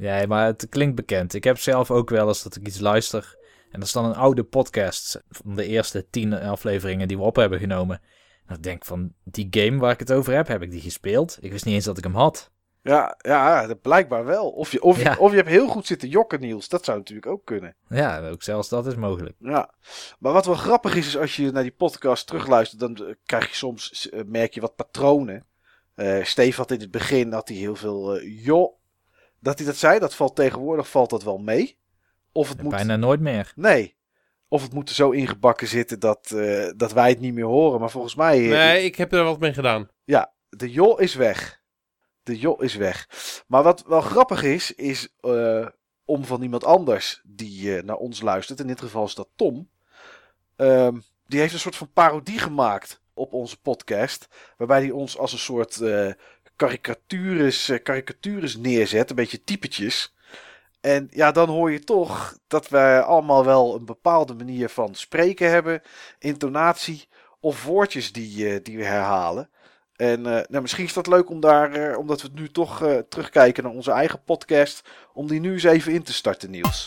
Nee, maar het klinkt bekend. Ik heb zelf ook wel eens dat ik iets luister. En dat is dan een oude podcast van de eerste tien afleveringen die we op hebben genomen. En ik denk van, die game waar ik het over heb, heb ik die gespeeld? Ik wist niet eens dat ik hem had. Ja, ja dat blijkbaar wel. Of je, of, Ja. of je hebt heel goed zitten jokken, Niels. Dat zou natuurlijk ook kunnen. Ja, ook zelfs dat is mogelijk. Ja. Maar wat wel grappig is, is als je naar die podcast terugluistert, dan eh, krijg je soms, eh, merk je wat patronen. Eh Steve had in het begin, had hij heel veel, eh, joh. Dat hij dat zei, dat valt tegenwoordig, valt dat wel mee. Of het moet... Bijna nooit meer. Nee. Of het moet er zo ingebakken zitten dat, eh, dat wij het niet meer horen. Maar volgens mij... eh, Nee, ik heb er wat mee gedaan. Ja, de joh is weg. De joh is weg. Maar wat wel grappig is, is eh, om van iemand anders die eh, naar ons luistert, in dit geval is dat Tom, ehm, die heeft een soort van parodie gemaakt op onze podcast, waarbij hij ons als een soort eh karikatures, eh, karikatures neerzet, een beetje typetjes. En ja, dan hoor je toch dat wij allemaal wel een bepaalde manier van spreken hebben, intonatie of woordjes die, eh, die we herhalen. En eh, nou, misschien is dat leuk om daar, omdat we nu toch terugkijken naar onze eigen podcast, om die nu eens even in te starten, Niels.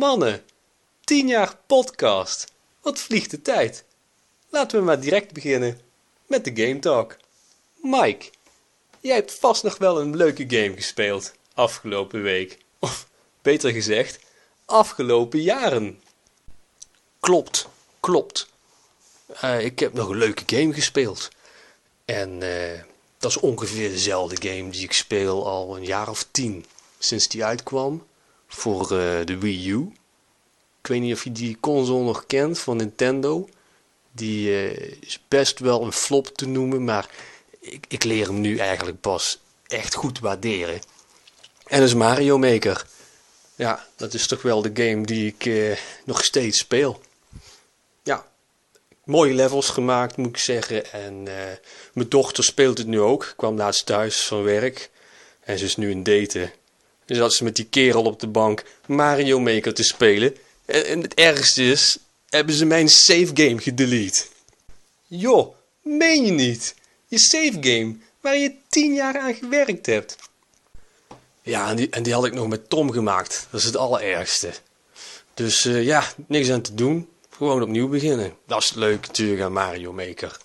Mannen, 10 jaar podcast. Wat vliegt de tijd? Laten we maar direct beginnen met de Game Talk. Mike, jij hebt vast nog wel een leuke game gespeeld afgelopen week. Of beter gezegd, afgelopen jaren. Klopt, klopt. Eh, ik heb nog een leuke game gespeeld. En eh, dat is ongeveer dezelfde game die ik speel al een jaar of tien. Sinds die uitkwam voor eh, de Wii U. Ik weet niet of je die console nog kent van Nintendo. Die eh, is best wel een flop te noemen, maar ik, ik leer hem nu eigenlijk pas echt goed waarderen. En dat is Mario Maker. Ja, dat is toch wel de game die ik eh, nog steeds speel. Ja, mooie levels gemaakt moet ik zeggen. En mijn dochter speelt het nu ook. Ik kwam laatst thuis van werk. En ze is nu een daten. Dus zat ze met die kerel op de bank Mario Maker te spelen. En, het ergste is, hebben ze mijn save game gedelete. Joh, meen je niet? Je save game, waar je tien jaar aan gewerkt hebt. Ja, en die, en die had ik nog met Tom gemaakt. Dat is het allerergste. Dus eh, ja, niks aan te doen. Gewoon opnieuw beginnen. Dat is leuk natuurlijk aan Mario Maker.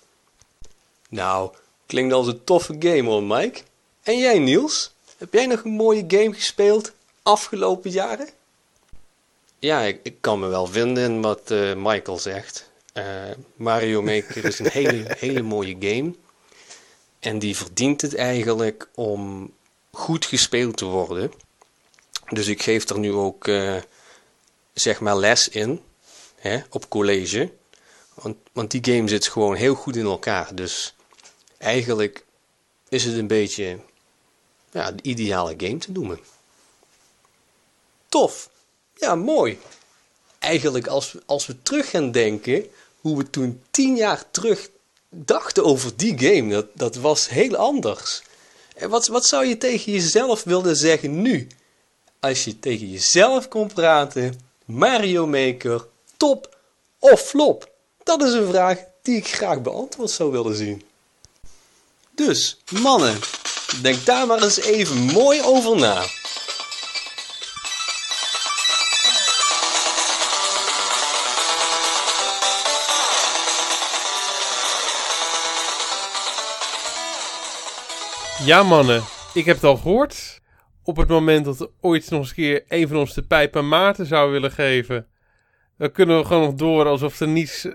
Nou, klinkt als een toffe game hoor, Mike. En jij, Niels? Heb jij nog een mooie game gespeeld afgelopen jaren? Ja, ik, ik kan me wel vinden in wat eh, Michael zegt. Eh, Mario Maker is een hele, [laughs] hele mooie game. En die verdient het eigenlijk om goed gespeeld te worden. Dus ik geef er nu ook, eh, zeg maar, les in. Hè, op college. Want, want die game zit gewoon heel goed in elkaar. Dus eigenlijk is het een beetje ja, de ideale game te noemen. Tof. Ja, mooi. Eigenlijk als we, als we terug gaan denken hoe we toen tien jaar terug dachten over die game, dat, dat was heel anders. En wat, wat zou je tegen jezelf willen zeggen nu? Als je tegen jezelf kon praten, Mario Maker, top of flop? Dat is een vraag die ik graag beantwoord zou willen zien. Dus, mannen, denk daar maar eens even mooi over na. Ja, mannen. Ik heb het al gehoord. Op het moment dat ooit nog eens een keer een van ons de pijp aan zou willen geven... dan kunnen we gewoon nog door alsof er niets,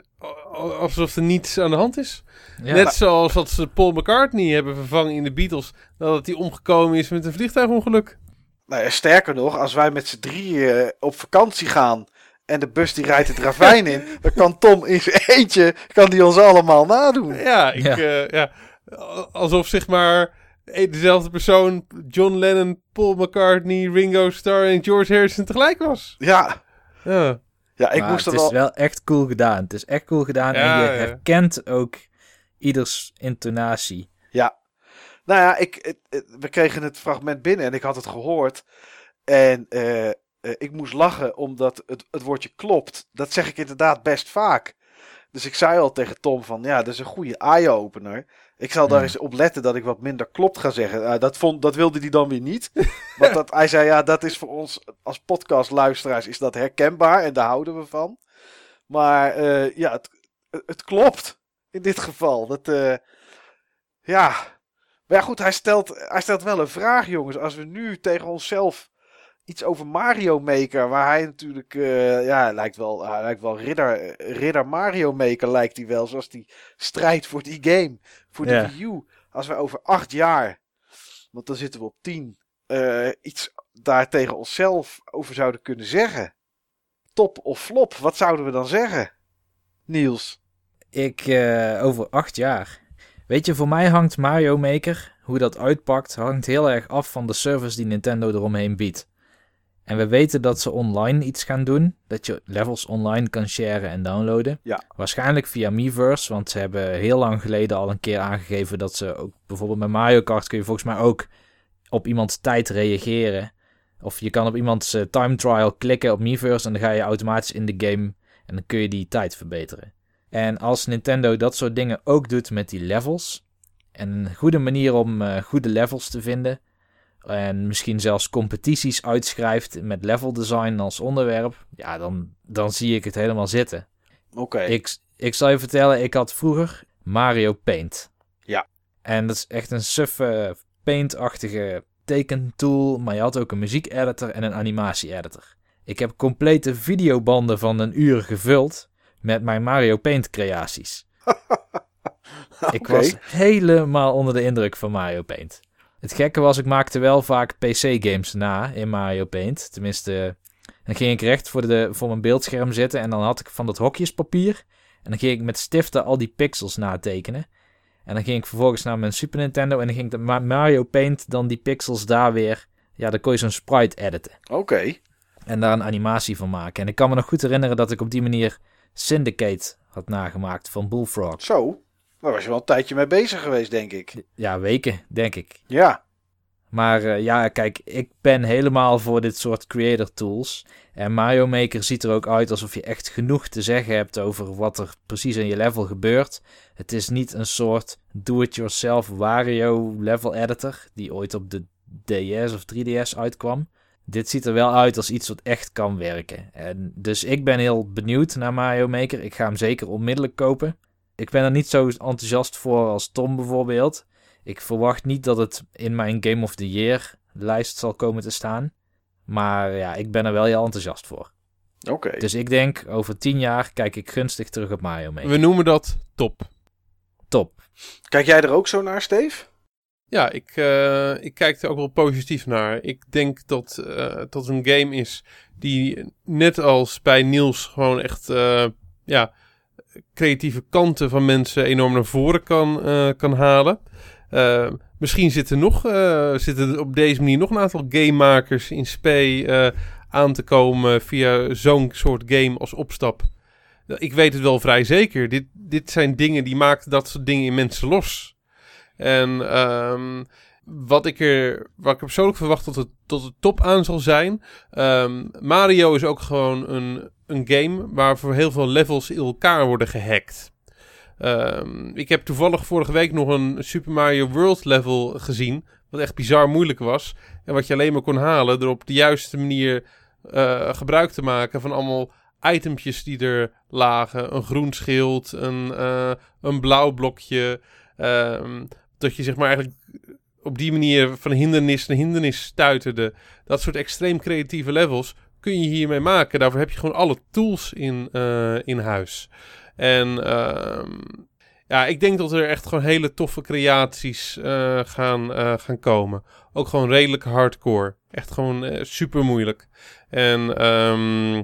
alsof er niets aan de hand is. Ja. Net zoals dat ze Paul McCartney hebben vervangen in de Beatles... nadat hij omgekomen is met een vliegtuigongeluk. Nou ja, sterker nog, als wij met z'n drieën eh, op vakantie gaan en de bus die rijdt het ravijn in, [laughs] dan kan Tom in zijn eentje kan die ons allemaal nadoen. Ja, ik, Ja. ja. Alsof zeg maar eh, dezelfde persoon John Lennon, Paul McCartney, Ringo Starr en George Harrison tegelijk was. Ja, Ja. Ja ik Maar moest er het is wel... wel echt cool gedaan. Het is echt cool gedaan Ja, en je ja. herkent ook ieders intonatie. Ja. Nou ja, ik, het- het- we kregen het fragment binnen en ik had het gehoord. En eh, eh, ik moest lachen omdat het, het woordje klopt. Dat zeg ik inderdaad best vaak. Dus ik zei al tegen Tom van, ja, dat is een goede eye-opener. Ik zal daar Ja. eens op letten dat ik wat minder klopt ga zeggen. Eh, dat, vond, dat wilde hij dan weer niet. [laughs] Want dat, hij zei, ja, dat is voor ons als podcastluisteraars is dat herkenbaar en daar houden we van. Maar eh, ja, het, het klopt in dit geval. Dat, eh, ja, maar ja, goed, hij stelt, hij stelt wel een vraag, jongens. Als we nu tegen onszelf iets over Mario Maker, waar hij natuurlijk, eh, ja, hij lijkt wel, hij lijkt wel ridder, ridder Mario Maker, lijkt hij wel, zoals die strijd voor die game, voor de Ja. Wii U. Als we over acht jaar, want dan zitten we op tien, eh, iets daar tegen onszelf over zouden kunnen zeggen. Top of flop, wat zouden we dan zeggen? Niels. Ik, eh, over acht jaar. Weet je, voor mij hangt Mario Maker, hoe dat uitpakt, hangt heel erg af van de service die Nintendo eromheen biedt. En we weten dat ze online iets gaan doen, dat je levels online kan sharen en downloaden. Ja. Waarschijnlijk via Miiverse, want ze hebben heel lang geleden al een keer aangegeven dat ze ook, bijvoorbeeld met Mario Kart kun je volgens mij ook op iemands tijd reageren. Of je kan op iemands eh, time trial klikken op Miiverse en dan ga je automatisch in de game en dan kun je die tijd verbeteren. En als Nintendo dat soort dingen ook doet met die levels, en een goede manier om eh, goede levels te vinden, en misschien zelfs competities uitschrijft met level design als onderwerp, ja, dan, dan zie ik het helemaal zitten. Oké. Ik, ik zal je vertellen, ik had vroeger Mario Paint. Ja. En dat is echt een suffe Paint-achtige tekentool, maar je had ook een muziek-editor en een animatie-editor. Ik heb complete videobanden van een uur gevuld met mijn Mario Paint creaties. [laughs] Ik was helemaal onder de indruk van Mario Paint. Het gekke was, ik maakte wel vaak PC-games na in Mario Paint. Tenminste, dan ging ik recht voor, de, voor mijn beeldscherm zitten en dan had ik van dat hokjespapier. En dan ging ik met stiften al die pixels natekenen. En dan ging ik vervolgens naar mijn Super Nintendo en dan ging ik Mario Paint dan die pixels daar weer... Ja, dan kon je zo'n sprite editen. Oké. En daar een animatie van maken. En ik kan me nog goed herinneren dat ik op die manier Syndicate had nagemaakt van Bullfrog. Zo. Daar was je wel een tijdje mee bezig geweest, denk ik. Ja, weken, denk ik. Ja. Maar eh, ja, kijk, ik ben helemaal voor dit soort creator tools. En Mario Maker ziet er ook uit alsof je echt genoeg te zeggen hebt over wat er precies in je level gebeurt. Het is niet een soort do-it-yourself Wario level editor die ooit op de DS of 3DS uitkwam. Dit ziet er wel uit als iets wat echt kan werken. En dus ik ben heel benieuwd naar Mario Maker. Ik ga hem zeker onmiddellijk kopen. Ik ben er niet zo enthousiast voor als Tom bijvoorbeeld. Ik verwacht niet dat het in mijn Game of the Year lijst zal komen te staan. Maar ja, ik ben er wel heel enthousiast voor. Oké. Dus ik denk, over tien jaar kijk ik gunstig terug op Mario Maker. We noemen dat top. Top. Kijk jij er ook zo naar, Steve? Ja, ik, eh, ik kijk er ook wel positief naar. Ik denk dat eh dat een game is die net als bij Niels gewoon echt eh, ja, creatieve kanten van mensen enorm naar voren kan, eh, kan halen. Eh, misschien zitten, nog, eh, zitten op deze manier nog een aantal gamemakers in eh, aan te komen via zo'n soort game als opstap. Ik weet het wel vrij zeker. Dit, dit zijn dingen die maken dat soort dingen in mensen los. En ehm, wat ik er, wat ik er persoonlijk verwacht tot het, tot het top aan zal zijn. ehm, Mario is ook gewoon een, een game waarvoor heel veel levels in elkaar worden gehackt. Ehm, ik heb toevallig vorige week nog een Super Mario World level gezien. Wat echt bizar moeilijk was. En wat je alleen maar kon halen door op de juiste manier eh, gebruik te maken van allemaal itempjes die er lagen. Een groen schild, een, eh, een blauw blokje. ehm, dat je zeg maar eigenlijk op die manier van hindernis naar hindernis stuiterde. Dat soort extreem creatieve levels kun je hiermee maken. Daarvoor heb je gewoon alle tools in, eh, in huis. En ehm, ja, ik denk dat er echt gewoon hele toffe creaties eh, gaan, eh, gaan komen. Ook gewoon redelijk hardcore. Echt gewoon super moeilijk. En ehm,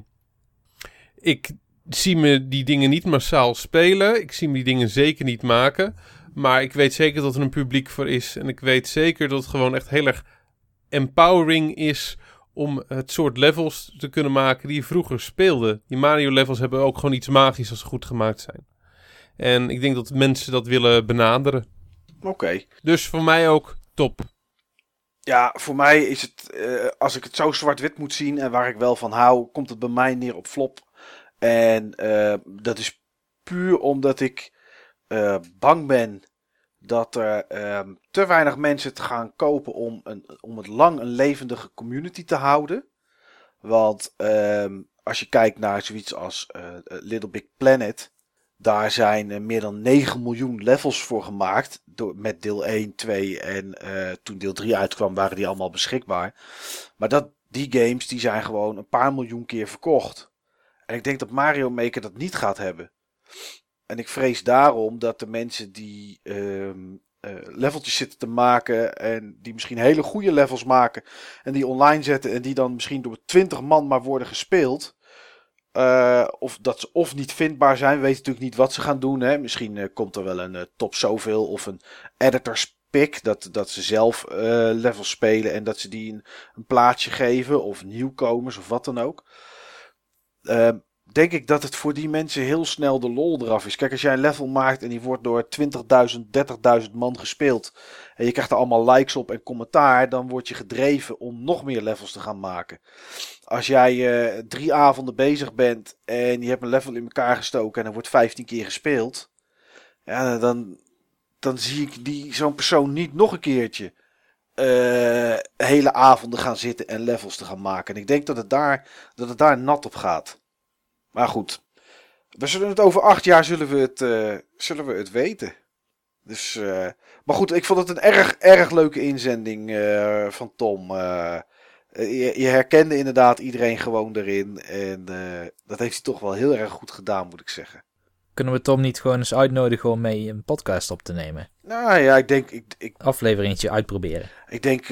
ik zie me die dingen niet massaal spelen. Ik zie me die dingen zeker niet maken. Maar ik weet zeker dat er een publiek voor is. En ik weet zeker dat het gewoon echt heel erg empowering is om het soort levels te kunnen maken die je vroeger speelde. Die Mario levels hebben ook gewoon iets magisch als ze goed gemaakt zijn. En ik denk dat mensen dat willen benaderen. Oké. Dus voor mij ook top. Ja, voor mij is het, eh, als ik het zo zwart-wit moet zien en waar ik wel van hou, komt het bij mij neer op flop. En eh, dat is puur omdat ik eh, bang ben dat er ehm, te weinig mensen het gaan kopen om, een, om het lang een levendige community te houden. Want ehm, als je kijkt naar zoiets als eh, Little Big Planet, daar zijn eh, meer dan 9 miljoen levels voor gemaakt. Door, met deel 1, 2 en eh, toen deel 3 uitkwam waren die allemaal beschikbaar. Maar dat, die games die zijn gewoon een paar miljoen keer verkocht. En ik denk dat Mario Maker dat niet gaat hebben. En ik vrees daarom dat de mensen die ehm eh, leveltjes zitten te maken en die misschien hele goede levels maken en die online zetten en die dan misschien door 20 man maar worden gespeeld. Eh, of dat ze of niet vindbaar zijn, we weten natuurlijk niet wat ze gaan doen. Hè. Misschien eh, komt er wel een top zoveel of een editors pick. Dat, dat ze zelf levels spelen en dat ze die een, een plaatsje geven. Of nieuwkomers of wat dan ook. Denk ik dat het voor die mensen heel snel de lol eraf is. Kijk, als jij een level maakt en die wordt door 20.000, 30.000 man gespeeld. En je krijgt er allemaal likes op en commentaar. Dan word je gedreven om nog meer levels te gaan maken. Als jij eh, drie avonden bezig bent en je hebt een level in elkaar gestoken en er wordt 15 keer gespeeld. Ja, dan, dan zie ik die, zo'n persoon niet nog een keertje. eh, hele avonden gaan zitten en levels te gaan maken. En ik denk dat het daar, dat het daar nat op gaat. Maar goed, we zullen het over acht jaar zullen we het, eh, zullen we het weten. Dus, eh, maar goed, ik vond het een erg, erg leuke inzending eh, van Tom. Je, je herkende inderdaad iedereen gewoon erin. En dat heeft hij toch wel heel erg goed gedaan, moet ik zeggen. Kunnen we Tom niet gewoon eens uitnodigen om mee een podcast op te nemen? Nou ja, ik denk, ik, ik, Afleveringetje uitproberen. ik denk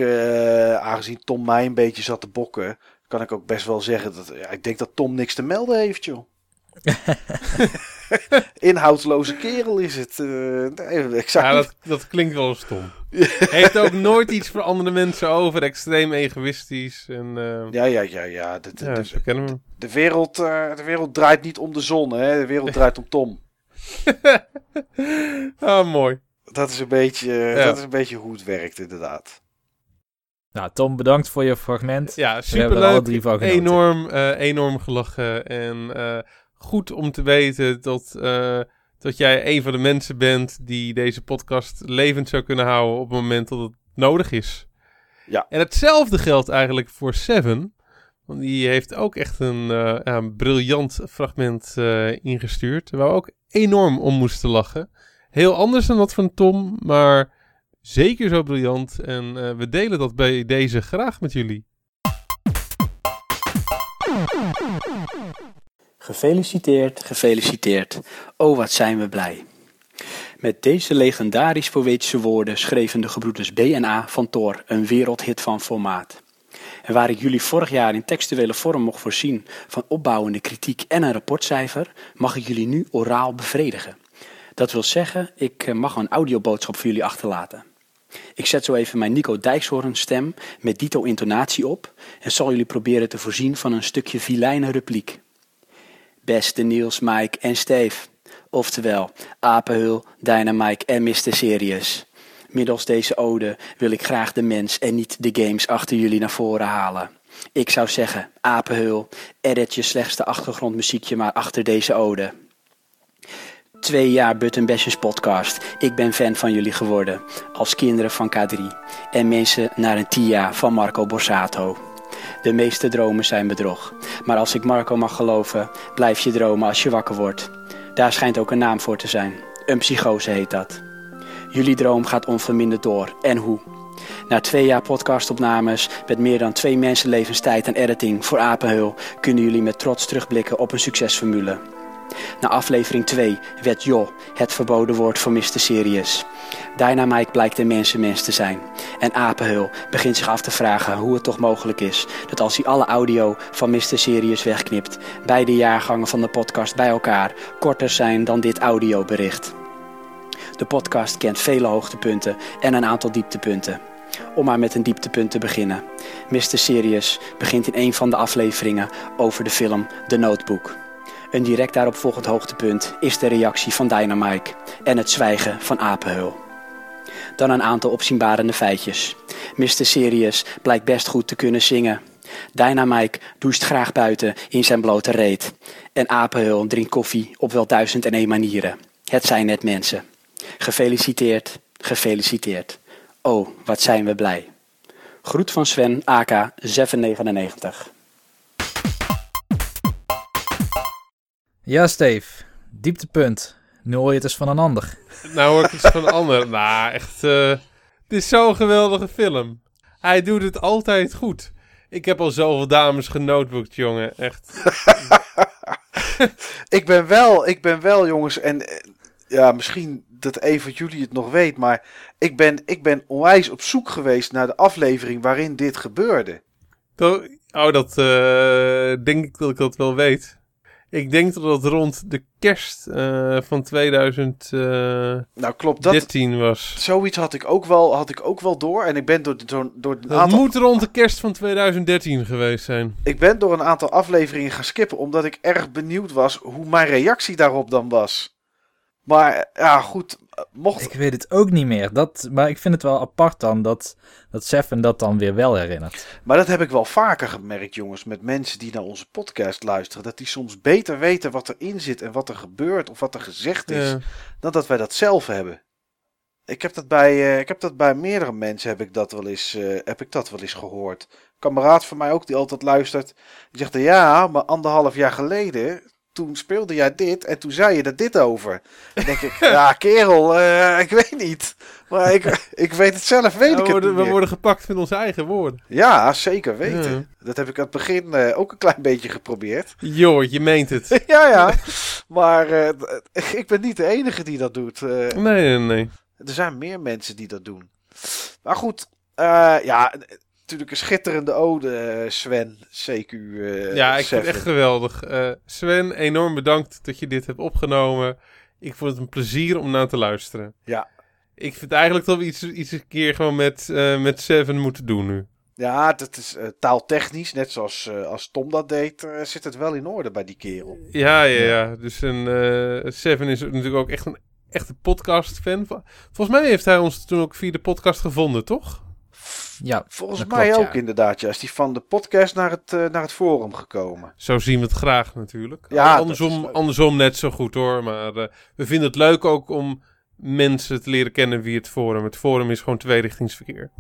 aangezien Tom mij een beetje zat te bokken, kan ik ook best wel zeggen dat ja, ik denk dat Tom niks te melden heeft, joh. [laughs] Inhoudsloze kerel is het. eh, nee, Ja, dat, dat klinkt wel stom. Heeft ook nooit iets voor andere mensen over. Extreem egoïstisch. En, eh, Ja, ja, ja, ja. De, de, ja, wereld, eh, de wereld draait niet om de zon, hè. De wereld draait om Tom. [laughs] Ah, mooi. Dat is een beetje, Ja. dat is een beetje hoe het werkt, inderdaad. Nou, Tom, bedankt voor je fragment. Ja, We hebben er alle superleuk. drie van genoten. Enorm, eh, enorm gelachen. En eh, goed om te weten dat, eh, dat jij een van de mensen bent die deze podcast levend zou kunnen houden op het moment dat het nodig is. Ja. En hetzelfde geldt eigenlijk voor Seven. Want die heeft ook echt een, eh, ja, een briljant fragment eh, ingestuurd. Waar we ook enorm om moesten lachen. Heel anders dan dat van Tom, maar zeker zo briljant. En eh, we delen dat bij deze graag met jullie. Gefeliciteerd, gefeliciteerd. Oh, wat zijn we blij. Met deze legendarisch poëtische woorden schreven de gebroeders B en A van Thor een wereldhit van formaat. En waar ik jullie vorig jaar in textuele vorm mocht voorzien van opbouwende kritiek en een rapportcijfer, mag ik jullie nu oraal bevredigen. Dat wil zeggen, ik eh, mag een audioboodschap voor jullie achterlaten. Ik zet zo even mijn Nico Dijkshoorn stem met dito intonatie op en zal jullie proberen te voorzien van een stukje vilijne repliek. Beste Niels, Mike en Steve. Oftewel, Apenhul, Dynamike en Mr. Serious. Middels deze ode wil ik graag de mens en niet de games achter jullie naar voren halen. Ik zou zeggen, Apenhul, edit je slechtste achtergrondmuziekje maar achter deze ode. Twee jaar Button Bashers podcast. Ik ben fan van jullie geworden. Als kinderen van K3. En mensen naar een TIA van Marco Borsato. De meeste dromen zijn bedrog. Maar als ik Marco mag geloven, blijf je dromen als je wakker wordt. Daar schijnt ook een naam voor te zijn. Een psychose heet dat. Jullie droom gaat onverminderd door. En hoe? Na twee jaar podcastopnames met meer dan twee mensenlevens tijd en editing voor Apenhul kunnen jullie met trots terugblikken op een succesformule. Na aflevering 2 werd Jo het verboden woord voor Mr. Serious. Dynamite blijkt een mensenmens te zijn. En Apenhul begint zich af te vragen hoe het toch mogelijk is dat als hij alle audio van Mr. Serious wegknipt, beide jaargangen van de podcast bij elkaar korter zijn dan dit audiobericht. De podcast kent vele hoogtepunten en een aantal dieptepunten. Om maar met een dieptepunt te beginnen. Mr. Serious begint in een van de afleveringen over de film The Notebook. Een direct daarop volgend hoogtepunt is de reactie van Dynamike en het zwijgen van Apenhul. Dan een aantal opzienbarende feitjes. Mr. Serious blijkt best goed te kunnen zingen. Dynamike doucht graag buiten in zijn blote reet. En Apenhul drinkt koffie op wel duizend en één manieren. Het zijn net mensen. Gefeliciteerd, gefeliciteerd. Oh, wat zijn we blij. Groet van Sven, AK 799. Ja, Steve. Dieptepunt. Nu hoor je het eens van een ander. Nou hoor ik iets van een ander. [laughs] Nou, echt. eh dit is zo'n geweldige film. Hij doet het altijd goed. Ik heb al zoveel dames genotebooked, jongen. Echt. [laughs] Ik ben wel, ik ben wel, jongens, en eh, ja, misschien dat een van jullie het nog weet, maar ik ben, ik ben onwijs op zoek geweest naar de aflevering waarin dit gebeurde. Oh, dat eh, denk ik dat ik dat wel weet. Ik denk dat het rond de kerst eh, van 2013 Nou, klopt dat. was. Zoiets had ik ook wel, had ik ook wel door. En ik ben door, door, door een Dat aantal moet rond de kerst van 2013 geweest zijn. Ik ben door een aantal afleveringen gaan skippen, omdat ik erg benieuwd was hoe mijn reactie daarop dan was. Maar ja, goed, mocht... Ik weet het ook niet meer. Dat, maar ik vind het wel apart dan dat, dat Seven dat dan weer wel herinnert. Maar dat heb ik wel vaker gemerkt, jongens, met mensen die naar onze podcast luisteren. Dat die soms beter weten wat erin zit en wat er gebeurt of wat er gezegd is, Ja. dan dat wij dat zelf hebben. Ik heb dat bij, eh, ik heb dat bij meerdere mensen heb ik dat wel eens, eh, heb ik dat wel eens gehoord. Een kameraad van mij ook die altijd luistert. Die zegt ja, maar anderhalf jaar geleden. Toen speelde jij dit en toen zei je er dit over. Dan denk ik, [laughs] ja kerel, eh, ik weet niet. Maar ik, [laughs] ik weet het zelf, weet Ja, ik we, het worden, niet we meer. worden gepakt met onze eigen woorden. Ja, zeker weten. Ja. Dat heb ik aan het begin eh, ook een klein beetje geprobeerd. Joh, je meent het. [laughs] ja, ja. Maar eh, ik ben niet de enige die dat doet. Nee, nee, nee. er zijn meer mensen die dat doen. Maar goed, ja, natuurlijk een schitterende ode, eh, Sven, CQ. eh, Ja, ik vind het echt geweldig. Eh, Sven, enorm bedankt dat je dit hebt opgenomen. Ik vond het een plezier om naar te luisteren. Ja. Ik vind eigenlijk dat we iets, iets een keer gewoon met, met Seven moeten doen nu. Ja, dat is taaltechnisch, net zoals als Tom dat deed, zit het wel in orde bij die kerel. Ja, ja, ja. Dus een, Seven is natuurlijk ook echt een echte podcast-fan. Vol- Volgens mij heeft hij ons toen ook via de podcast gevonden, toch? Ja, Volgens dat mij klopt, ook ja. inderdaad, ja. Is die van de podcast naar het, eh, naar het forum gekomen. Zo zien we het graag natuurlijk. Ja, andersom, andersom net zo goed hoor. Maar eh, we vinden het leuk ook om mensen te leren kennen via het forum. Het forum is gewoon tweerichtingsverkeer.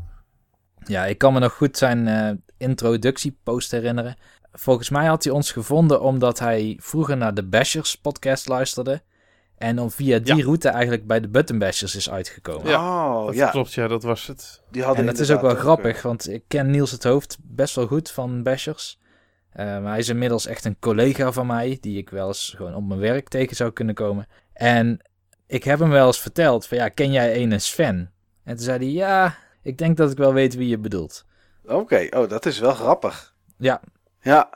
Ja, ik kan me nog goed zijn eh, introductiepost herinneren. Volgens mij had hij ons gevonden omdat hij vroeger naar de Bashers podcast luisterde. En om via die Ja. route eigenlijk bij de Button Bashers is uitgekomen. oh, Dat ja. klopt, ja, dat was het. Die hadden En dat is ook wel grappig, want ik ken Niels het Hoofd best wel goed van Bashers. Eh, maar hij is inmiddels echt een collega van mij, die ik wel eens gewoon op mijn werk tegen zou kunnen komen. En ik heb hem wel eens verteld van, ja, ken jij een Sven? En toen zei hij, ja, ik denk dat ik wel weet wie je bedoelt. eh, Oké, oh, dat is wel grappig. Ja, Ja.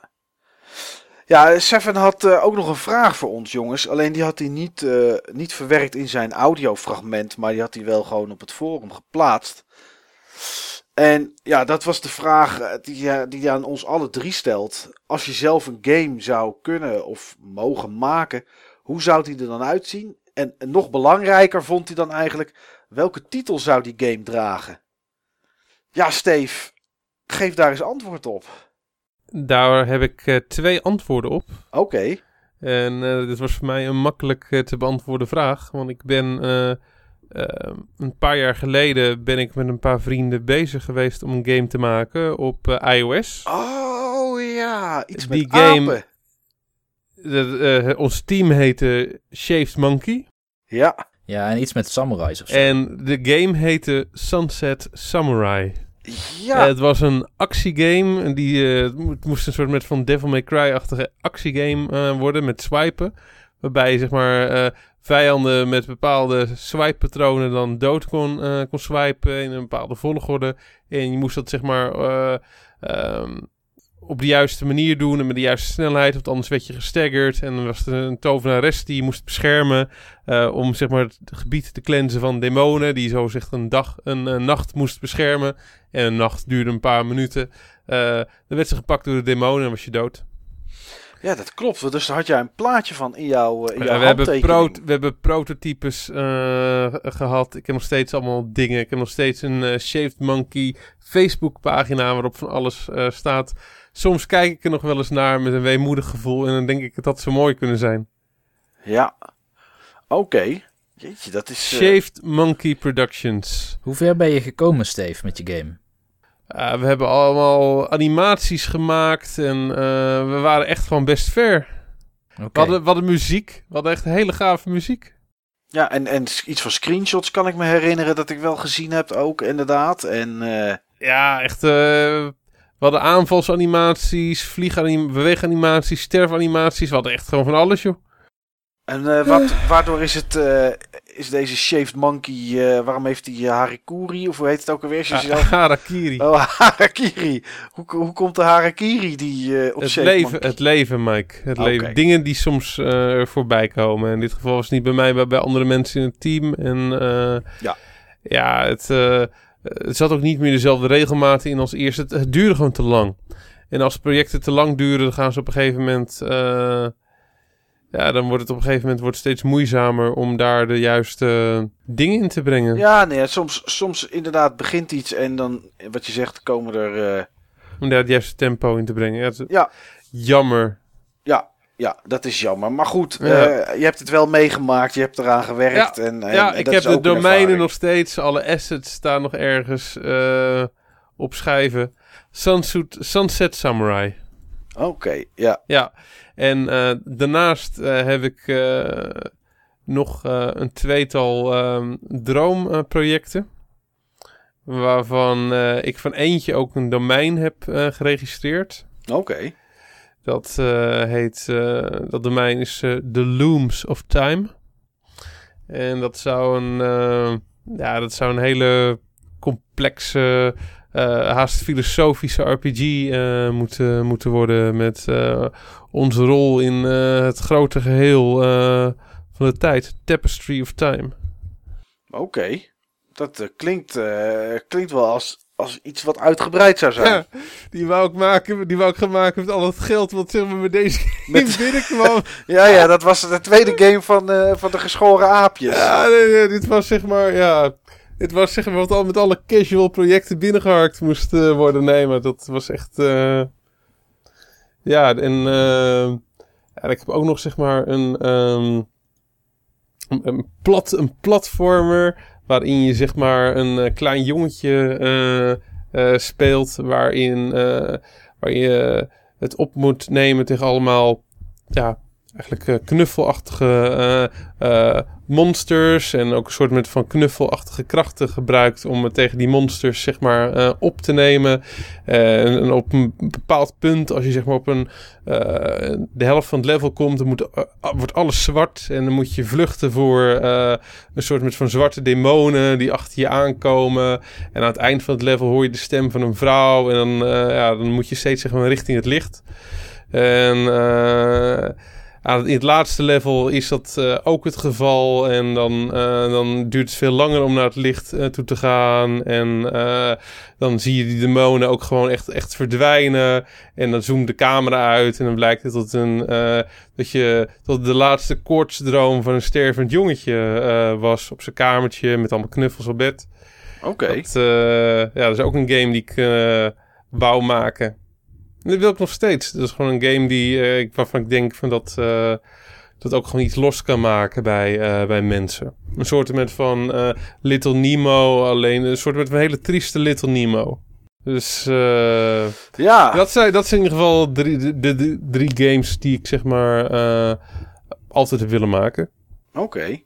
Ja, Seven had eh, ook nog een vraag voor ons, jongens. Alleen die had hij niet, eh, niet verwerkt in zijn audiofragment, maar die had hij wel gewoon op het forum geplaatst. En ja, dat was de vraag eh, die, die hij aan ons alle drie stelt. Als je zelf een game zou kunnen of mogen maken, hoe zou die er dan uitzien? En, en nog belangrijker vond hij dan eigenlijk, welke titel zou die game dragen? Ja, Steve, geef daar eens antwoord op. Daar heb ik eh, twee antwoorden op. Oké. En eh, dit was voor mij een makkelijk eh, te beantwoorden vraag. Want ik ben een paar jaar geleden ben ik met een paar vrienden bezig geweest om een game te maken op iOS. Oh ja, iets Die met game- apen. De- eh, ons team heette Shaved Monkey. Ja, ja, en iets met samurais of zo. En de game heette Sunset Samurai. Ja. Eh, het was een actiegame. Die, eh, het mo- het moest een soort met van Devil May Cry-achtige actiegame eh, worden met swipen. Waarbij je zeg maar vijanden met bepaalde swipe-patronen dan dood kon, kon swipen in een bepaalde volgorde. En je moest dat zeg maar eh, ehm, op de juiste manier doen en met de juiste snelheid. Want anders werd je gestaggerd. En dan was er een tovenares die je moest beschermen. eh, om zeg maar het gebied te cleansen van demonen. Die zo zeg een dag, een, eh, nacht moest beschermen. En een nacht duurde een paar minuten. Eh, dan werd ze gepakt door de demonen en was je dood. Ja, dat klopt. Dus daar had jij een plaatje van in jouw, eh, in jouw we, hebben pro- we hebben prototypes eh, gehad. Ik heb nog steeds allemaal dingen. Ik heb nog steeds een eh, Shaved Monkey Facebook pagina waarop van alles eh, staat. Soms kijk ik er nog wel eens naar met een weemoedig gevoel. En dan denk ik dat dat zo mooi kunnen zijn. Ja. Oké. Jeetje, dat is... Shaved Monkey Productions. Hoe ver ben je gekomen, Steve, met je game? Uh, we hebben allemaal animaties gemaakt. En uh, we waren echt gewoon best ver. Oké. We, hadden, we hadden muziek. We hadden echt hele gave muziek. Ja, en, en iets van screenshots kan ik me herinneren dat ik wel gezien heb ook, inderdaad. En eh, Ja, echt. eh, we hadden aanvalsanimaties, vlieganimaties, beweeganimaties, sterfanimaties. We hadden echt gewoon van alles, joh. En eh, wat, waardoor is het, eh, is deze Shaved Monkey, eh, waarom heeft hij Harikuri, of hoe heet het ook alweer? Ah, zelf- Harakiri. Oh, [laughs] Harakiri. Hoe, hoe komt de Harakiri die eh, op het, Shaved leven, Monkey? het leven, Mike. Het leven. Dingen die soms eh, voorbij komen. In dit geval was het niet bij mij, maar bij andere mensen in het team. En eh, Ja. ja, het, eh, het zat ook niet meer dezelfde regelmaat in als eerst. Het, het duurde gewoon te lang. En als projecten te lang duren, dan gaan ze op een gegeven moment... ja, dan wordt het op een gegeven moment wordt het steeds moeizamer om daar de juiste dingen in te brengen. Ja, nee, soms, soms inderdaad begint iets en dan, wat je zegt, komen er... eh, Om daar het juiste tempo in te brengen. Ja, Ja. Jammer. ja, Ja, dat is jammer. Maar goed, Ja. eh, je hebt het wel meegemaakt, je hebt eraan gewerkt. En, en, ja, en ik dat heb de domeinen nog steeds. Alle assets staan nog ergens eh, op schijven. Sunset, Sunset Samurai. Oké, ja. Ja, en eh, daarnaast eh, heb ik eh, nog een tweetal ehm, droomprojecten. waarvan ik van eentje ook een domein heb geregistreerd. Oké. Dat heet, dat domein is The Looms of Time. En dat zou een, ja, dat zou een hele complexe, haast filosofische RPG eh, moeten, moeten worden. Met eh, onze rol in eh, het grote geheel eh, van de tijd. Tapestry of Time. Oké. Dat eh, klinkt, eh, klinkt wel als, als iets wat uitgebreid zou zijn. Ja, die wou ik maken, die wou ik gaan maken met al het geld wat zeg maar met deze [laughs] game Met- binnenkwam. [laughs] Ja, ja, dat was de tweede game van, eh, van de geschoren aapjes. Ja, nee, nee, dit was zeg maar, ja. Dit was zeg maar wat al met alle casual projecten binnengeharkt moest eh, worden. Nee, maar dat was echt. eh, Ja, en. eh, ja, ik heb ook nog zeg maar een. ehm, een, een, plat, een platformer. Waarin je zeg maar een klein jongetje speelt. Waarin, waar je het op moet nemen tegen allemaal. Ja, eigenlijk knuffelachtige monsters en ook een soort met van knuffelachtige krachten gebruikt om het tegen die monsters zeg maar eh, op te nemen. Eh, en, op een bepaald punt, als je zeg maar op een eh, de helft van het level komt, dan eh, wordt alles zwart en dan moet je vluchten voor een soort met van zwarte demonen die achter je aankomen. En aan het eind van het level hoor je de stem van een vrouw en dan, ja, dan moet je steeds zeg maar richting het licht. En aan- in het laatste level is dat eh, ook het geval. En dan, eh, dan duurt het veel langer om naar het licht eh, toe te gaan. En dan zie je die demonen ook gewoon echt, echt verdwijnen. En dan zoomt de camera uit. En dan blijkt het tot een, dat je tot de laatste koortsdroom van een stervend jongetje was. Op zijn kamertje met allemaal knuffels op bed. Oké. Dat, ja, dat is ook een game die ik wou maken. Dat wil ik nog steeds. Dat is gewoon een game die, ik- waarvan ik denk van dat eh, dat ook gewoon iets los kan maken bij, eh, bij mensen. Een soort met van Little Nemo, alleen een soort met een hele trieste Little Nemo. Dus Ja, dat, zijn, dat zijn in ieder geval drie, de, de- de drie games die ik zeg maar altijd heb willen maken. oké.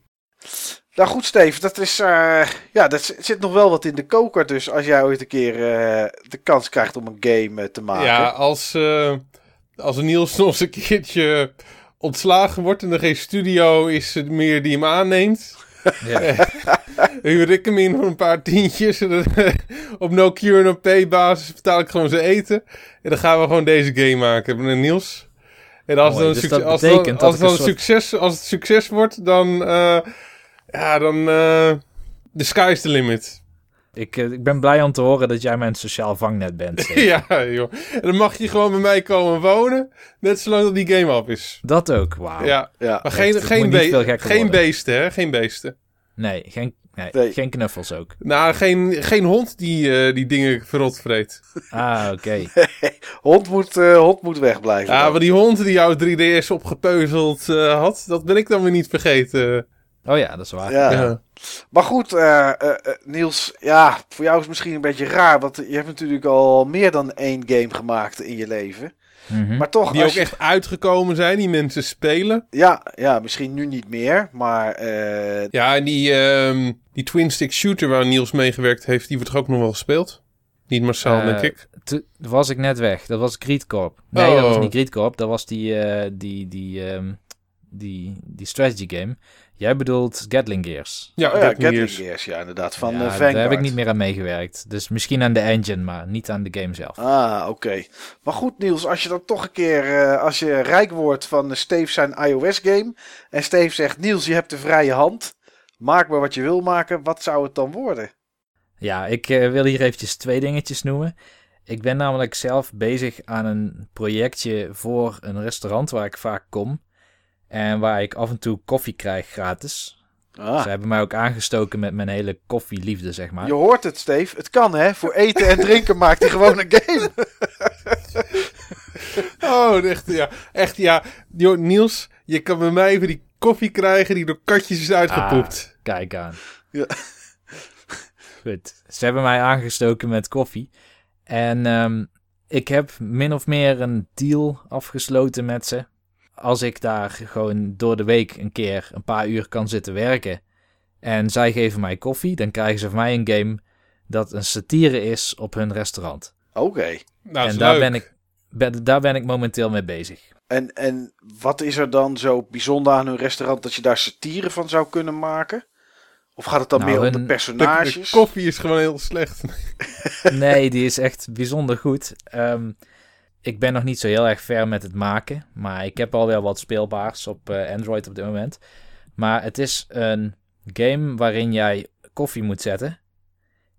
Nou goed, Steve, dat is. eh, ja, dat zit nog wel wat in de koker. Dus als jij ooit een keer eh, de kans krijgt om een game eh, te maken. Ja, als, eh als Niels [laughs] nog eens een keertje ontslagen wordt en er geen studio is meer die hem aanneemt. [laughs] Ja. Huur ik hem in voor een paar tientjes. en dan, [laughs] op no cure no pay basis betaal ik gewoon zijn eten. En dan gaan we gewoon deze game maken met Niels. En als, Mooi, dan dus als, dan, als, dan soort- succes, als het succes wordt, dan... ja, dan... eh the sky's the limit. Ik, eh, ik ben blij om te horen dat jij mijn sociaal vangnet bent. [laughs] Ja, joh. En dan mag je gewoon bij mij komen wonen. Net zolang dat die game af is. Dat ook, wauw. Ja, Ja. maar geen, geen, be- geen beesten, hè? Geen beesten. Nee, geen, nee, Nee. geen knuffels ook. Nou, geen, geen hond die eh, die dingen verrot vreet. Ah, oké. [laughs] Hond, moet, eh, hond moet wegblijven. Ja, dan. maar die hond die jouw 3DS opgepeuzeld eh, had, dat ben ik dan weer niet vergeten. Oh ja, dat is waar. Ja. Ja. Maar goed, eh, eh, eh, Niels, ja, voor jou is het misschien een beetje raar. Want je hebt natuurlijk al meer dan één game gemaakt in je leven. Mhm. Maar toch, Die ook je- echt uitgekomen zijn, die mensen spelen. Ja, ja, misschien nu niet meer, maar eh, Ja, en die, ehm, die twin stick shooter waar Niels meegewerkt heeft, die wordt toch ook nog wel gespeeld? Niet massaal, denk ik. Toen was ik net weg. Dat was Greed Corp. Nee, Oh. dat was niet Greed Corp. Dat was die, eh, die, die, ehm, die, die strategy game. Jij bedoelt Gatling Gears. Ja, oh ja, Gatling Gatling Gears. Gears, ja, inderdaad, van Ja, eh, daar heb ik niet meer aan meegewerkt. Dus misschien aan de engine, maar niet aan de game zelf. Ah, oké. Maar goed, Niels, als je dan toch een keer, eh, als je rijk wordt van Steve zijn iOS-game. En Steve zegt, Niels, je hebt de vrije hand. Maak maar wat je wil maken. Wat zou het dan worden? Ja, ik eh, wil hier eventjes twee dingetjes noemen. Ik ben namelijk zelf bezig aan een projectje voor een restaurant waar ik vaak kom. En waar ik af en toe koffie krijg gratis. Ah, Ze hebben mij ook aangestoken met mijn hele koffieliefde, zeg maar. je hoort het, Steve. Het kan, hè? Voor eten en drinken maakt hij gewoon een game. [laughs] Oh, echt, ja. Echt, ja. Joh, Niels, je kan bij mij even die koffie krijgen die door katjes is uitgepoept. Kijk aan. Ja. Goed. Ze hebben mij aangestoken met koffie. En ehm, ik heb min of meer een deal afgesloten met ze. Als ik daar gewoon door de week een keer een paar uur kan zitten werken. En zij geven mij koffie, dan krijgen ze van mij een game dat een satire is op hun restaurant. Oké. Nou, en daar leuk. ben, ik, ben, daar ben ik momenteel mee bezig. En, en wat is er dan zo bijzonder aan hun restaurant dat je daar satire van zou kunnen maken? Of gaat het dan Nou, meer om de hun- De, personages? de koffie is gewoon heel slecht. Nee, die is echt bijzonder goed. Ehm, ik ben nog niet zo heel erg ver met het maken. Maar ik heb al wel wat speelbaars op eh, Android op dit moment. Maar het is een game waarin jij koffie moet zetten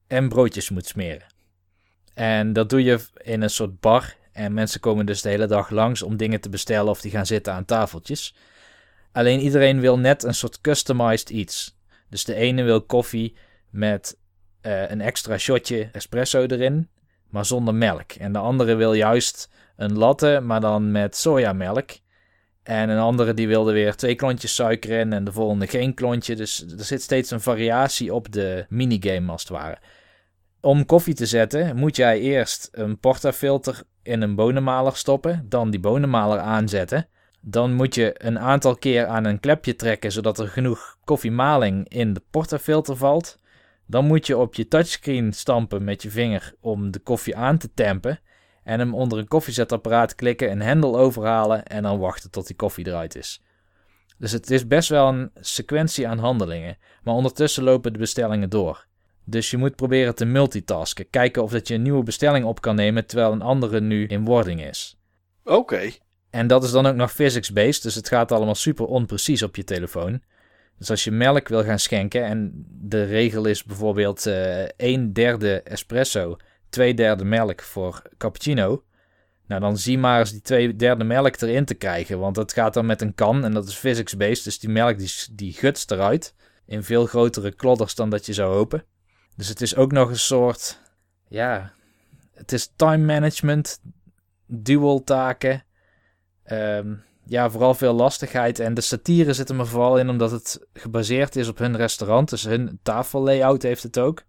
en broodjes moet smeren. En dat doe je in een soort bar. En mensen komen dus de hele dag langs om dingen te bestellen of die gaan zitten aan tafeltjes. Alleen iedereen wil net een soort customized iets. Dus de ene wil koffie met eh, een extra shotje espresso erin, maar zonder melk. En de andere wil juist een latte, maar dan met sojamelk. En een andere die wilde weer twee klontjes suiker in en de volgende geen klontje. Dus er zit steeds een variatie op de minigame als het ware. Om koffie te zetten moet jij eerst een portafilter in een bonenmaler stoppen, dan die bonenmaler aanzetten. Dan moet je een aantal keer aan een klepje trekken zodat er genoeg koffiemaling in de portafilter valt. Dan moet je op je touchscreen stampen met je vinger om de koffie aan te tempen. En hem onder een koffiezetapparaat klikken, een hendel overhalen en dan wachten tot die koffie eruit is. Dus het is best wel een sequentie aan handelingen. Maar ondertussen lopen de bestellingen door. Dus je moet proberen te multitasken. Kijken of dat je een nieuwe bestelling op kan nemen terwijl een andere nu in wording is. Oké. En dat is dan ook nog physics-based, dus het gaat allemaal super onprecies op je telefoon. Dus als je melk wil gaan schenken en de regel is bijvoorbeeld eh 1 derde espresso, 2 derde melk voor cappuccino. Nou, dan zie maar eens die 2 derde melk erin te krijgen, want dat gaat dan met een kan en dat is physics-based. Dus die melk die, die gutst eruit in veel grotere klodders dan dat je zou hopen. Dus het is ook nog een soort, ja, het is time management, dual taken. Ehm, ja, vooral veel lastigheid. En de satire zit er me vooral in omdat het gebaseerd is op hun restaurant. Dus hun tafellayout heeft het ook.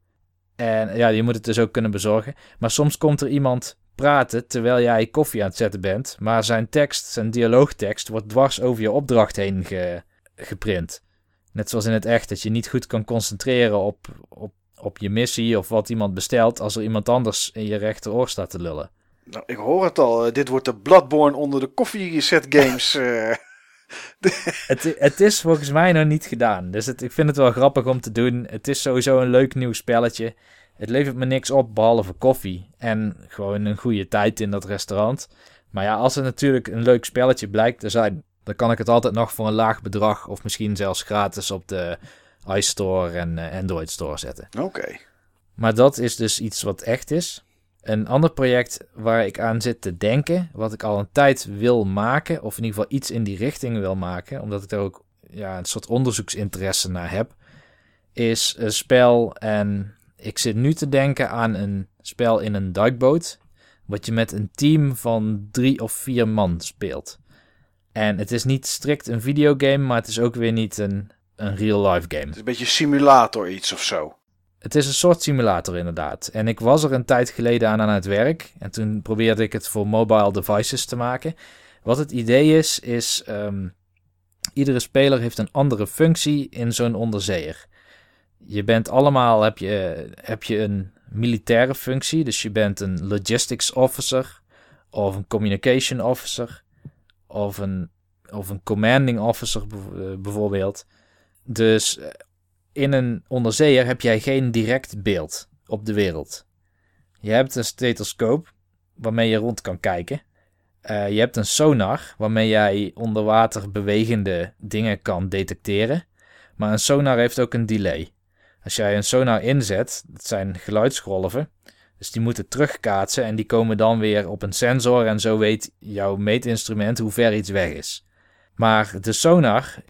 En ja, je moet het dus ook kunnen bezorgen. Maar soms komt er iemand praten terwijl jij koffie aan het zetten bent. Maar zijn tekst, zijn dialoogtekst, wordt dwars over je opdracht heen ge- geprint. Net zoals in het echt, dat je niet goed kan concentreren op, op, op je missie of wat iemand bestelt. als er iemand anders in je rechteroor staat te lullen. Nou, ik hoor het al. eh, dit wordt de Bloodborne onder de koffieset games. [laughs] [laughs] Het, het is volgens mij nog niet gedaan. Dus het, ik vind het wel grappig om te doen. Het is sowieso een leuk nieuw spelletje. Het levert me niks op behalve koffie. En gewoon een goede tijd in dat restaurant. Maar ja, als het natuurlijk een leuk spelletje blijkt te zijn. dan kan ik het altijd nog voor een laag bedrag. of misschien zelfs gratis op de iStore en eh, Android Store zetten. Oké. Maar dat is dus iets wat echt is. Een ander project waar ik aan zit te denken, wat ik al een tijd wil maken, of in ieder geval iets in die richting wil maken, omdat ik daar ook ja, een soort onderzoeksinteresse naar heb, is een spel. En ik zit nu te denken aan een spel in een duikboot, wat je met een team van drie of vier man speelt. En het is niet strikt een videogame, maar het is ook weer niet een, een real-life game. Het is een beetje simulator iets of zo. Het is een soort simulator inderdaad. En ik was er een tijd geleden aan aan het werk. En toen probeerde ik het voor mobile devices te maken. Wat het idee is, is... ehm, iedere speler heeft een andere functie in zo'n onderzeeër. Je bent allemaal... Heb je, heb je een militaire functie. Dus je bent een logistics officer. Of een communication officer. Of een, of een commanding officer eh, bijvoorbeeld. Dus eh, in een onderzeeër heb jij geen direct beeld op de wereld. Je hebt een stethoscoop waarmee je rond kan kijken. Eh, je hebt een sonar waarmee jij onder water bewegende dingen kan detecteren. Maar een sonar heeft ook een delay. Als jij een sonar inzet, dat zijn geluidsgolven. Dus die moeten terugkaatsen en die komen dan weer op een sensor en zo weet jouw meetinstrument hoe ver iets weg is. Maar de sonar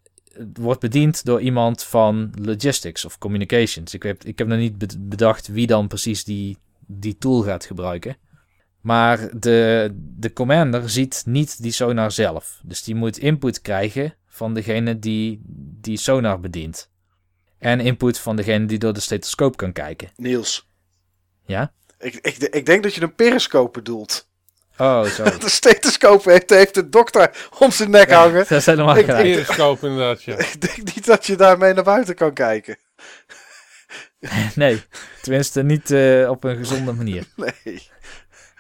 wordt bediend door iemand van logistics of communications. Ik heb, ik heb nog niet be- bedacht wie dan precies die, die tool gaat gebruiken. Maar de, de commander ziet niet die sonar zelf. Dus die moet input krijgen van degene die die sonar bedient. En input van degene die door de stethoscoop kan kijken. Niels, Ja? ik, ik, ik denk dat je een periscoop bedoelt. Oh, [laughs] zo. De stethoscoop heeft, heeft de dokter om zijn nek hangen. Dat is helemaal Ik- gelijk. Periscope inderdaad, ja. [laughs] Ik denk niet dat je daarmee naar buiten kan kijken. [laughs] Nee, tenminste niet eh, op een gezonde manier. Nee.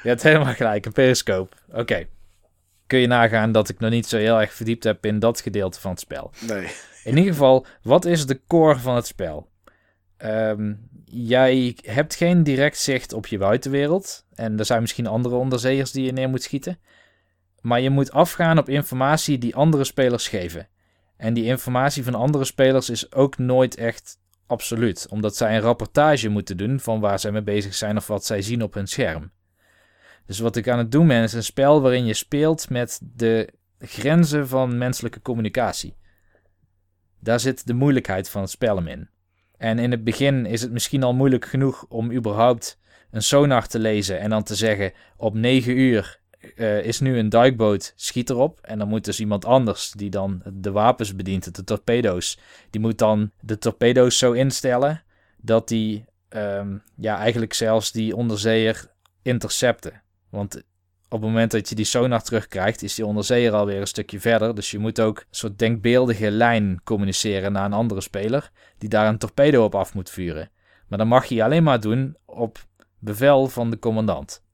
Je hebt helemaal gelijk, een periscoop. Oké. Kun je nagaan dat ik nog niet zo heel erg verdiept heb in dat gedeelte van het spel. Nee. In ieder geval, wat is de core van het spel? Ehm, jij hebt geen direct zicht op je buitenwereld. En er zijn misschien andere onderzeeërs die je neer moet schieten. Maar je moet afgaan op informatie die andere spelers geven. En die informatie van andere spelers is ook nooit echt absoluut. Omdat zij een rapportage moeten doen van waar zij mee bezig zijn of wat zij zien op hun scherm. Dus wat ik aan het doen ben is een spel waarin je speelt met de grenzen van menselijke communicatie. Daar zit de moeilijkheid van het spel in. En in het begin is het misschien al moeilijk genoeg om überhaupt een sonar te lezen en dan te zeggen: op 9 uur eh, is nu een duikboot, schiet erop. En dan moet dus iemand anders die dan de wapens bedient, de torpedo's, die moet dan de torpedo's zo instellen dat die ehm, ja, eigenlijk zelfs die onderzeeër intercepten. Want op het moment dat je die sonar terugkrijgt, is die onderzeeër alweer een stukje verder. Dus je moet ook een soort denkbeeldige lijn communiceren naar een andere speler, die daar een torpedo op af moet vuren. Maar dan mag je alleen maar doen op bevel van de commandant.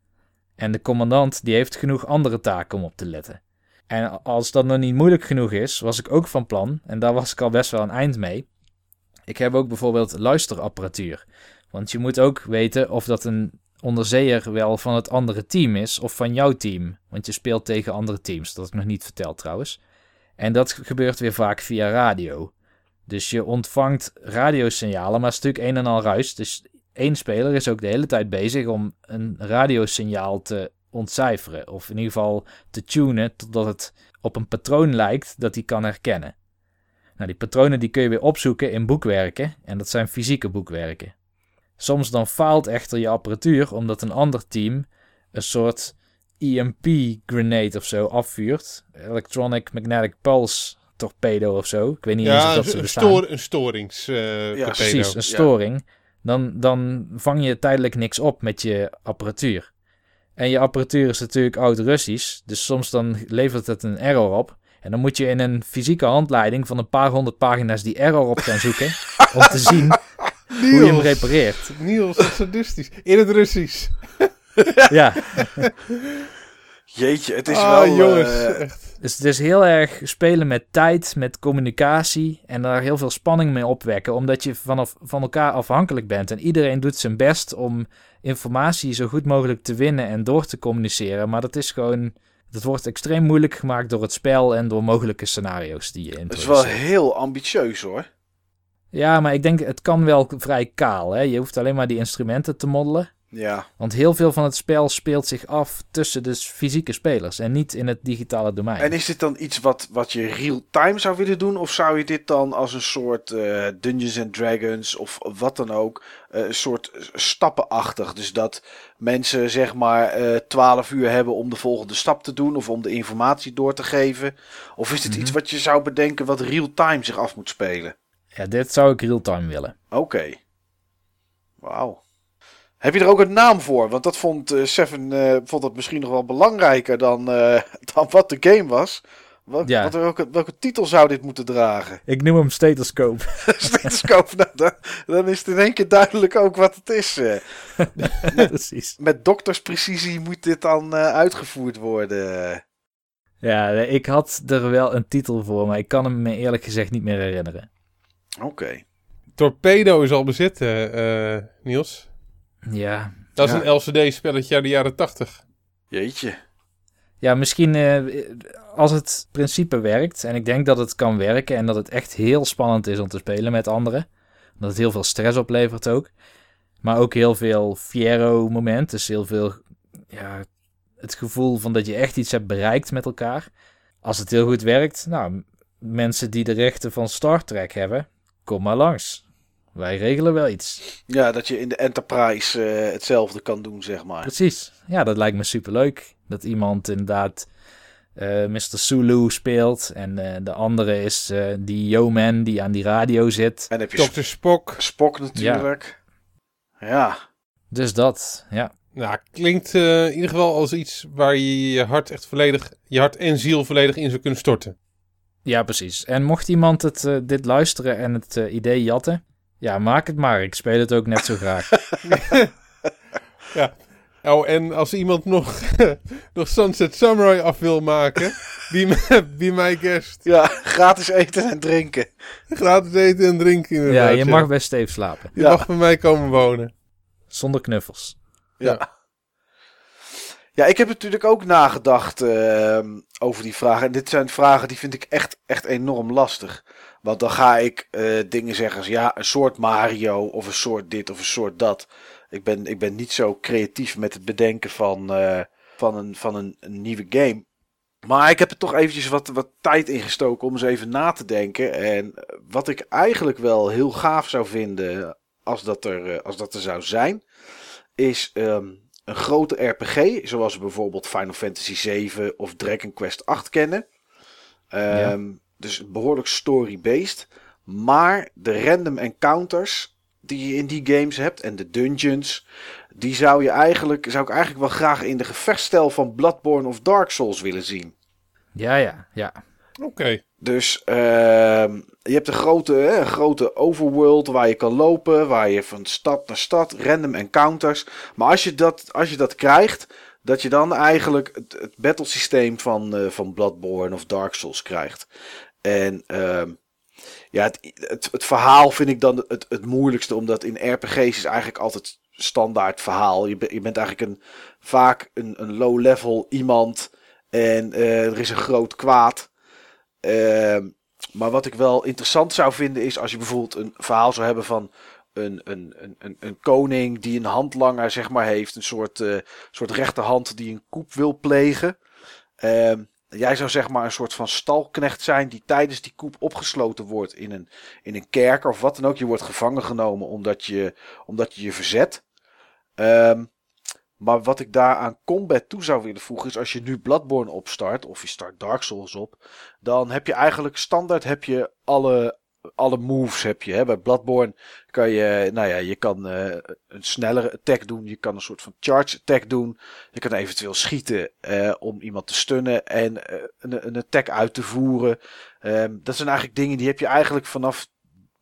En de commandant die heeft genoeg andere taken om op te letten. En als dat nog niet moeilijk genoeg is, was ik ook van plan, en daar was ik al best wel een eind mee. Ik heb ook bijvoorbeeld luisterapparatuur. Want je moet ook weten of dat een onderzeeër wel van het andere team is of van jouw team. Want je speelt tegen andere teams, dat ik nog niet verteld trouwens. En dat gebeurt weer vaak via radio. Dus je ontvangt radiosignalen, maar het is natuurlijk een en al ruis. Dus één speler is ook de hele tijd bezig om een radiosignaal te ontcijferen. Of in ieder geval te tunen totdat het op een patroon lijkt dat hij kan herkennen. Nou, die patronen die kun je weer opzoeken in boekwerken. En dat zijn fysieke boekwerken. Soms dan faalt echter je apparatuur omdat een ander team een soort EMP-grenade of zo afvuurt. Electronic Magnetic Pulse torpedo of zo. Ik weet niet eens of dat ze een, bestaan. stoor, een storings eh Ja. Precies, een Ja. Dan, dan vang je tijdelijk niks op met je apparatuur. En je apparatuur is natuurlijk oud-Russisch, dus soms dan levert het een error op. En dan moet je in een fysieke handleiding van een paar honderd pagina's die error op gaan zoeken. [laughs] om te zien hoe je hem repareert. Niels, dat is sadistisch. In het Russisch. Ja, [laughs] Jeetje, het is ah, wel... jongens. eh, echt. dus het is heel erg spelen met tijd, met communicatie. En daar heel veel spanning mee opwekken, omdat je vanaf, van elkaar afhankelijk bent. En iedereen doet zijn best om informatie zo goed mogelijk te winnen en door te communiceren. Maar dat is gewoon. Dat wordt extreem moeilijk gemaakt door het spel en door mogelijke scenario's die je het is wel introduceert. heel ambitieus hoor. Ja, maar ik denk het kan wel vrij kaal. Hè? Je hoeft alleen maar die instrumenten te moddelen. Ja, Want heel veel van het spel speelt zich af tussen de fysieke spelers en niet in het digitale domein. en is dit dan iets wat, wat je real-time zou willen doen? Of zou je dit dan als een soort eh, Dungeons and Dragons of wat dan ook, eh, een soort stappenachtig? Dus dat mensen zeg maar eh 12 uur hebben om de volgende stap te doen of om de informatie door te geven? Of is dit Mhm. iets wat je zou bedenken wat real-time zich af moet spelen? Ja, dit zou ik real-time willen. Oké. Wauw. Heb je er ook een naam voor? Want dat vond eh, Seven eh, vond dat misschien nog wel belangrijker dan, eh, [laughs] dan wat de game was. Wat, Ja. wat, welke, welke titel zou dit moeten dragen? Ik noem hem stethoscope. [laughs] [laughs] Stethoscoop. nou, dan, dan is het in één keer duidelijk ook wat het is. eh. Precies. met doktersprecisie moet dit dan eh, uitgevoerd worden. Ja, ik had er wel een titel voor, maar ik kan hem me eerlijk gezegd niet meer herinneren. Oké. Torpedo is al bezit, Niels. Ja, Dat is Ja. een LCD-spelletje uit de jaren 80. Jeetje. ja misschien eh, als het principe werkt, en ik denk dat het kan werken en dat het echt heel spannend is om te spelen met anderen. Dat het heel veel stress oplevert ook. Maar ook heel veel fiero-moment, dus heel veel ja, het gevoel van dat je echt iets hebt bereikt met elkaar. Als het heel goed werkt, nou, mensen die de rechten van Star Trek hebben, kom maar langs. Wij regelen wel iets. Ja, dat je in de Enterprise eh, hetzelfde kan doen, zeg maar. Precies. Ja, dat lijkt me superleuk. Dat iemand inderdaad eh Mr. Sulu speelt. En eh, de andere is eh, die Yo-Man die aan die radio zit. En heb je Dr. Spock. Spock natuurlijk. Ja. Dus dat, ja. Nou, klinkt in ieder geval als iets waar je je hart echt volledig, je hart en ziel volledig in zou kunnen storten. Ja, precies. En mocht iemand het, eh, dit luisteren en het idee jatten, ja, maak het maar. Ik speel het ook net zo graag. [laughs] Oh, en als iemand nog, [laughs] nog Sunset Samurai af wil maken, be, my- be my guest. ja, gratis eten en drinken. Gratis eten en drinken ja, je mag bij Steve slapen. Je Ja. mag bij mij komen wonen. Zonder knuffels. Ja. Ja, ik heb natuurlijk ook nagedacht ehm, over die vragen. En dit zijn vragen die vind ik echt, echt enorm lastig. Want dan ga ik eh, dingen zeggen als ja, een soort Mario of een soort dit of een soort dat. Ik ben, ik ben niet zo creatief met het bedenken van, eh, van, een, van een, een nieuwe game. Maar ik heb er toch eventjes wat, wat tijd in gestoken om eens even na te denken. En wat ik eigenlijk wel heel gaaf zou vinden als dat er, eh, als dat er zou zijn, is ehm, een grote RPG, zoals we bijvoorbeeld Final Fantasy 7 of Dragon Quest 8 kennen. Ehm, Dus behoorlijk story-based. Maar de random encounters die je in die games hebt en de dungeons, die zou, je eigenlijk, zou ik eigenlijk wel graag in de gevechtsstijl van Bloodborne of Dark Souls willen zien. Ja, ja, ja. Oké. Dus ehm, je hebt een grote, hè, een grote overworld waar je kan lopen, waar je van stad naar stad, random encounters. Maar als je dat, als je dat krijgt, dat je dan eigenlijk het, het battlesysteem van, eh, van Bloodborne of Dark Souls krijgt. En ehm, ja, het, verhaal vind ik dan het, het moeilijkste, omdat in RPG's is eigenlijk altijd standaard verhaal. Je, je bent eigenlijk een, vaak een, een low-level iemand en eh, er is een groot kwaad. Ehm, maar wat ik wel interessant zou vinden is als je bijvoorbeeld een verhaal zou hebben van een, een, een, een, een koning die een handlanger zeg maar heeft. Een soort, eh, soort rechterhand die een koep wil plegen. Ehm, jij zou zeg maar een soort van stalknecht zijn die tijdens die koep opgesloten wordt in een, in een kerker of wat dan ook. Je wordt gevangen genomen omdat je omdat je, je verzet. Ehm, maar wat ik daar aan combat toe zou willen voegen is als je nu Bloodborne opstart of je start Dark Souls op, dan heb je eigenlijk standaard heb je alle, alle moves heb je. Hè? Bij Bloodborne kan je, nou ja, je kan eh, een snellere attack doen, je kan een soort van charge attack doen, je kan eventueel schieten eh, om iemand te stunnen en eh, een, een attack uit te voeren. Ehm, dat zijn eigenlijk dingen die heb je eigenlijk vanaf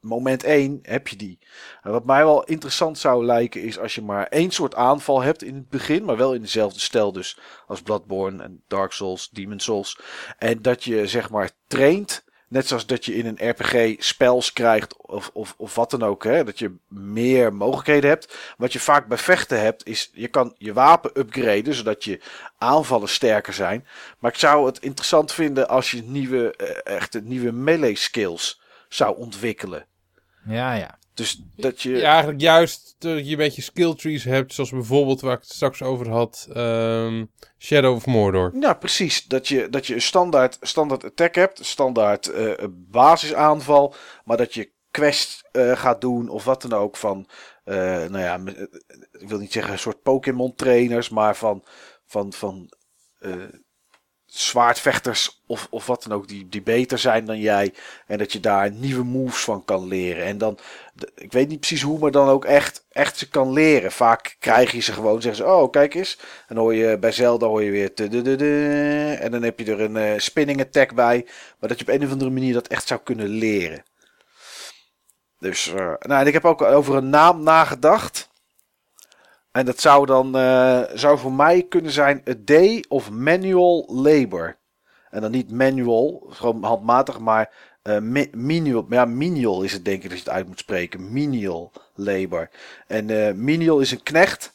moment 1 heb je die. Wat mij wel interessant zou lijken is als je maar één soort aanval hebt in het begin, maar wel in dezelfde stijl dus als Bloodborne en Dark Souls, Demon Souls. En dat je zeg maar traint, net zoals dat je in een RPG spels krijgt of, of, of wat dan ook, hè, dat je meer mogelijkheden hebt. Wat je vaak bij vechten hebt is, je kan je wapen upgraden zodat je aanvallen sterker zijn. Maar ik zou het interessant vinden als je nieuwe, eh, echte nieuwe melee skills zou ontwikkelen. Ja, ja. Dus dat je. Ja, eigenlijk juist dat je een beetje skill trees hebt, zoals bijvoorbeeld waar ik het straks over had, ehm, Shadow of Mordor. Ja, precies. Dat je, dat je een standaard, standaard attack hebt, standaard eh, basisaanval, maar dat je quest eh, gaat doen of wat dan ook van, eh, nou ja, ik wil niet zeggen een soort Pokémon trainers, maar van, van, van zwaardvechters of, of wat dan ook die, die beter zijn dan jij en dat je daar nieuwe moves van kan leren. En dan, ik weet niet precies hoe, maar dan ook echt, echt ze kan leren. Vaak krijg je ze gewoon, zeggen ze, oh kijk eens, en hoor je bij Zelda hoor je weer en dan heb je er een eh, spinning attack bij. Maar dat je op een of andere manier dat echt zou kunnen leren. Dus, eh, nou, en ik heb ook over een naam nagedacht. En dat zou dan, eh, zou voor mij kunnen zijn a day of manual labor. En dan niet manual, gewoon handmatig, maar mi- menial, ja, menial is het denk ik dat je het uit moet spreken. Menial labor. En eh menial is een knecht.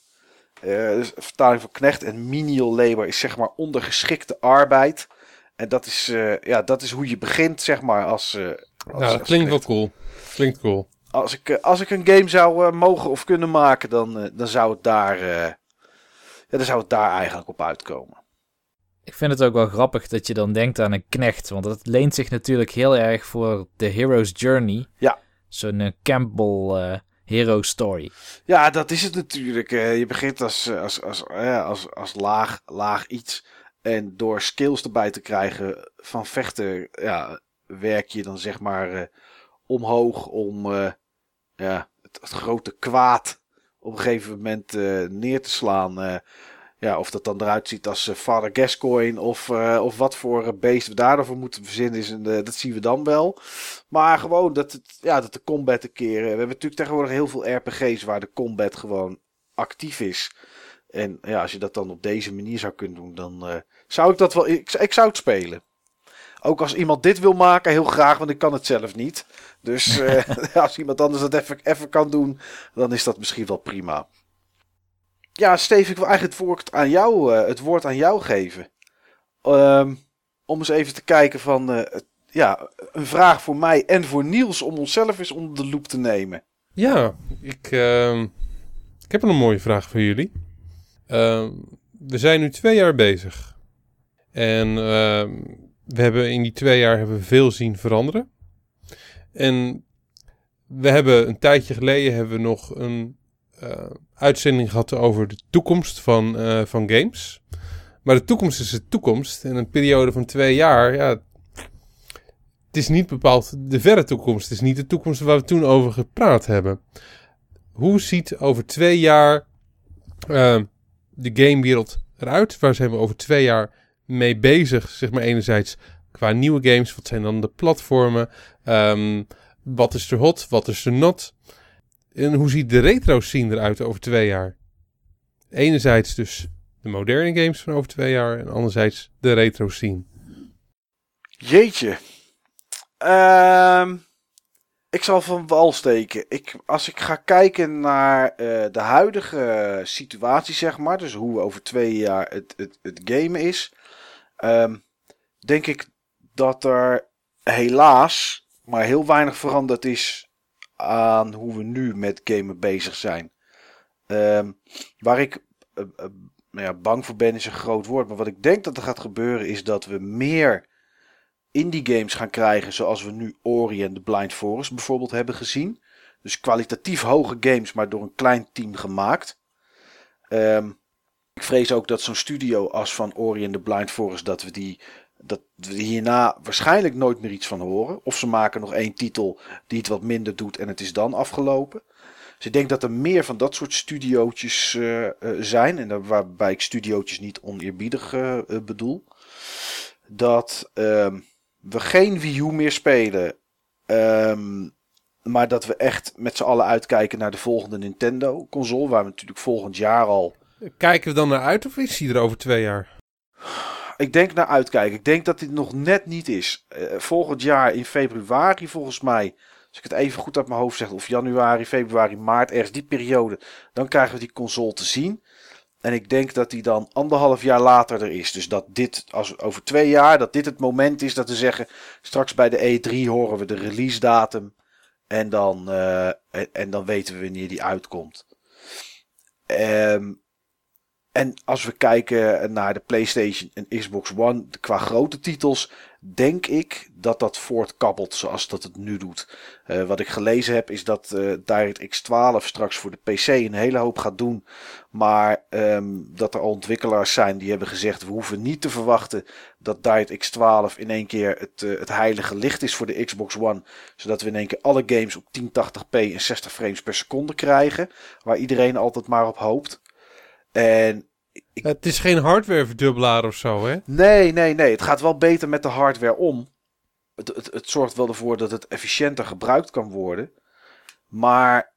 Dus vertaling van knecht. En menial labor is zeg maar ondergeschikte arbeid. En dat is, ja, dat is hoe je begint, zeg maar, als... als Nou, dat klinkt wel cool. Klinkt cool. Als ik, eh, als ik een game zou eh, mogen of kunnen maken, dan, eh, dan, zou het daar, ja, dan zou het daar eigenlijk op uitkomen. Ik vind het ook wel grappig dat je dan denkt aan een knecht. Want dat leent zich natuurlijk heel erg voor de hero's journey. Ja. Zo'n Campbell eh, Hero Story. Ja, dat is het natuurlijk. Je begint als, als, als, als, als laag, laag iets. En door skills erbij te krijgen van vechten, ja, werk je dan zeg maar omhoog om ja, het, grote kwaad op een gegeven moment eh, neer te slaan. Eh, ja, of dat dan eruit ziet als eh, Father Gascoigne of, eh, of wat voor eh, beest we daarvoor moeten verzinnen, is eh, dat zien we dan wel. Maar gewoon dat, het, ja, dat de combat een keer... eh, we hebben natuurlijk tegenwoordig heel veel RPG's waar de combat gewoon actief is. En ja, als je dat dan op deze manier zou kunnen doen, dan eh, zou ik dat wel... Ik, ik zou het spelen. Ook als iemand dit wil maken, heel graag, want ik kan het zelf niet. Dus [laughs] eh, [laughs] als iemand anders dat even, even kan doen, dan is dat misschien wel prima. Ja, Steve, ik wil eigenlijk het woord aan jou, eh, het woord aan jou geven. Ehm, om eens even te kijken van, eh, ja, een vraag voor mij en voor Niels om onszelf eens onder de loep te nemen. Ja, ik, ehm, ik heb een mooie vraag voor jullie. Ehm, we zijn nu twee jaar bezig. En we hebben in die twee jaar hebben we veel zien veranderen. En we hebben een tijdje geleden hebben we nog een eh, uitzending gehad over de toekomst van, eh, van games. Maar de toekomst is de toekomst. En een periode van twee jaar, ja, het is niet bepaald de verre toekomst. Het is niet de toekomst waar we toen over gepraat hebben. Hoe ziet over twee jaar eh, de gamewereld eruit? Waar zijn we over twee jaar mee bezig? Zeg maar enerzijds qua nieuwe games. Wat zijn dan de platformen? Ehm, wat is er hot? Wat is er not? En hoe ziet de retro scene eruit over twee jaar? Enerzijds dus de moderne games van over twee jaar. En anderzijds de retro scene. Jeetje. Ehm, ik zal van wal steken. Ik, als ik ga kijken naar eh, de huidige situatie, zeg maar. Dus hoe over twee jaar het, het, het gamen is. Ehm, denk ik dat er helaas maar heel weinig veranderd is aan hoe we nu met gamen bezig zijn. Ehm, waar ik eh, eh, nou ja, bang voor ben is een groot woord. Maar wat ik denk dat er gaat gebeuren is dat we meer indie games gaan krijgen. Zoals we nu Ori en The Blind Forest bijvoorbeeld hebben gezien. Dus kwalitatief hoge games, maar door een klein team gemaakt. Ehm, ik vrees ook dat zo'n studio als van Ori en The Blind Forest, dat we die dat we hierna waarschijnlijk nooit meer iets van horen. Of ze maken nog één titel die het wat minder doet en het is dan afgelopen. Dus ik denk dat er meer van dat soort studiootjes eh, eh, zijn. En waarbij ik studiootjes niet oneerbiedig eh, bedoel. Dat ehm, we geen Wii U meer spelen. Ehm, maar dat we echt met z'n allen uitkijken naar de volgende Nintendo console. Waar we natuurlijk volgend jaar al Kijken we dan naar uit of is die er over twee jaar? Ik denk naar uitkijken. Ik denk dat dit nog net niet is. Eh, volgend jaar in februari volgens mij. Als ik het even goed uit mijn hoofd zeg. Of januari, februari, maart. Ergens die periode. Dan krijgen we die console te zien. En ik denk dat die dan anderhalf jaar later er is. Dus dat dit, als over twee jaar, dat dit het moment is dat we zeggen. Straks bij de E3 horen we de release datum. En dan, eh, en dan weten we wanneer die uitkomt. Ehm en als we kijken naar de PlayStation en Xbox One, qua grote titels, denk ik dat dat voortkabbelt zoals dat het nu doet. Uh, wat ik gelezen heb is dat uh, DirectX 12 straks voor de PC een hele hoop gaat doen. Maar um, dat er al ontwikkelaars zijn die hebben gezegd: we hoeven niet te verwachten dat DirectX 12 in één keer het, uh, het heilige licht is voor de Xbox One. Zodat we in één keer alle games op 1080p en 60 frames per seconde krijgen. Waar iedereen altijd maar op hoopt. En ik... Het is geen hardwareverdubbelaar of zo, hè? Nee, nee, nee. Het gaat wel beter met de hardware om. Het, het, het zorgt wel ervoor dat het efficiënter gebruikt kan worden. Maar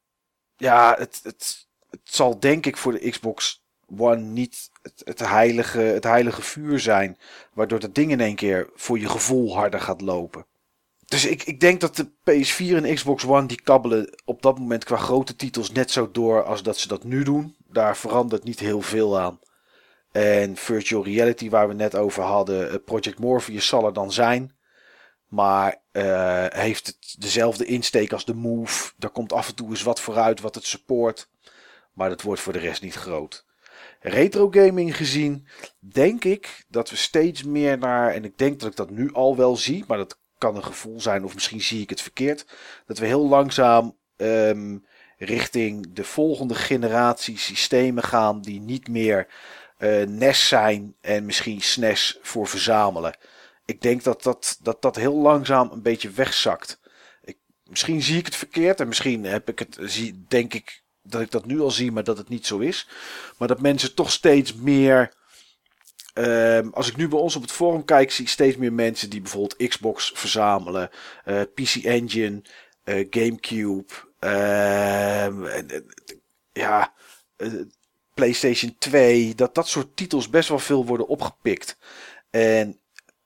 ja, het, het, het zal denk ik voor de Xbox One niet het, het, heilige, het heilige vuur zijn. Waardoor dat ding in één keer voor je gevoel harder gaat lopen. Dus ik, ik denk dat de PS4 en Xbox One die kabbelen op dat moment qua grote titels net zo door als dat ze dat nu doen. Daar verandert niet heel veel aan. En virtual reality waar we net over hadden, Project Morpheus zal er dan zijn. Maar uh, heeft het dezelfde insteek als de Move. Daar komt af en toe eens wat vooruit wat het support. Maar dat wordt voor de rest niet groot. Retro gaming gezien denk ik dat we steeds meer naar, en ik denk dat ik dat nu al wel zie, maar dat kan een gevoel zijn, of misschien zie ik het verkeerd. Dat we heel langzaam ehm, richting de volgende generatie systemen gaan die niet meer eh, NES zijn en misschien SNES voor verzamelen. Ik denk dat dat, dat, dat heel langzaam een beetje wegzakt. Ik, misschien zie ik het verkeerd en misschien heb ik het, zie, denk ik dat ik dat nu al zie, maar dat het niet zo is. Maar dat mensen toch steeds meer. ehm, als ik nu bij ons op het forum kijk, zie ik steeds meer mensen die bijvoorbeeld Xbox verzamelen, eh, PC Engine, eh, GameCube, ja, eh, PlayStation 2, dat dat soort titels best wel veel worden opgepikt. En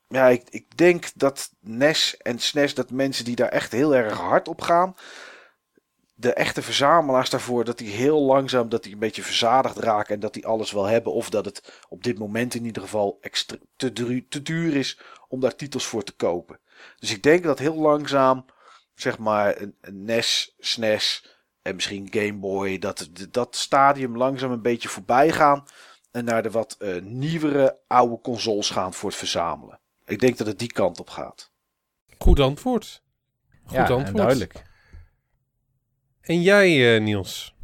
ja, ik, ik denk dat NES en SNES, dat mensen die daar echt heel erg hard op gaan, de echte verzamelaars daarvoor, dat die heel langzaam, dat die een beetje verzadigd raken en dat die alles wel hebben. Of dat het op dit moment in ieder geval te, te duur is om daar titels voor te kopen. Dus ik denk dat heel langzaam, zeg maar, een, een NES, SNES en misschien Game Boy, dat dat stadium langzaam een beetje voorbij gaan. En naar de wat eh, nieuwere oude consoles gaan voor het verzamelen. Ik denk dat het die kant op gaat. Goed antwoord. Goed ja, antwoord. en duidelijk. En jij, eh, Niels?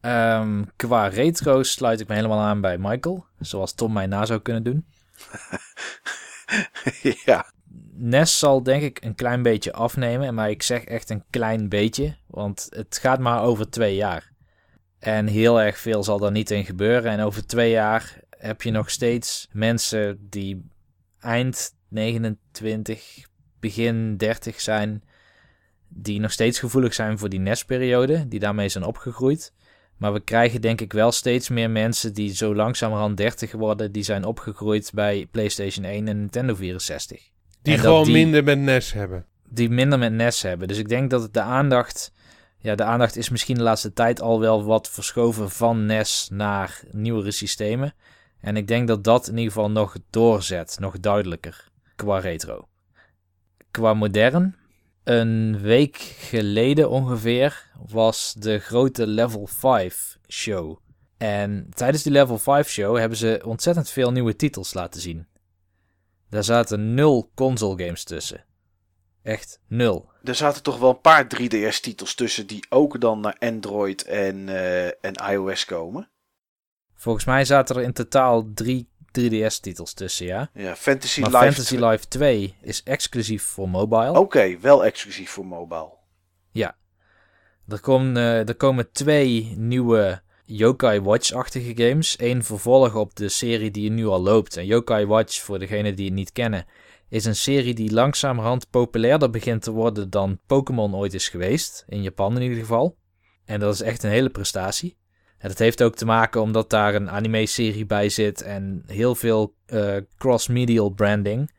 Ehm, qua retro sluit ik me helemaal aan bij Michael. Zoals Tom mij na zou kunnen doen. [laughs] ja, NES zal denk ik een klein beetje afnemen. Maar ik zeg echt een klein beetje. Want het gaat maar over twee jaar. En heel erg veel zal er niet in gebeuren. En over twee jaar heb je nog steeds mensen die eind 29, begin 30 zijn. Die nog steeds gevoelig zijn voor die NES-periode. Die daarmee zijn opgegroeid. Maar we krijgen denk ik wel steeds meer mensen die zo langzamerhand 30 worden. Die zijn opgegroeid bij PlayStation 1 en Nintendo 64. Die En gewoon die- minder met NES hebben. die minder met NES hebben. Dus ik denk dat de aandacht. Ja, de aandacht is misschien de laatste tijd al wel wat verschoven van NES naar nieuwere systemen. En ik denk dat dat in ieder geval nog doorzet, nog duidelijker qua retro. Qua modern, een week geleden ongeveer was de grote Level 5 show. En tijdens die Level 5 show hebben ze ontzettend veel nieuwe titels laten zien. Daar zaten nul console games tussen. Echt nul. er zaten toch wel een paar 3DS-titels tussen die ook dan naar Android en, eh, en iOS komen. Volgens mij zaten er in totaal drie 3DS-titels tussen, ja. Ja, Fantasy Maar Life. Fantasy tw- Life 2 is exclusief voor mobile. Oké, wel exclusief voor mobile. Er, komen, eh, er komen twee nieuwe Yokai Watch-achtige games. Eén vervolg op de serie die nu al loopt. En Yokai Watch, voor degenen die het niet kennen, is een serie die langzamerhand populairder begint te worden dan Pokémon ooit is geweest. In Japan in ieder geval. En dat is echt een hele prestatie. En dat heeft ook te maken omdat daar een anime-serie bij zit en heel veel eh, cross-medial branding.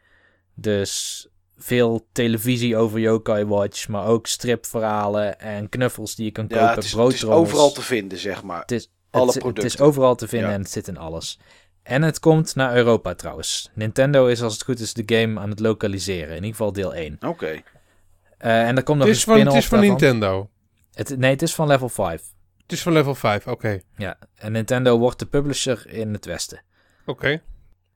Dus veel televisie over Yokai Watch, maar ook stripverhalen en knuffels die je kan kopen, Ja, het is, het is overal te vinden, zeg maar. Het is, alle het, het producten. is overal te vinden Ja. en het zit in alles. En het komt naar Europa trouwens. Nintendo is als het goed is de game aan het lokaliseren. In ieder geval deel 1. Oké. Eh, en er komt nog Het is een van, het is van daarvan. Nintendo. Het, nee, het is van level 5. Het is van level 5, oké. Ja, en Nintendo wordt de publisher in het westen. Oké.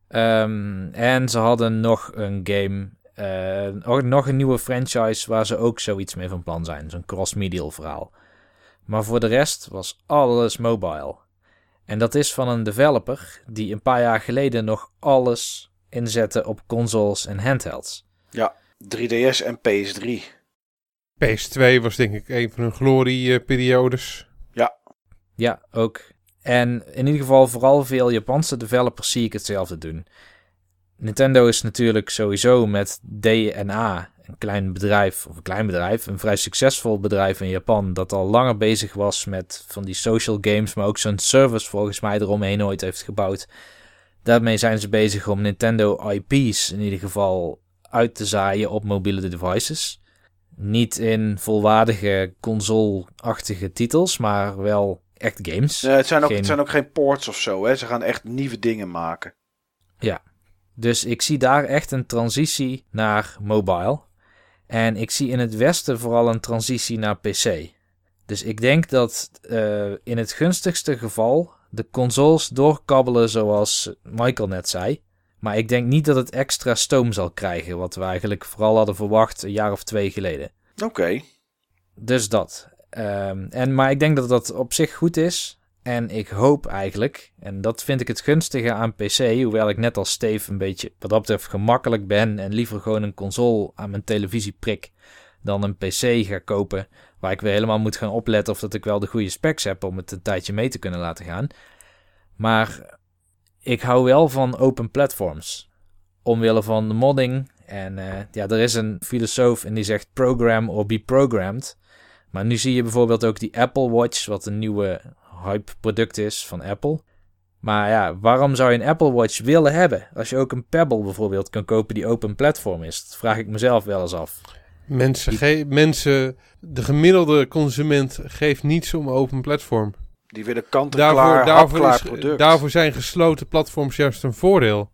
Ehm, en ze hadden nog een game, eh, ook nog een nieuwe franchise waar ze ook zoiets mee van plan zijn. Zo'n cross-medial verhaal. Maar voor de rest was alles mobile. En dat is van een developer die een paar jaar geleden nog alles inzette op consoles en handhelds. 3DS en PS3. PS2 was denk ik een van hun glorieperiodes. Ja, ook. En in ieder geval vooral veel Japanse developers zie ik hetzelfde doen. Nintendo is natuurlijk sowieso met DNA, een klein bedrijf, of een klein bedrijf, een vrij succesvol bedrijf in Japan, dat al langer bezig was met van die social games, maar ook zo'n service volgens mij eromheen ooit heeft gebouwd. Daarmee zijn ze bezig om Nintendo IP's in ieder geval uit te zaaien op mobiele devices. Niet in volwaardige console-achtige titels, maar wel echt games. Nee, het, zijn ook, Geen- het zijn ook geen ports of zo, hè. Ze gaan echt nieuwe dingen maken. Dus ik zie daar echt een transitie naar mobile. En ik zie in het Westen vooral een transitie naar PC. Dus ik denk dat eh, in het gunstigste geval de consoles doorkabbelen zoals Michael net zei. Maar ik denk niet dat het extra stoom zal krijgen, wat we eigenlijk vooral hadden verwacht een jaar of twee geleden. Oké. Dus dat. Ehm, en, maar ik denk dat dat op zich goed is. En ik hoop eigenlijk, en dat vind ik het gunstige aan PC, hoewel ik net als Steve een beetje wat dat betreft gemakkelijk ben en liever gewoon een console aan mijn televisie prik dan een PC ga kopen waar ik weer helemaal moet gaan opletten of dat ik wel de goede specs heb om het een tijdje mee te kunnen laten gaan. Maar ik hou wel van open platforms. Omwille van de modding. En eh, ja, er is een filosoof en die zegt program or be programmed. Maar nu zie je bijvoorbeeld ook die Apple Watch, wat een nieuwe hype product is van Apple. Maar ja, waarom zou je een Apple Watch willen hebben? Als je ook een Pebble bijvoorbeeld kan kopen die open platform is. Dat vraag ik mezelf wel eens af. Mensen, ge- mensen, de gemiddelde consument geeft niets om open platform. Die willen kant-en-klaar, Daarvoor, is, daarvoor zijn gesloten platforms juist een voordeel.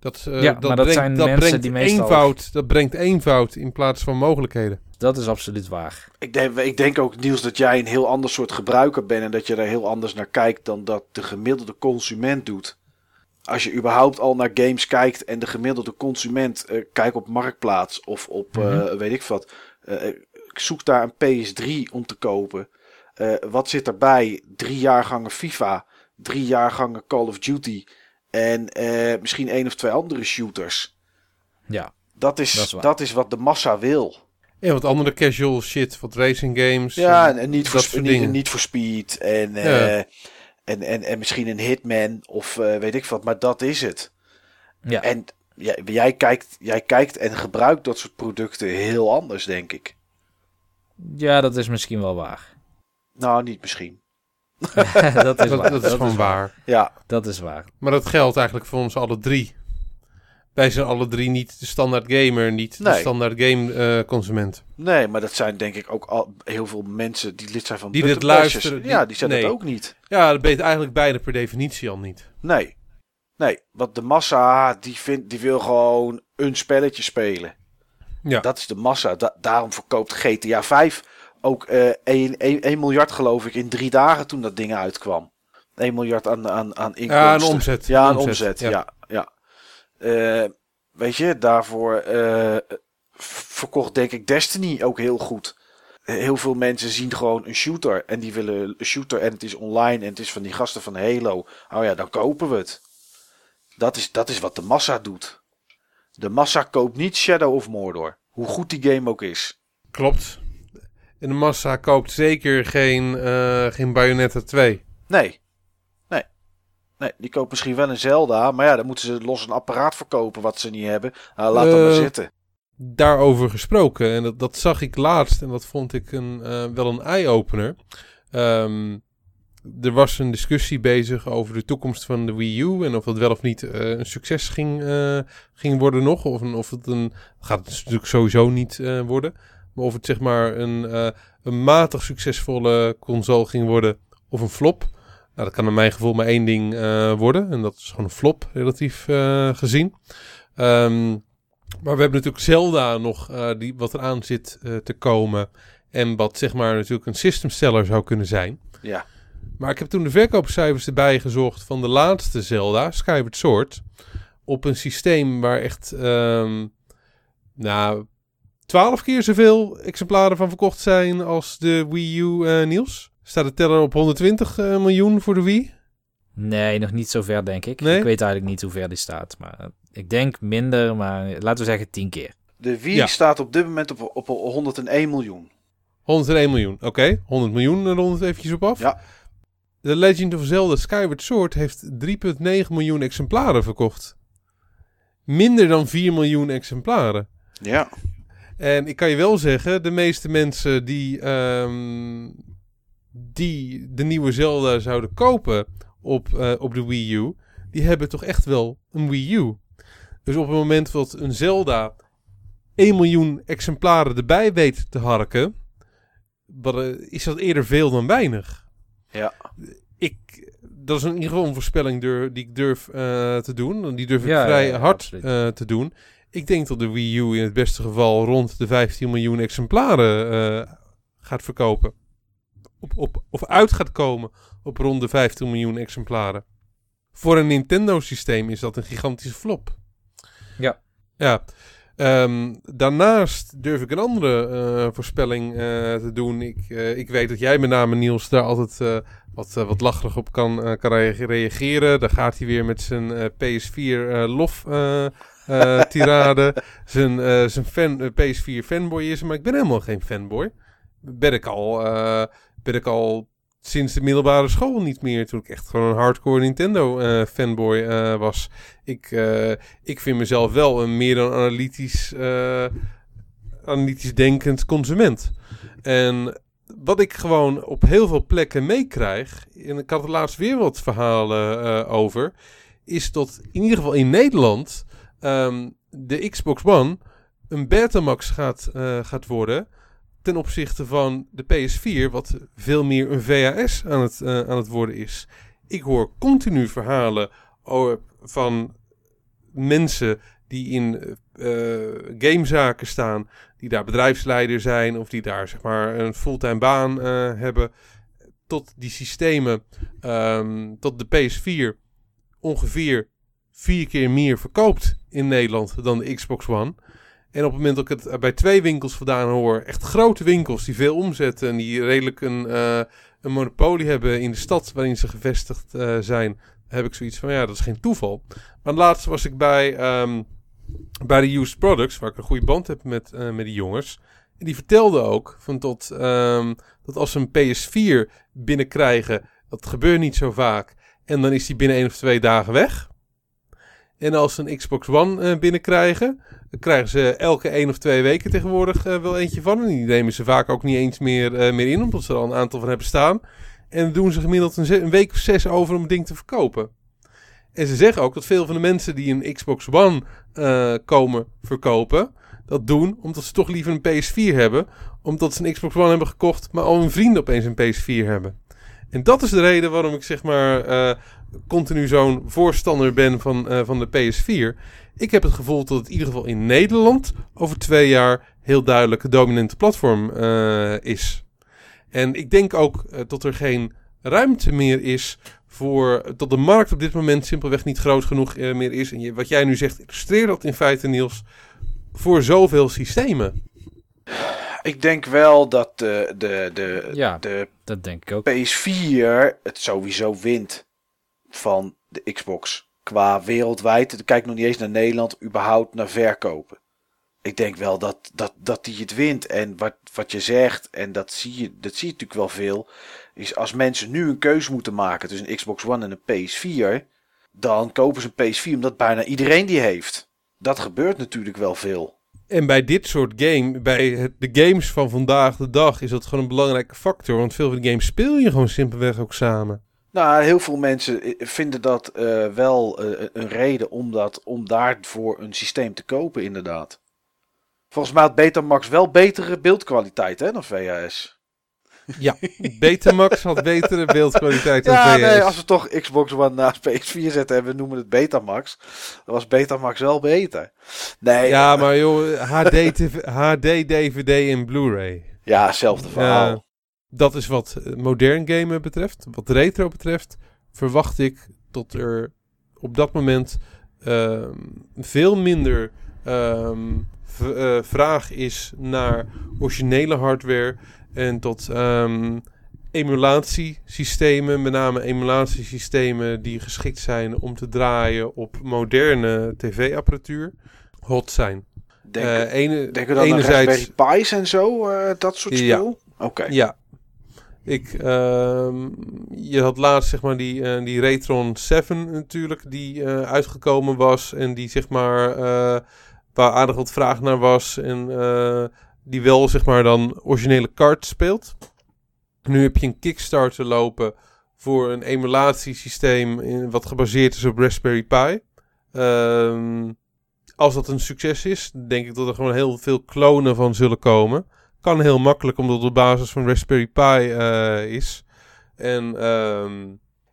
Ja. Dat, eh, Ja, dat maar dat brengt, zijn dat mensen brengt die meestal- eenvoud, dat brengt eenvoud in plaats van mogelijkheden. Dat is absoluut waar. Ik denk, ik denk ook, Niels, dat jij een heel ander soort gebruiker bent en dat je daar heel anders naar kijkt dan dat de gemiddelde consument doet. Als je überhaupt al naar games kijkt en de gemiddelde consument eh kijkt op Marktplaats of op eh, weet ik wat, eh, ik zoek daar een PS3 om te kopen. Eh, wat zit erbij? Drie jaargangen FIFA, drie jaargangen Call of Duty en eh, misschien één of twee andere shooters. Ja, Dat is, Dat is waar. dat is wat de massa wil. En wat andere casual shit, wat racing games. Ja, en, en niet, dat voor, niet, voor speed. En, Ja. eh, en, en, en misschien een hitman of eh, weet ik wat. Maar dat is het. ja. En jij, kijkt, jij kijkt en gebruikt dat soort producten heel anders, denk ik. ja dat is misschien wel waar. Nou, niet misschien. [laughs] dat is Dat, waar. dat is gewoon waar. Ja, Dat is waar. Maar dat geldt eigenlijk voor ons alle drie. Wij zijn alle drie niet de standaard gamer, niet de standaard game eh, consument. nee, maar dat zijn denk ik ook al heel veel mensen die lid zijn van Die dit luisteren, die- Ja, die zijn nee. dat ook niet. Ja, dat weet eigenlijk bijna per definitie al niet. Nee. Nee, want de massa die, vindt, die wil gewoon een spelletje spelen. Ja. Dat is de massa. Da- daarom verkoopt GTA 5 ook eh 1, 1, miljard geloof ik in drie dagen toen dat ding uitkwam. 1 miljard aan, aan, aan inkomsten. Ja, een omzet. Ja, een Omzet, omzet. ja. Ja, ja. Eh, weet je, daarvoor eh, verkocht denk ik Destiny ook heel goed. Heel veel mensen zien gewoon een shooter en die willen een shooter en het is online en het is van die gasten van Halo. Oh ja, dan kopen we het. Dat is, dat is wat de massa doet. De massa koopt niet Shadow of Mordor. Hoe goed die game ook is. Klopt. En de massa koopt zeker geen, eh geen Bayonetta 2. Nee. Nee. Nee, die koopt misschien wel een Zelda. Maar ja, dan moeten ze los een apparaat verkopen wat ze niet hebben. Nou, laat dat maar Eh, zitten. Daarover gesproken, en dat, dat zag ik laatst en dat vond ik een, eh, wel een eye-opener. Ehm, er was een discussie bezig over de toekomst van de Wii U en of dat wel of niet een succes ging, ging worden nog. Of, een, of het een, gaat het natuurlijk sowieso niet worden. Maar of het zeg maar een, eh, een matig succesvolle console ging worden of een flop. Nou, dat kan naar mijn gevoel maar één ding eh, worden. En dat is gewoon een flop, relatief eh, gezien. Ehm, maar we hebben natuurlijk Zelda nog, die, wat eraan zit te komen. En wat zeg maar natuurlijk een systemseller zou kunnen zijn. Ja. Maar ik heb toen de verkoopcijfers erbij gezocht van de laatste Zelda, Skyward Sword. Op een systeem waar echt, ehm nou, twaalf keer zoveel exemplaren van verkocht zijn als de Wii U, eh, Niels. Staat de teller op 120 eh, miljoen voor de Wii? Nee, nog niet zo ver, denk ik. Nee? Ik weet eigenlijk niet hoe ver die staat. Maar eh, ik denk minder, maar laten we zeggen tien keer. De Wii Ja. staat op dit moment op, op 101 miljoen. 101 miljoen, oké. 100 miljoen rond het eventjes op af. Ja. The Legend of Zelda Skyward Sword heeft 3,9 miljoen exemplaren verkocht. Minder dan 4 miljoen exemplaren. Ja. En ik kan je wel zeggen, de meeste mensen die, ehm, die de nieuwe Zelda zouden kopen op, eh, op de Wii U, die hebben toch echt wel een Wii U. Dus op het moment dat een Zelda 1 miljoen exemplaren erbij weet te harken, wat, eh, is dat eerder veel dan weinig. Ja. Ik, dat is in ieder geval een voorspelling die ik durf eh, te doen. Die durf ik Ja, vrij ja, hard te doen. Ik denk dat de Wii U in het beste geval rond de 15 miljoen exemplaren eh, gaat verkopen. Op, op, of uit gaat komen op rond de 15 miljoen exemplaren. voor een Nintendo-systeem is dat een gigantische flop. Ja. Ja. Ehm, daarnaast durf ik een andere eh, voorspelling eh, te doen. Ik, ik weet dat jij met name Niels daar altijd wat, wat lacherig op kan, kan rea- reageren. Daar gaat hij weer met zijn eh, PS4 eh, lof eh, tirade. zijn eh, zijn fan, eh, PS4 fanboy is. Maar ik ben helemaal geen fanboy. Ben ik al, ben ik al sinds de middelbare school niet meer. Toen ik echt gewoon een hardcore Nintendo fanboy was. Ik, ik vind mezelf wel een meer dan analytisch, analytisch denkend consument. En wat ik gewoon op heel veel plekken meekrijg, en ik had er laatst weer wat verhalen over, is dat in ieder geval in Nederland ehm, de Xbox One een Betamax gaat, eh, gaat worden ten opzichte van de PS4, wat veel meer een VHS aan het, eh, aan het worden is. Ik hoor continu verhalen van mensen die in eh, gamezaken staan, die daar bedrijfsleider zijn of die daar zeg maar een fulltime baan hebben, tot die systemen, ehm, tot de PS4 ongeveer vier keer meer verkoopt in Nederland dan de Xbox One. En op het moment dat ik het bij twee winkels vandaan hoor, echt grote winkels die veel omzetten en die redelijk een, eh, een monopolie hebben in de stad waarin ze gevestigd eh, zijn, heb ik zoiets van ja, dat is geen toeval. Maar laatst was ik bij, ehm, bij de Used Products, waar ik een goede band heb met, eh, met die jongens. En die vertelden ook van tot, ehm, dat als ze een PS4 binnenkrijgen, dat gebeurt niet zo vaak. En dan is die binnen één of twee dagen weg. En als ze een Xbox One eh, binnenkrijgen, dan krijgen ze elke één of twee weken tegenwoordig eh, wel eentje van. En die nemen ze vaak ook niet eens meer, eh, meer in, omdat ze er al een aantal van hebben staan. En doen ze gemiddeld een, week of zes over om het ding te verkopen. En ze zeggen ook dat veel van de mensen die een Xbox One komen verkopen, dat doen omdat ze toch liever een PS4 hebben. Omdat ze een Xbox One hebben gekocht, maar al hun vrienden opeens een PS4 hebben. En dat is de reden waarom ik zeg maar eh, continu zo'n voorstander ben van, eh, van de PS4. Ik heb het gevoel dat het in ieder geval in Nederland over twee jaar heel duidelijk een dominante platform eh, is. En ik denk ook dat er geen ruimte meer is voor dat de markt op dit moment simpelweg niet groot genoeg meer is. En wat jij nu zegt, illustreert dat in feite, Niels, voor zoveel systemen. Ik denk wel dat de, de, de, Ja. de Dat denk ik ook. PS4 het sowieso wint van de Xbox. Qua wereldwijd, kijk nog niet eens naar Nederland, überhaupt naar verkopen. Ik denk wel dat, dat, dat die het wint. En wat, wat je zegt, en dat zie, je, dat zie je natuurlijk wel veel, is als mensen nu een keuze moeten maken tussen een Xbox One en een PS4, dan kopen ze een PS4 omdat bijna iedereen die heeft. Dat gebeurt natuurlijk wel veel. En bij dit soort game, bij de games van vandaag de dag, is dat gewoon een belangrijke factor. Want veel van die games speel je gewoon simpelweg ook samen. Nou, heel veel mensen eh, vinden dat eh, wel eh, een reden om, dat, om daarvoor een systeem te kopen, inderdaad. Volgens mij had Betamax wel betere beeldkwaliteit hè, dan VHS. Ja, Betamax had betere beeldkwaliteit dan Ja, nee, als we toch Xbox One naast PS4 zetten en we noemen het Betamax, dan was Betamax wel beter. Nee, Ja, maar joh, HD, TV HD, DVD en Blu-ray. ja, hetzelfde verhaal. Ja, dat is wat eh, modern gamen betreft. Wat retro betreft, verwacht ik dat er op dat moment ehm, veel minder ehm, eh, vraag is naar originele hardware en tot ehm, emulatiesystemen, met name emulatiesystemen die geschikt zijn om te draaien op moderne tv-apparatuur, hot zijn. Denk, Eh, ene- we dan aan Pi's en zo, eh, dat soort Ja. spul? Oké. Ja. Ik, ehm, je had laatst zeg maar die, eh, die Retron 7 natuurlijk, die uitgekomen was en die zeg maar, waar aardig wat vraag naar was en eh, die wel zeg maar dan originele kart speelt. Nu heb je een Kickstarter lopen voor een emulatiesysteem in, wat gebaseerd is op Raspberry Pi. Ehm, als dat een succes is, denk ik dat er gewoon heel veel klonen van zullen komen. Kan heel makkelijk, omdat het op basis van Raspberry Pi eh, is. En ehm,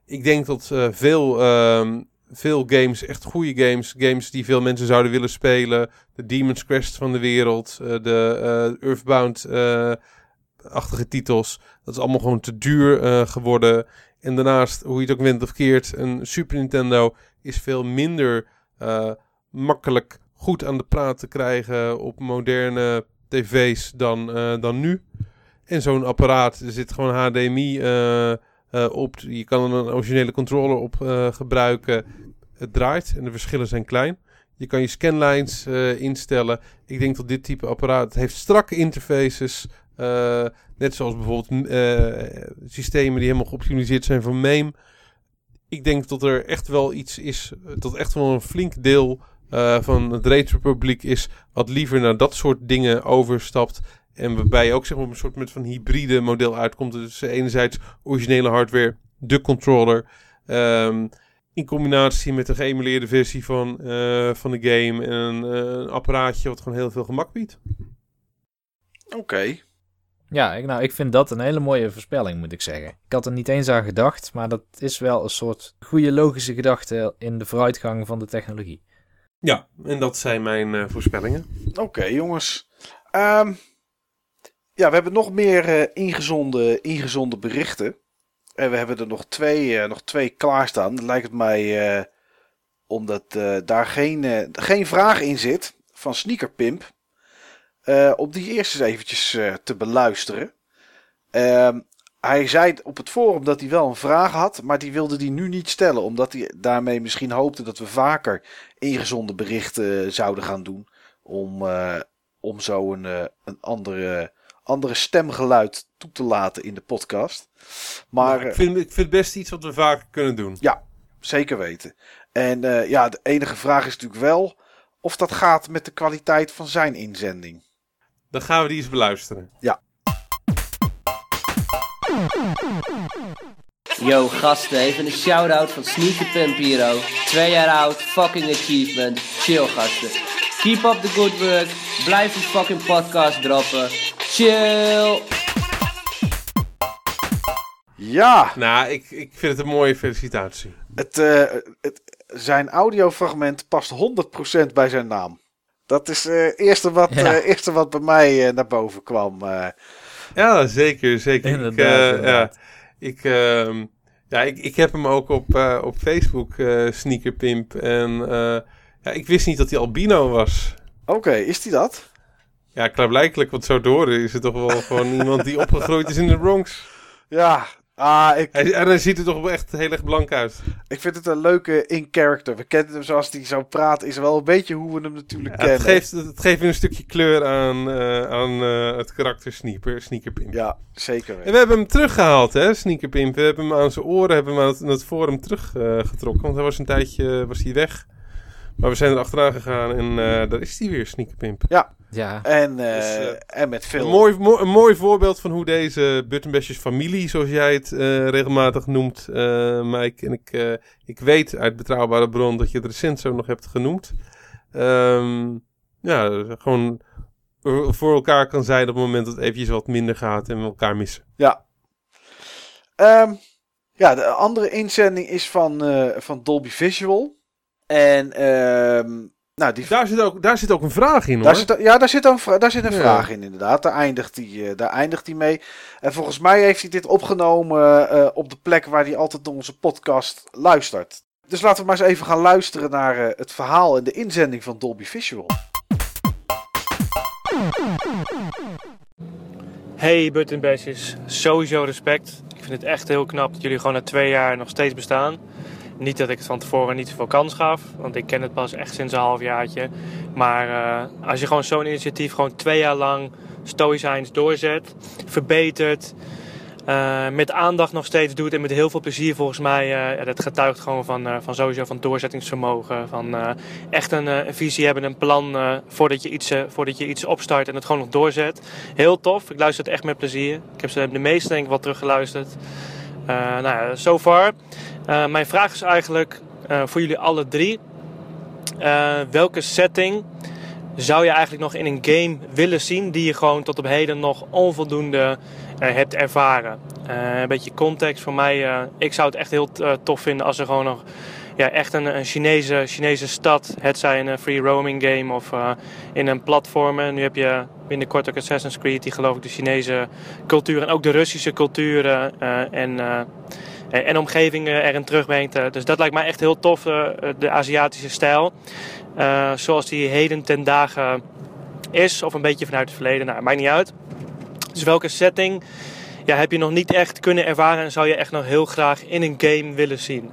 ik denk dat eh, veel, ehm, veel games, echt goede games, games die veel mensen zouden willen spelen, de Demon's Quest van de wereld, eh, de eh, Earthbound eh, titels. Dat is allemaal gewoon te duur geworden. En daarnaast, hoe je het ook went of keert, een Super Nintendo is veel minder makkelijk goed aan de praat te krijgen op moderne tv's dan, dan nu. En zo'n apparaat, er zit gewoon HDMI op. Je kan er een originele controller op gebruiken. Het draait en de verschillen zijn klein. Je kan je scanlines eh, instellen. Ik denk dat dit type apparaat heeft strakke interfaces. eh, net zoals bijvoorbeeld eh, systemen die helemaal geoptimaliseerd zijn voor MAME. Ik denk dat er echt wel iets is, dat echt wel een flink deel van het retro-publiek is wat liever naar dat soort dingen overstapt. En waarbij je ook zeg maar, een soort van hybride model uitkomt. Dus enerzijds originele hardware, de controller. ehm, in combinatie met een geëmuleerde versie van, eh, van de game. En een, eh, een apparaatje wat gewoon heel veel gemak biedt. Oké. Ja, ik, nou, ik vind dat een hele mooie voorspelling, moet ik zeggen. Ik had er niet eens aan gedacht, maar dat is wel een soort goede logische gedachte in de vooruitgang van de technologie. Ja, en dat zijn mijn eh, voorspellingen. Oké, jongens. Ehm, ja, we hebben nog meer eh, ingezonden, ingezonden berichten. En we hebben er nog twee, eh, nog twee klaarstaan. Dan lijkt het mij, eh, omdat eh, daar geen, geen vraag in zit van Sneakerpimp, om die eerst eens eventjes te beluisteren. Ehm, hij zei op het forum dat hij wel een vraag had, maar die wilde die nu niet stellen. Omdat hij daarmee misschien hoopte dat we vaker ingezonden berichten zouden gaan doen. Om, om zo een, een andere, andere stemgeluid toe te laten in de podcast. Maar ik, vind, ik vind het best iets wat we vaker kunnen doen. zeker weten. En eh, ja, de enige vraag is natuurlijk wel of dat gaat met de kwaliteit van zijn inzending. Dan gaan we die eens beluisteren. Yo gasten, even een shout-out van Sneaker Pimp Hero. Twee jaar oud, fucking achievement. Chill gasten. Keep up the good work. Blijf die fucking podcast droppen. Chill. Ja, Nou, ik, ik vind het een mooie felicitatie. het, eh, het, zijn audiofragment past 100% bij zijn naam. Dat is eh, het eerste, wat, Ja. eh, eerste wat bij mij eh, naar boven kwam. eh. Ja, zeker, zeker. ik, Inderdaad, eh, inderdaad. Ja, ik, ehm, ja, ik, ik heb hem ook op, eh, op Facebook, eh Sneakerpimp. En eh, ja, ik wist niet dat hij albino was. Oké, is die dat? Ja, klaarblijkelijk, wat zo door is het toch wel gewoon [laughs] iemand die opgegroeid is in de Bronx. Ja, ah, ik, Hij, en hij ziet er toch wel echt heel erg blank uit. ik vind het een leuke in-character. We kennen hem zoals hij zo praat. Is wel een beetje hoe we hem natuurlijk Ja, het, kennen. geeft, het geeft weer een stukje kleur aan, eh, aan eh, het karakter Sneaker, Sneakerpimp. Ja, zeker En we hebben hem teruggehaald, hè, Sneakerpimp. We hebben hem aan zijn oren, hebben hem aan het, aan het forum teruggetrokken. want hij was een tijdje was hij weg. Maar we zijn er achteraan gegaan en eh, daar is hij weer, Sneakerpimp. Ja, En, eh, Dus, eh, en met veel... Een mooi, mo- een mooi voorbeeld van hoe deze Buttonbashers familie, zoals jij het eh, regelmatig noemt, eh, Mike. En ik, eh, ik weet uit betrouwbare bron dat je het recent zo nog hebt genoemd. Ehm, ja, gewoon voor elkaar kan zijn op het moment dat het eventjes wat minder gaat en we elkaar missen. Ja. Ehm, ja, de andere inzending is van, eh, van Dolby Visual. En ehm, nou, die, Daar zit ook, daar zit ook een vraag in hoor. daar zit, ja, daar zit een, vra- daar zit een Ja. vraag in inderdaad. Daar eindigt hij eh, daar eindigt hij mee. En volgens mij heeft hij dit opgenomen eh, op de plek waar hij altijd naar onze podcast luistert. Dus laten we maar eens even gaan luisteren naar eh, het verhaal en de inzending van Dolby Visual. Hey Buttonbashers, sowieso respect. Ik vind het echt heel knap dat jullie gewoon na twee jaar nog steeds bestaan. Niet dat ik het van tevoren niet zoveel kans gaf, want ik ken het pas echt sinds een halfjaartje. Maar eh, als je gewoon zo'n initiatief gewoon twee jaar lang stoïcijns doorzet, verbetert, eh, met aandacht nog steeds doet en met heel veel plezier volgens mij, ja, dat getuigt gewoon van, van sowieso van doorzettingsvermogen. Van echt een, visie hebben, een plan voordat, je iets, voordat je iets opstart en het gewoon nog doorzet. Heel tof, ik luister het echt met plezier. Ik heb ze de meeste denk ik wel teruggeluisterd. Eh nou ja, so far. Eh, mijn vraag is eigenlijk eh, voor jullie alle drie. Welke setting zou je eigenlijk nog in een game willen zien die je gewoon tot op heden nog onvoldoende hebt ervaren? Een beetje context voor mij. ik zou het echt heel tof vinden als er gewoon nog ja, echt een, een Chinese, Chinese stad. Het zij een eh, free roaming game of eh, in een platform. En nu heb je binnenkort ook Assassin's Creed, die geloof ik de Chinese cultuur en ook de Russische cultuur eh, en, en omgevingen erin terugbrengt. Dus dat lijkt mij echt heel tof, de Aziatische stijl. Zoals die heden ten dagen is, of een beetje vanuit het verleden. Nou, maakt niet uit. Dus welke setting ja, heb je nog niet echt kunnen ervaren en zou je echt nog heel graag in een game willen zien?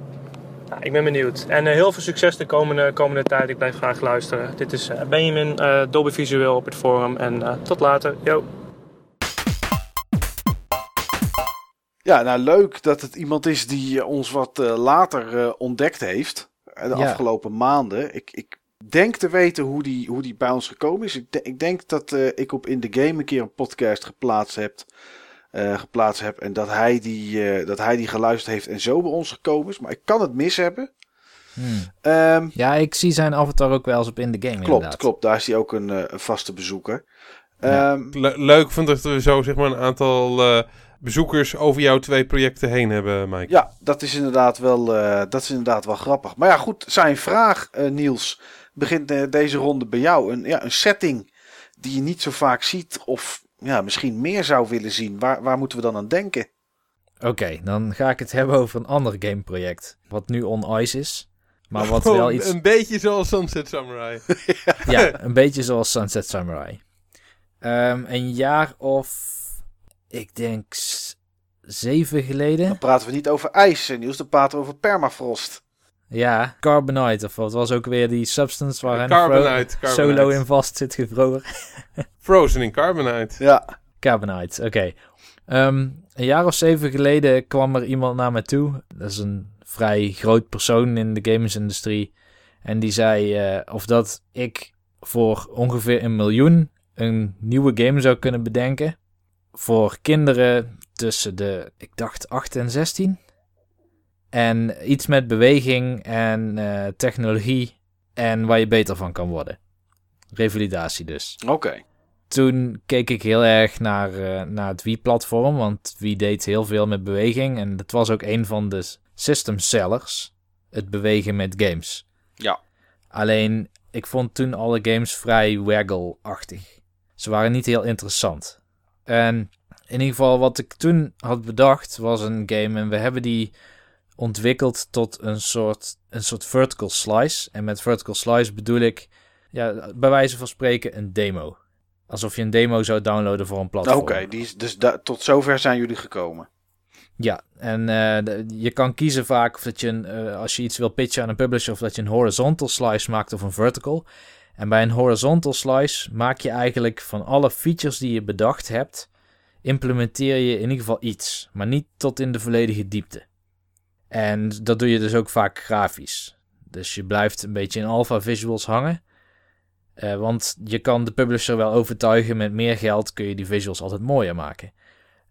Nou, ik ben benieuwd. En eh, heel veel succes de komende, komende tijd. Ik blijf graag luisteren. Dit is eh, Benjamin, eh Dolby Visueel op het forum. En eh, tot later. Yo. Ja, nou leuk dat het iemand is die ons wat eh, later eh, ontdekt heeft. De Ja. afgelopen maanden. Ik, ik denk te weten hoe die, hoe die bij ons gekomen is. Ik, de- ik denk dat eh, ik op In The Game een keer een podcast geplaatst heb. Eh, geplaatst heb en dat hij, die, eh, dat hij die geluisterd heeft en zo bij ons gekomen is. Maar ik kan het mis hebben. Hmm. Ehm, Ja, ik zie zijn avatar ook wel eens op in de game klopt, inderdaad. klopt. Daar is hij ook een, eh, een vaste bezoeker. Ja. Ehm, Le- leuk vind dat we zo zeg maar een aantal eh, bezoekers over jouw twee projecten heen hebben, Mike. Ja, dat is inderdaad wel, eh, dat is inderdaad wel grappig. Maar ja, goed, zijn vraag, eh, Niels, begint eh, deze ronde bij jou. Een, ja, een setting die je niet zo vaak ziet of ja, misschien meer zou willen zien. Waar, waar moeten we dan aan denken? Oké, dan ga ik het [laughs] hebben over een ander gameproject. Wat nu on ice is. Maar wat Gewoon [laughs] wel iets... Een beetje zoals Sunset Samurai. [laughs] Ja, een beetje zoals Sunset Samurai. Ehm, een jaar of... Ik denk... Zeven geleden. Dan praten we niet over ijs, eh, Niels, dan praten we over permafrost. Ja, Carbonite. Of wat was ook weer die substance waar hij solo in vast zit gevroren. [laughs] Frozen in Carbonite. Ja, Carbonite, oké. Ehm, een jaar of zeven geleden kwam er iemand naar me toe. Dat is een vrij groot persoon in de gamesindustrie. En die zei eh, of dat ik voor ongeveer een miljoen een nieuwe game zou kunnen bedenken. Voor kinderen tussen de, ik dacht 8 en 16. En iets met beweging en eh, technologie en waar je beter van kan worden. Revalidatie dus oké. toen keek ik heel erg naar, eh, naar het Wii-platform, want Wii deed heel veel met beweging. En dat was ook een van de system sellers, het bewegen met games. Ja. Alleen, ik vond toen alle games vrij waggle-achtig. Ze waren niet heel interessant. En in ieder geval, wat ik toen had bedacht, was een game. En we hebben die ontwikkeld tot een soort, een soort vertical slice. En met vertical slice bedoel ik, ja, bij wijze van spreken, een demo. Alsof je een demo zou downloaden voor een platform. Oké, die is- dus tot zover zijn jullie gekomen. Ja, en eh, de- je kan kiezen vaak of dat je een, eh, als je iets wil pitchen aan een publisher, of dat je een horizontal slice maakt of een vertical. En bij een horizontal slice maak je eigenlijk van alle features die je bedacht hebt, implementeer je in ieder geval iets, maar niet tot in de volledige diepte. En dat doe je dus ook vaak grafisch. Dus je blijft een beetje in alpha visuals hangen. Eh, want je kan de publisher wel overtuigen met meer geld kun je die visuals altijd mooier maken.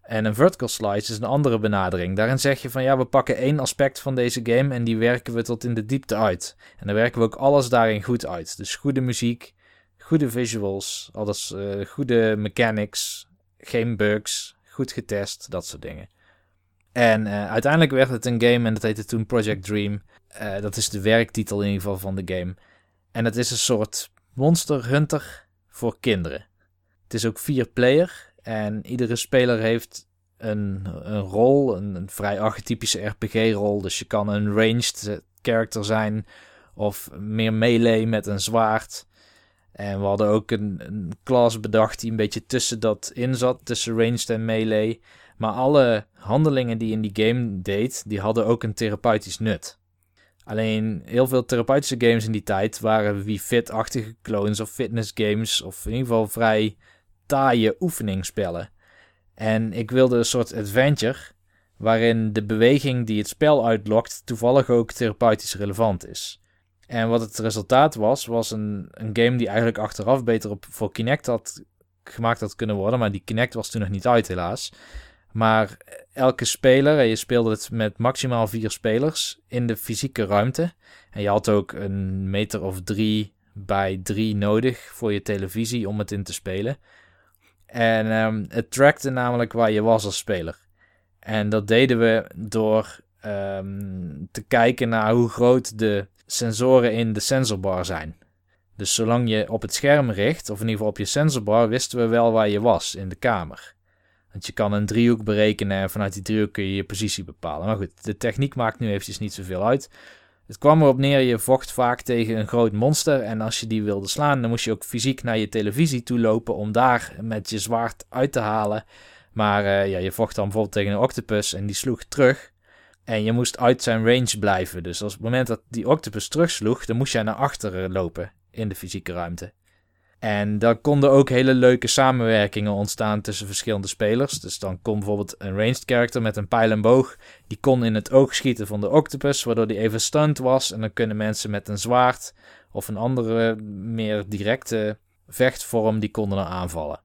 En een vertical slice is een andere benadering. Daarin zeg je van ja, we pakken één aspect van deze game en die werken we tot in de diepte uit. En dan werken we ook alles daarin goed uit. Dus goede muziek, goede visuals, alles, eh, goede mechanics, geen bugs, goed getest, dat soort dingen. En eh, uiteindelijk werd het een game en dat heette toen Project Dream. Eh, dat is de werktitel in ieder geval van de game. En het is een soort Monster Hunter voor kinderen. Het is ook vier player en iedere speler heeft een, een rol, een, een vrij archetypische RPG-rol. Dus je kan een ranged character zijn of meer melee met een zwaard. En we hadden ook een, een class bedacht die een beetje tussen dat in zat, tussen ranged en melee. Maar alle handelingen die in die game deed, die hadden ook een therapeutisch nut. Alleen heel veel therapeutische games in die tijd waren wie fit-achtige clones of fitness games. Of in ieder geval vrij taaie oefeningsspellen. En ik wilde een soort adventure waarin de beweging die het spel uitlokt toevallig ook therapeutisch relevant is. En wat het resultaat was, was een, een game die eigenlijk achteraf beter op, voor Kinect had gemaakt had kunnen worden. Maar die Kinect was toen nog niet uit helaas. Maar elke speler, en je speelde het met maximaal vier spelers in de fysieke ruimte. En je had ook een meter of drie bij drie nodig voor je televisie om het in te spelen. En ehm, het trackte namelijk waar je was als speler. En dat deden we door ehm, te kijken naar hoe groot de sensoren in de sensorbar zijn. Dus zolang je op het scherm richt, of in ieder geval op je sensorbar, wisten we wel waar je was in de kamer. Want je kan een driehoek berekenen en vanuit die driehoek kun je je positie bepalen. Maar goed, de techniek maakt nu eventjes niet zoveel uit. Het kwam erop neer, je vocht vaak tegen een groot monster. En als je die wilde slaan, dan moest je ook fysiek naar je televisie toe lopen om daar met je zwaard uit te halen. Maar uh, ja, je vocht dan bijvoorbeeld tegen een octopus en die sloeg terug. En je moest uit zijn range blijven. Dus als op het moment dat die octopus terugsloeg, dan moest jij naar achteren lopen in de fysieke ruimte. En dan konden ook hele leuke samenwerkingen ontstaan tussen verschillende spelers. Dus dan kon bijvoorbeeld een ranged character met een pijl en boog. Die kon in het oog schieten van de octopus, waardoor die even stunt was. En dan kunnen mensen met een zwaard of een andere meer directe vechtvorm, die konden dan aanvallen.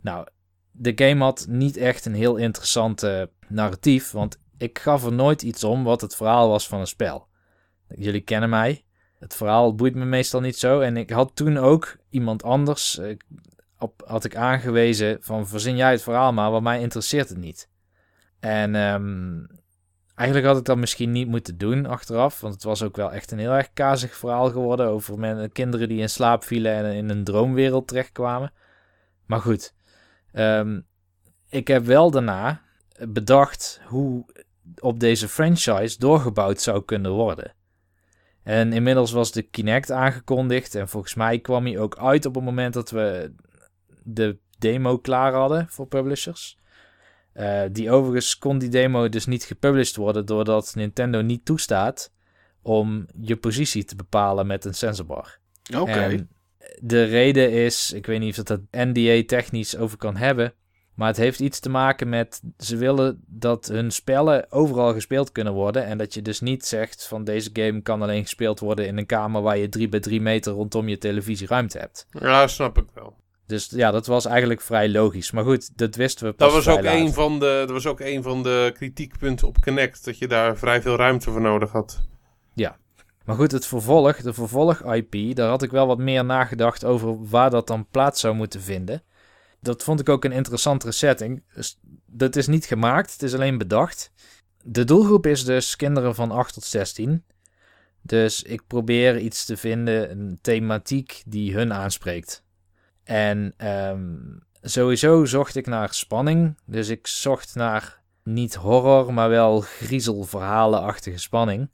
Nou, de game had niet echt een heel interessante narratief, want ik gaf er nooit iets om wat het verhaal was van een spel. Jullie kennen mij. Het verhaal boeit me meestal niet zo. En ik had toen ook iemand anders eh, op, had ik aangewezen van verzin jij het verhaal maar, want mij interesseert het niet. En um, eigenlijk had ik dat misschien niet moeten doen achteraf, want het was ook wel echt een heel erg kazig verhaal geworden over men, kinderen die in slaap vielen en in een droomwereld terechtkwamen. Maar goed, um, ik heb wel daarna bedacht hoe op deze franchise doorgebouwd zou kunnen worden. En inmiddels was de Kinect aangekondigd. En volgens mij kwam hij ook uit op het moment dat we de demo klaar hadden voor publishers. Uh, die overigens kon die demo dus niet gepublished worden doordat Nintendo niet toestaat om je positie te bepalen met een sensorbar. Oké. De reden is, ik weet niet of dat NDA technisch over kan hebben, maar het heeft iets te maken met ze willen dat hun spellen overal gespeeld kunnen worden. En dat je dus niet zegt van deze game kan alleen gespeeld worden in een kamer waar je 3 bij 3 meter rondom je televisieruimte hebt. Ja, snap ik wel. Dus ja, dat was eigenlijk vrij logisch. Maar goed, dat wisten we pas Dat was, ook een van de, dat was ook een van de kritiekpunten op Connect. Dat je daar vrij veel ruimte voor nodig had. Ja. Maar goed, het vervolg, de vervolg-IP, daar had ik wel wat meer nagedacht over waar dat dan plaats zou moeten vinden. Dat vond ik ook een interessantere setting. Dus dat is niet gemaakt, het is alleen bedacht. De doelgroep is dus kinderen van 8 tot 16. Dus ik probeer iets te vinden, een thematiek die hun aanspreekt. En um, sowieso zocht ik naar spanning. Dus ik zocht naar niet horror, maar wel griezelverhalenachtige spanning.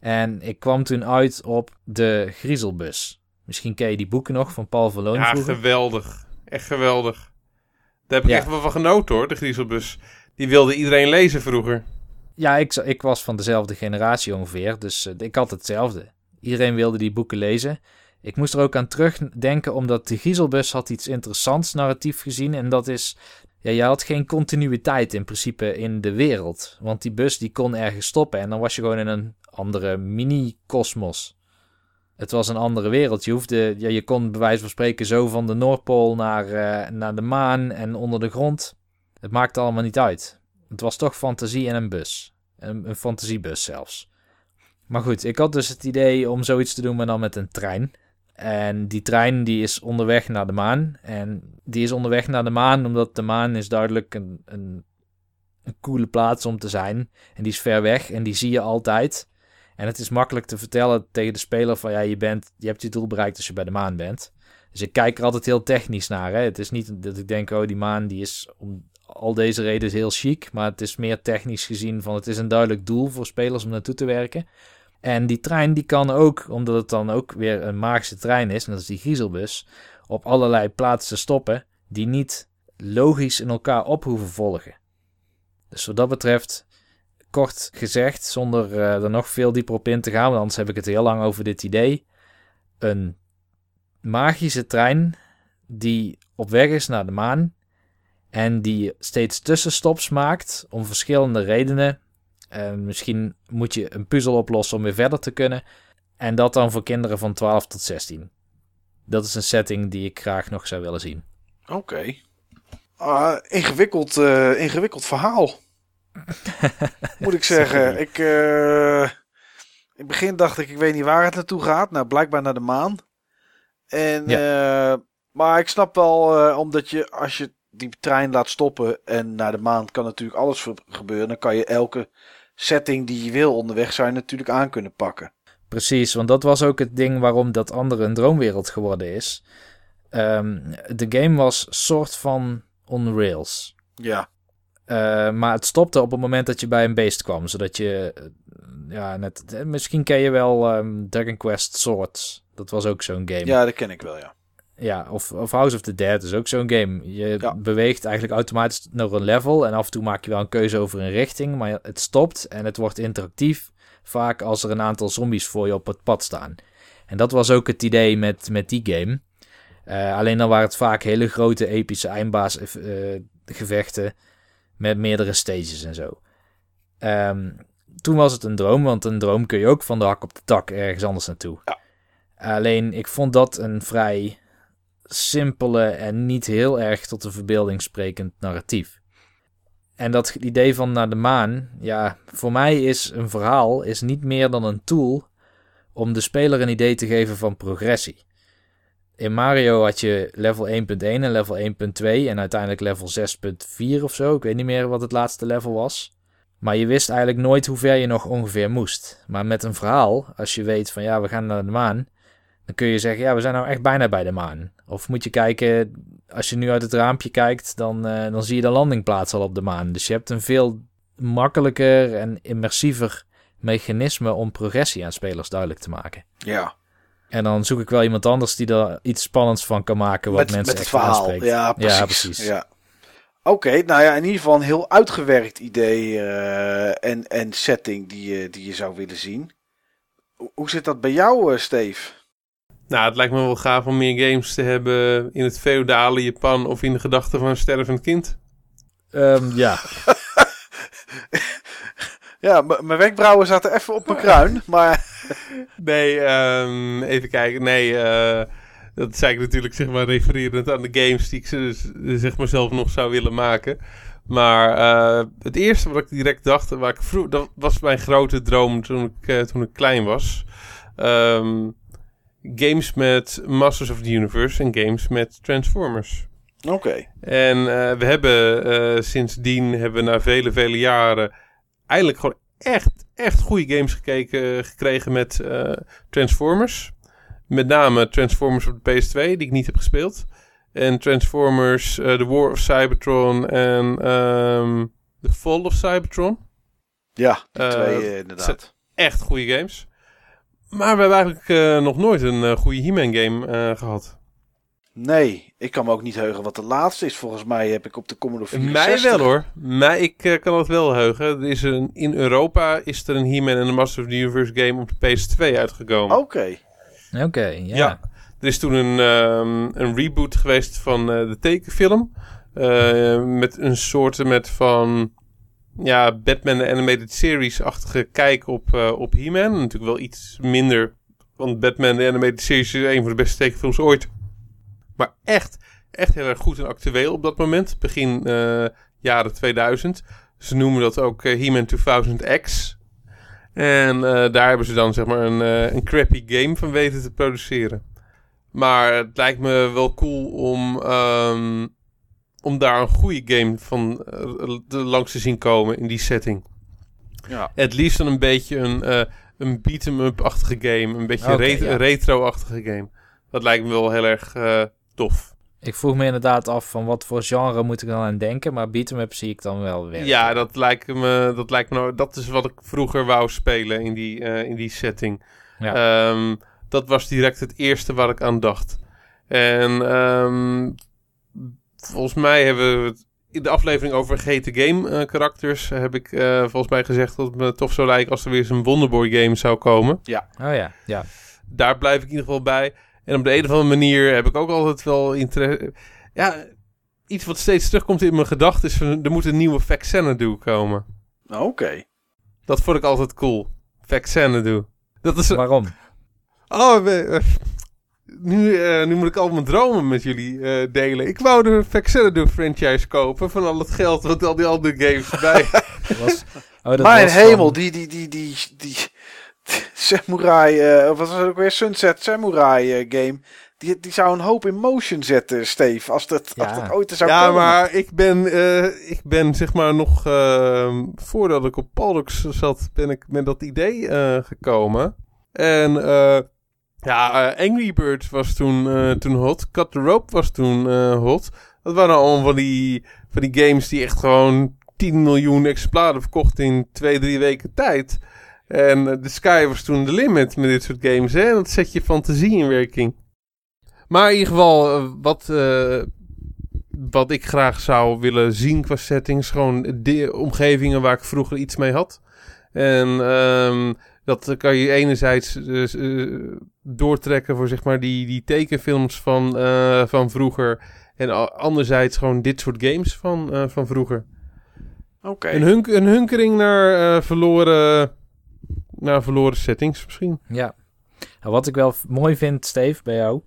En ik kwam toen uit op de Griezelbus. Misschien ken je die boeken nog van Paul Verloon Ja, geweldig. Echt geweldig. Daar heb ik echt wel van genoten hoor, de Griezelbus. Die wilde iedereen lezen vroeger. Ja, ik, ik was van dezelfde generatie ongeveer, dus uh, ik had hetzelfde. Iedereen wilde die boeken lezen. Ik moest er ook aan terugdenken, omdat de Griezelbus had iets interessants narratief gezien. En dat is, ja, je had geen continuïteit in principe in de wereld. Want die bus die kon ergens stoppen en dan was je gewoon in een andere mini-kosmos. Het was een andere wereld. Je, hoefde, ja, je kon bij wijze van spreken zo van de Noordpool naar, uh, naar de maan en onder de grond. Het maakte allemaal niet uit. Het was toch fantasie en een bus. Een, een fantasiebus zelfs. Maar goed, ik had dus het idee om zoiets te doen, maar dan met een trein. En die trein die is onderweg naar de maan. En die is onderweg naar de maan omdat de maan is duidelijk een, een, een coole plaats om te zijn. En die is ver weg en die zie je altijd. En het is makkelijk te vertellen tegen de speler van ja, je, bent, je hebt je doel bereikt als je bij de maan bent. Dus ik kijk er altijd heel technisch naar. Hè. Het is niet dat ik denk, oh die maan die is om al deze redenen heel chic. Maar het is meer technisch gezien van het is een duidelijk doel voor spelers om naartoe te werken. En die trein die kan ook, omdat het dan ook weer een magische trein is, en dat is die griezelbus, op allerlei plaatsen stoppen die niet logisch in elkaar op hoeven volgen. Dus wat dat betreft kort gezegd, zonder uh, er nog veel dieper op in te gaan, want anders heb ik het heel lang over dit idee. Een magische trein die op weg is naar de maan en die steeds tussenstops maakt om verschillende redenen. Uh, misschien moet je een puzzel oplossen om weer verder te kunnen. En dat dan voor kinderen van 12 tot 16. Dat is een setting die ik graag nog zou willen zien. Oké. Ingewikkeld, uh, ingewikkeld verhaal. Moet ik zeggen. ik, uh, in het begin dacht ik, ik weet niet waar het naartoe gaat. Nou, blijkbaar naar de maan. En, ja. uh, maar ik snap wel, uh, omdat je als je die trein laat stoppen en naar de maan kan natuurlijk alles gebeuren. Dan kan je elke setting die je wil onderweg je natuurlijk aan kunnen pakken. Precies, want dat was ook het ding waarom dat andere een droomwereld geworden is. Ehm, de game was soort van on rails. Ja. Uh, maar het stopte op het moment dat je bij een beest kwam. Zodat je, uh, ja, net, eh, misschien ken je wel um, Dragon Quest Swords. Dat was ook zo'n game. Ja, dat ken ik wel, ja. Ja, of, of House of the Dead is ook zo'n game. Je ja. beweegt eigenlijk automatisch naar een level. En af en toe maak je wel een keuze over een richting. Maar het stopt en het wordt interactief. Vaak als er een aantal zombies voor je op het pad staan. En dat was ook het idee met, met die game. Uh, alleen dan waren het vaak hele grote epische eindbaasgevechten. Met meerdere stages en zo. Um, toen was het een droom, want een droom kun je ook van de hak op de tak ergens anders naartoe. Ja. Alleen ik vond dat een vrij simpele en niet heel erg tot de verbeelding sprekend narratief. En dat idee van naar de maan, ja, voor mij is een verhaal is niet meer dan een tool om de speler een idee te geven van progressie. In Mario had je level 1.1 en level 1.2 en uiteindelijk level 6.4 of zo. Ik weet niet meer wat het laatste level was. Maar je wist eigenlijk nooit hoe ver je nog ongeveer moest. Maar met een verhaal, als je weet van ja, we gaan naar de maan, dan kun je zeggen ja, we zijn nou echt bijna bij de maan. Of moet je kijken, als je nu uit het raampje kijkt, dan, uh, dan zie je de landingplaats al op de maan. Dus je hebt een veel makkelijker en immersiever mechanisme om progressie aan spelers duidelijk te maken. Ja. En dan zoek ik wel iemand anders die er iets spannends van kan maken wat met, mensen met echt het verhaal. aanspreekt. Ja, precies. Ja, precies. Ja. Oké, nou ja, in ieder geval een heel uitgewerkt idee uh, en, en setting die je, die je zou willen zien. Hoe zit dat bij jou, uh, Steve? Nou, het lijkt me wel gaaf om meer games te hebben in het feudale Japan of in de gedachten van een stervend kind. Um, ja. [laughs] ja, mijn wenkbrauwen zaten even op mijn kruin, maar... [laughs] nee, um, even kijken. Nee, uh, dat zei ik natuurlijk zeg maar refererend aan de games die ik zeg maar zelf nog zou willen maken. Maar uh, het eerste wat ik direct dacht, waar ik vroeg, dat was mijn grote droom toen ik, uh, toen ik klein was. Um, games met Masters of the Universe en games met Transformers. Oké. Okay. En uh, we hebben sindsdien, hebben we na vele, vele jaren eigenlijk gewoon echt, echt goede games gekeken, gekregen met uh, Transformers. Met name Transformers op de PS2, die ik niet heb gespeeld. En Transformers, The War of Cybertron en um, The Fall of Cybertron. Ja, die twee inderdaad. Echt goede games. Maar we hebben eigenlijk nog nooit een goede He-Man game gehad. Nee, ik kan me ook niet heugen wat de laatste is. Volgens mij heb ik op de Commodore 64... Mij wel hoor. Mij, ik kan het wel heugen. Er is een, in Europa is er een He-Man en de Master of the Universe game op de PS2 uitgekomen. Oké. Okay. Oké, okay, ja. ja. Er is toen een, um, een reboot geweest van de tekenfilm. met een soort met van ja, Batman de Animated Series-achtige kijk op, uh, op He-Man. Natuurlijk wel iets minder, want Batman de Animated Series is een van de beste tekenfilms ooit. Maar echt, echt heel erg goed en actueel op dat moment. Begin uh, jaren 2000. Ze noemen dat ook uh, He-Man 2000X. En daar hebben ze dan zeg maar een, een crappy game van weten te produceren. Maar het lijkt me wel cool om... Um, om daar een goede game van langs te zien komen in die setting. Ja. Het liefst dan een beetje een, een beat-em-up-achtige game. Een beetje okay, re ja. retro-achtige game. Dat lijkt me wel heel erg tof. Ik vroeg me inderdaad af van wat voor genre moet ik dan aan denken. Maar beat-em-up zie ik dan wel weer. Ja, dat lijkt me, dat lijkt me nou, dat is wat ik vroeger wou spelen in die, in die setting. Ja. Um, dat was direct het eerste waar ik aan dacht. En um, volgens mij hebben we het in de aflevering over GT Game uh, karakters heb ik uh, volgens mij gezegd dat het me tof zou lijken als er weer eens een Wonderboy game zou komen. Ja. Oh ja, ja. Daar blijf ik in ieder geval bij. En op de een of andere manier heb ik ook altijd wel interesse. Ja, iets wat steeds terugkomt in mijn gedachten is van, er moet een nieuwe Vexenadu komen. Oké. Okay. Dat vond ik altijd cool. Vexenadu. Dat is Waarom? Oh, we, nu, uh, nu moet ik al mijn dromen met jullie uh, delen. Ik wou de Vexenadu franchise kopen van al het geld wat al die andere games bij. [laughs] was, oh, dat Mijn was hemel, van- die, die, die, die, die, [laughs] Samurai, eh, of wat was het ook weer? Sunset Samurai eh, game. Die, die zou een hoop in motion zetten, Steve. Als dat, Ja. als dat ooit zou Ja, komen. maar ik ben, eh, ik ben zeg maar nog eh, voordat ik op Paldox zat, ben ik met dat idee eh, gekomen. En eh, ja, Angry Birds was toen, eh, toen hot. Cut the Rope was toen eh, hot. Dat waren allemaal van die, van die games die echt gewoon 10 miljoen exemplaren verkochten in twee, drie weken tijd. En eh, de sky was toen de limit met dit soort games. Hè? En dat zet je fantasie in werking. Maar in ieder geval, eh, wat, eh, wat ik graag zou willen zien qua settings, gewoon de omgevingen waar ik vroeger iets mee had. En ehm, dat kan je enerzijds dus, doortrekken voor zeg maar die, die tekenfilms van, van vroeger. En anderzijds gewoon dit soort games van, van vroeger. Oké. Een, hunk, een hunkering naar, verloren, naar verloren settings misschien. Ja. Nou, wat ik wel mooi vind, Steve, bij jou,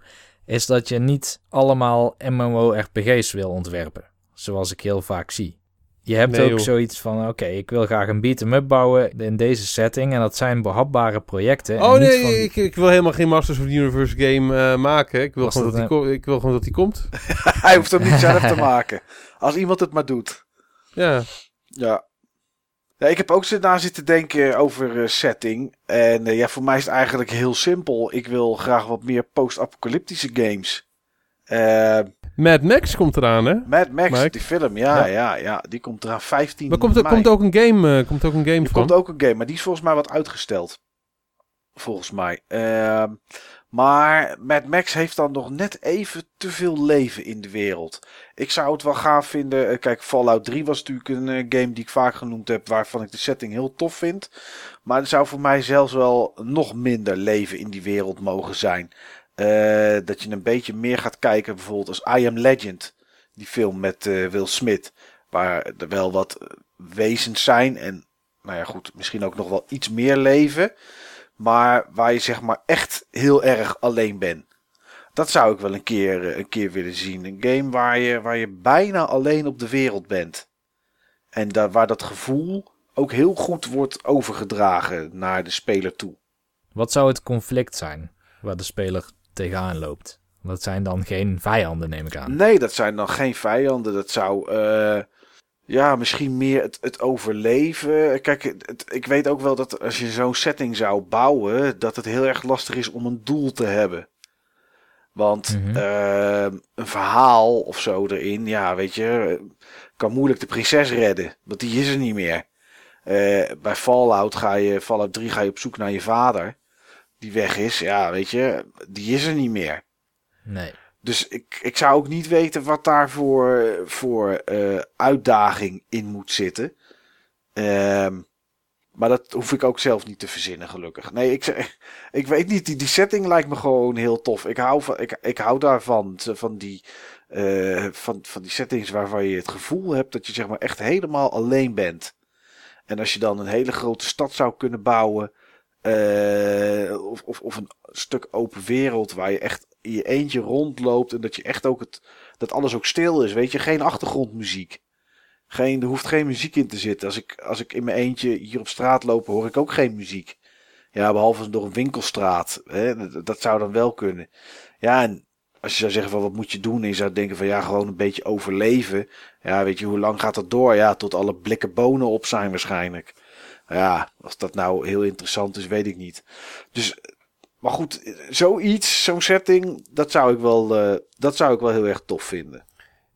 is dat je niet allemaal MMORPG's wil ontwerpen. Zoals ik heel vaak zie. Je hebt Nee, ook joh. zoiets van, oké, ik wil graag een beat-em-up bouwen in deze setting. En dat zijn behapbare projecten. en Oh nee, van- ik, ik wil helemaal geen Masters of the Universe game eh, maken. Ik wil, Was gewoon dat dat die ik wil gewoon dat die komt. [laughs] Hij hoeft hem niet zelf te [laughs] maken. Als iemand het maar doet. Ja. Ja. Ja ik heb ook na zitten denken over eh, setting. En eh, ja, voor mij is het eigenlijk heel simpel. Ik wil graag wat meer post-apocalyptische games. Eh, Mad Max komt eraan, hè? Mad Max, Mike? die film, ja, Ja. ja, ja, die komt eraan 15 Maar komt er komt ook een game, eh, komt ook een game Er van? komt ook een game, maar die is volgens mij wat uitgesteld. Volgens mij. Maar Mad Max heeft dan nog net even te veel leven in de wereld. Ik zou het wel gaaf vinden. eh, Kijk, Fallout 3 was natuurlijk een eh, game die ik vaak genoemd heb, waarvan ik de setting heel tof vind. Maar er zou voor mij zelfs wel nog minder leven in die wereld mogen zijn. Eh, dat je een beetje meer gaat kijken, bijvoorbeeld als I Am Legend, die film met Will Smith, waar er wel wat wezens zijn en nou ja, goed, misschien ook nog wel iets meer leven. Maar waar je zeg maar echt heel erg alleen bent. Dat zou ik wel een keer, eh, een keer willen zien. Een game waar je, waar je bijna alleen op de wereld bent. En da waar dat gevoel ook heel goed wordt overgedragen naar de speler toe. Wat zou het conflict zijn waar de speler tegenaan loopt? Dat zijn dan geen vijanden, neem ik aan. Nee, dat zijn dan geen vijanden. Dat zou eh, ja, misschien meer het, het overleven. Kijk, het, ik weet ook wel dat als je zo'n setting zou bouwen, dat het heel erg lastig is om een doel te hebben. Want Mhm. eh, een verhaal of zo erin, ja, weet je, kan moeilijk de prinses redden. Want die is er niet meer. Eh, bij Fallout ga je, Fallout 3 ga je op zoek naar je vader. Die weg is, ja, weet je, die is er niet meer. Nee. Dus ik, ik zou ook niet weten wat daar voor, eh, uitdaging in moet zitten. Ehm, maar dat hoef ik ook zelf niet te verzinnen, gelukkig. Nee, ik, [laughs] ik weet niet. Die, die setting lijkt me gewoon heel tof. Ik hou, van, ik, ik hou daarvan. Van die, eh, van, van die settings waarvan je het gevoel hebt dat je zeg maar echt helemaal alleen bent. En als je dan een hele grote stad zou kunnen bouwen. Eh, of, of, een stuk open wereld waar je echt in je eentje rondloopt. En dat je echt ook het. Dat alles ook stil is. Weet je, geen achtergrondmuziek. Geen, er hoeft geen muziek in te zitten. Als ik, als ik in mijn eentje hier op straat loop, hoor ik ook geen muziek. Ja, behalve door een winkelstraat. Hè? Dat, dat zou dan wel kunnen. Ja, en als je zou zeggen van wat moet je doen? En je zou denken van ja, gewoon een beetje overleven. Ja, weet je, hoe lang gaat dat door? Ja, tot alle blikken bonen op zijn waarschijnlijk. Ja, of dat nou heel interessant is, weet ik niet. Dus, maar goed, zoiets, zo'n setting, dat zou ik wel, eh, dat zou ik wel heel erg tof vinden.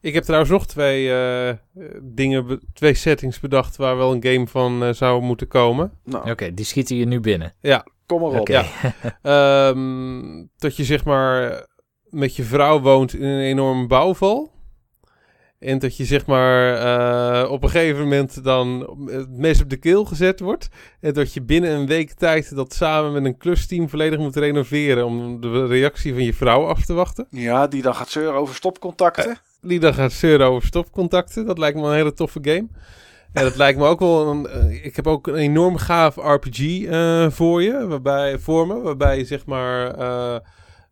Ik heb trouwens nog twee eh, dingen, twee settings bedacht waar wel een game van eh, zou moeten komen. Nou, Oké, die schieten je nu binnen. kom maar op. Ja. [laughs] Ehm, dat je zeg maar met je vrouw woont in een enorme bouwval. En dat je zeg maar eh, op een gegeven moment dan het mes op de keel gezet wordt. En dat je binnen een week tijd dat samen met een klusteam volledig moet renoveren. Om de reactie van je vrouw af te wachten. Ja, die dan gaat zeuren over stopcontacten. Die dan gaat zeuren over stopcontacten. Dat lijkt me een hele toffe game. En dat lijkt me ook wel een... eh, ik heb ook een enorm gaaf RPG eh, voor je. Waarbij, voor me. Waarbij je zeg maar... eh,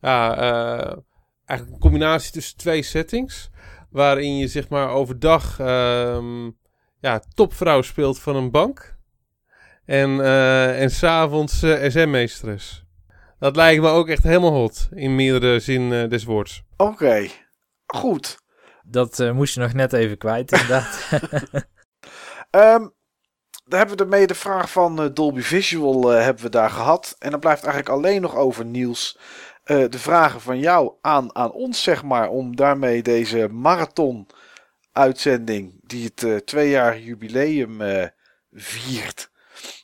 ja, eh, eigenlijk een combinatie tussen twee settings. Waarin je zeg maar overdag... ehm ja, topvrouw speelt van een bank. En, eh en s'avonds eh SM-meesteres. Dat lijkt me ook echt helemaal hot. In meerdere zin eh, des woords. Oké, goed. Dat eh, moest je nog net even kwijt, [laughs] inderdaad. Ehm dan hebben we ermee de vraag van Dolby Visual eh, hebben we daar gehad. En dan blijft eigenlijk alleen nog over Niels. Eh, de vragen van jou aan, aan ons, zeg maar. Om daarmee deze marathon uitzending, die het eh twee jaar jubileum eh, viert,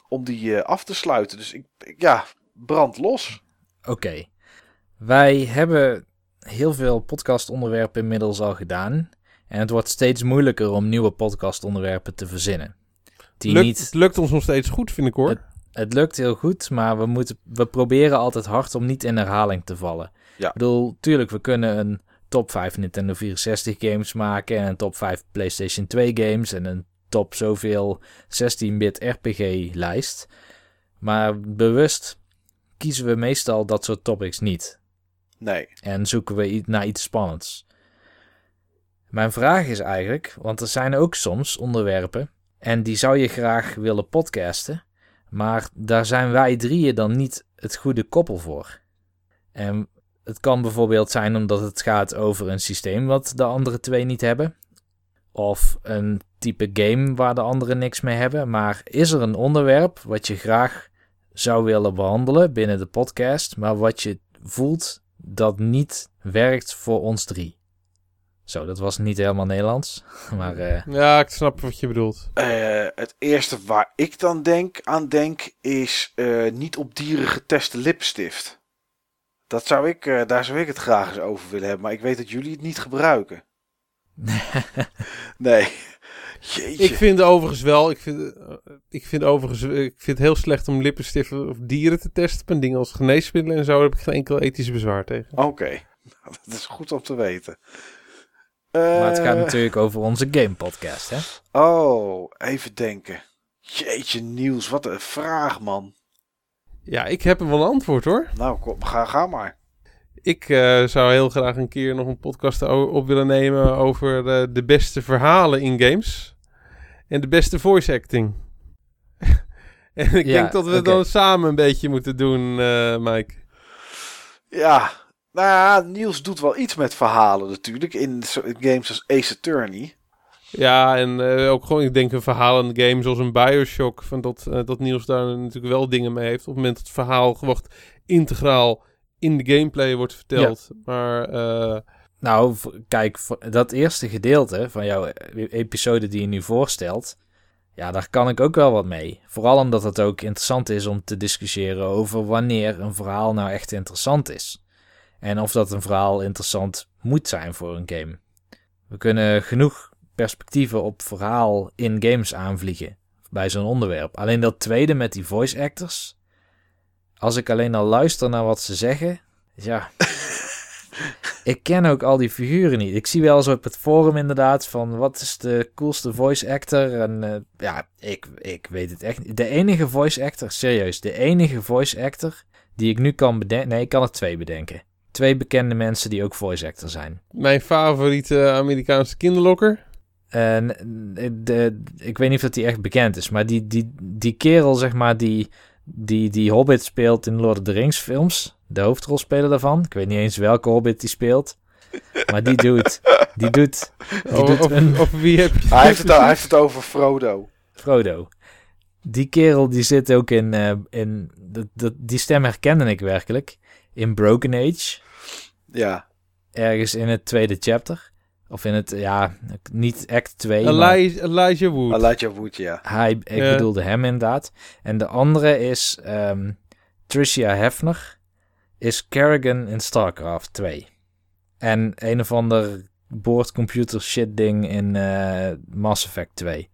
om die eh, af te sluiten. Dus ik, ik- ja, brand los. Oké. Wij hebben heel veel podcastonderwerpen inmiddels al gedaan. En het wordt steeds moeilijker om nieuwe podcastonderwerpen te verzinnen. Die Lukt, niet, Het lukt ons nog steeds goed, vind ik hoor. het lukt heel goed, maar we, moeten, we proberen altijd hard om niet in herhaling te vallen. Ja. Ik bedoel, tuurlijk, we kunnen een top 5 Nintendo 64 games maken en een top 5 PlayStation 2 games en een top zoveel 16-bit RPG lijst. Maar bewust kiezen we meestal dat soort topics niet. Nee. En zoeken we naar iets spannends. Mijn vraag is eigenlijk, want er zijn ook soms onderwerpen en die zou je graag willen podcasten, maar daar zijn wij drieën dan niet het goede koppel voor. En het kan bijvoorbeeld zijn omdat het gaat over een systeem wat de andere twee niet hebben, of een type game waar de anderen niks mee hebben. Maar is er een onderwerp wat je graag zou willen behandelen binnen de podcast, maar wat je voelt dat niet werkt voor ons drie? Zo, dat was niet helemaal Nederlands, [laughs] maar eh, Ja, ik snap wat je bedoelt. Eh, het eerste waar ik dan denk, aan denk is eh, niet op dieren geteste lipstift. Dat zou ik, eh, daar zou ik het graag eens over willen hebben, maar ik weet dat jullie het niet gebruiken. [laughs] Nee. Jeetje. Ik vind overigens wel, ik vind, ik vind overigens, ik vind het heel slecht om lippenstiften of dieren te testen. En dingen als geneesmiddelen en zo, daar heb ik geen enkel ethische bezwaar tegen. Oké, [laughs] dat is goed om te weten. Maar het gaat Eh, natuurlijk over onze game podcast, hè? Oh, even denken. Jeetje, Niels, wat een vraag, man. Ja, ik heb hem wel een antwoord hoor. Nou, kom, ga, ga maar. Ik eh, zou heel graag een keer nog een podcast op willen nemen over eh, de beste verhalen in games. En de beste voice acting. [laughs] en ik Ja, denk dat we het oké. dan samen een beetje moeten doen, eh, Mike. Ja, nou ja, Niels doet wel iets met verhalen natuurlijk. In games als Ace Attorney. Ja, en eh, ook gewoon, ik denk een verhalende game zoals een Bioshock. Van dat, eh, dat Niels daar natuurlijk wel dingen mee heeft. Op het moment dat het verhaal gewoon integraal in de gameplay wordt verteld. Maar eh, Nou, kijk, dat eerste gedeelte van jouw e- episode die je nu voorstelt, ja, daar kan ik ook wel wat mee. Vooral omdat het ook interessant is om te discussiëren over wanneer een verhaal nou echt interessant is. En of dat een verhaal interessant moet zijn voor een game. We kunnen genoeg perspectieven op verhaal in games aanvliegen bij zo'n onderwerp. Alleen dat tweede met die voice actors, als ik alleen al luister naar wat ze zeggen, ja. [laughs] Ik ken ook al die figuren niet. Ik zie wel eens op het forum inderdaad van wat is de coolste voice actor. En eh, ja, ik, ik weet het echt niet. De enige voice actor, serieus, de enige voice actor die ik nu kan bedenken. Nee, ik kan er twee bedenken. Twee bekende mensen die ook voice actor zijn. mijn favoriete Amerikaanse kinderlokker. En de, ik weet niet of dat die echt bekend is, maar die, die, die kerel, zeg maar, die, die, die Hobbit speelt in Lord of the Rings films, de hoofdrolspeler daarvan. Ik weet niet eens welke Hobbit die speelt. Maar die doet, die doet, die doet een over wie heb je Hij heeft, het, hij heeft het over Frodo. Frodo. Die kerel die zit ook in, eh, in dat, dat, die stem herkende ik werkelijk. In Broken Age, Ja. ergens in het tweede chapter. Of in het, ja, niet act 2, maar Elijah, Elijah Wood. Elijah Wood, ja. hij, ik Ja. bedoelde hem inderdaad. En de andere is ehm, Tricia Hefner, is Kerrigan in StarCraft 2. En een of ander boordcomputer shit ding in eh, Mass Effect 2.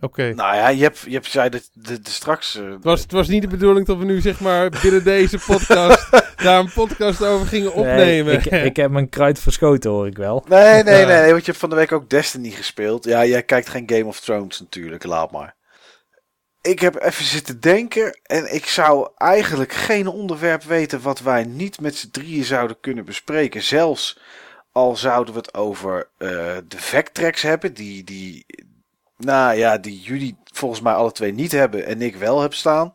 Oké. Nou ja, je hebt, je hebt zei dat de, de straks... eh, Het was, het was niet de bedoeling dat we nu zeg maar binnen deze podcast [laughs] daar een podcast over gingen opnemen. Nee, ik, ik heb mijn kruid verschoten hoor ik wel. Nee, nee, Ja. nee, nee, want je hebt van de week ook Destiny gespeeld. Ja, jij kijkt geen Game of Thrones natuurlijk, laat maar. Ik heb even zitten denken en ik zou eigenlijk geen onderwerp weten wat wij niet met z'n drieën zouden kunnen bespreken. Zelfs al zouden we het over eh, de Vectrex hebben, die, die, nou ja, die jullie volgens mij alle twee niet hebben en ik wel heb staan.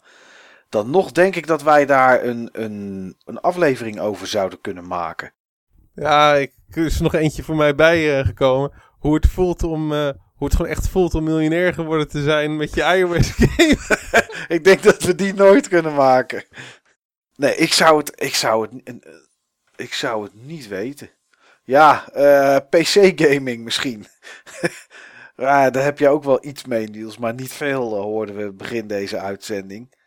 dan nog denk ik dat wij daar een, een, een aflevering over zouden kunnen maken. Ja, ik, er is nog eentje voor mij bijgekomen. hoe het voelt om... Uh, hoe het gewoon echt voelt om miljonair geworden te zijn met je iOS game. [laughs] ik denk dat we die nooit kunnen maken. Nee, ik zou het, ik zou het, ik zou het niet weten. Ja, uh, eh, PC-gaming misschien. [laughs] ja, daar heb je ook wel iets mee, Niels. Maar niet veel, uh, hoorden we begin deze uitzending.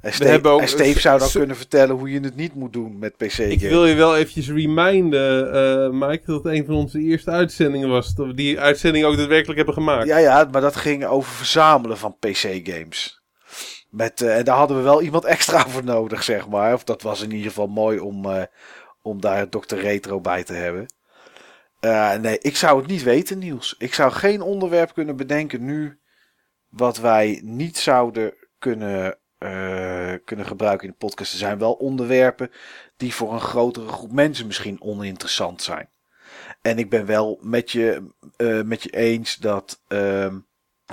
En Steve, ook, en Steve zou dan kunnen vertellen hoe je het niet moet doen met PC. Ik wil je wel eventjes reminden, uh, Mike, dat het een van onze eerste uitzendingen was. Dat we die uitzending ook daadwerkelijk hebben gemaakt. Ja, ja, maar dat ging over verzamelen van PC-games. Met, uh, en daar hadden we wel iemand extra voor nodig, zeg maar. Of dat was in ieder geval mooi om, uh, om daar Dr. Retro bij te hebben. Uh, nee, ik zou het niet weten, Niels. Ik zou geen onderwerp kunnen bedenken nu. wat wij niet zouden kunnen uh, kunnen gebruiken in de podcast. Er zijn wel onderwerpen die voor een grotere groep mensen misschien oninteressant zijn. En ik ben wel met je, uh, met je eens dat. Uh,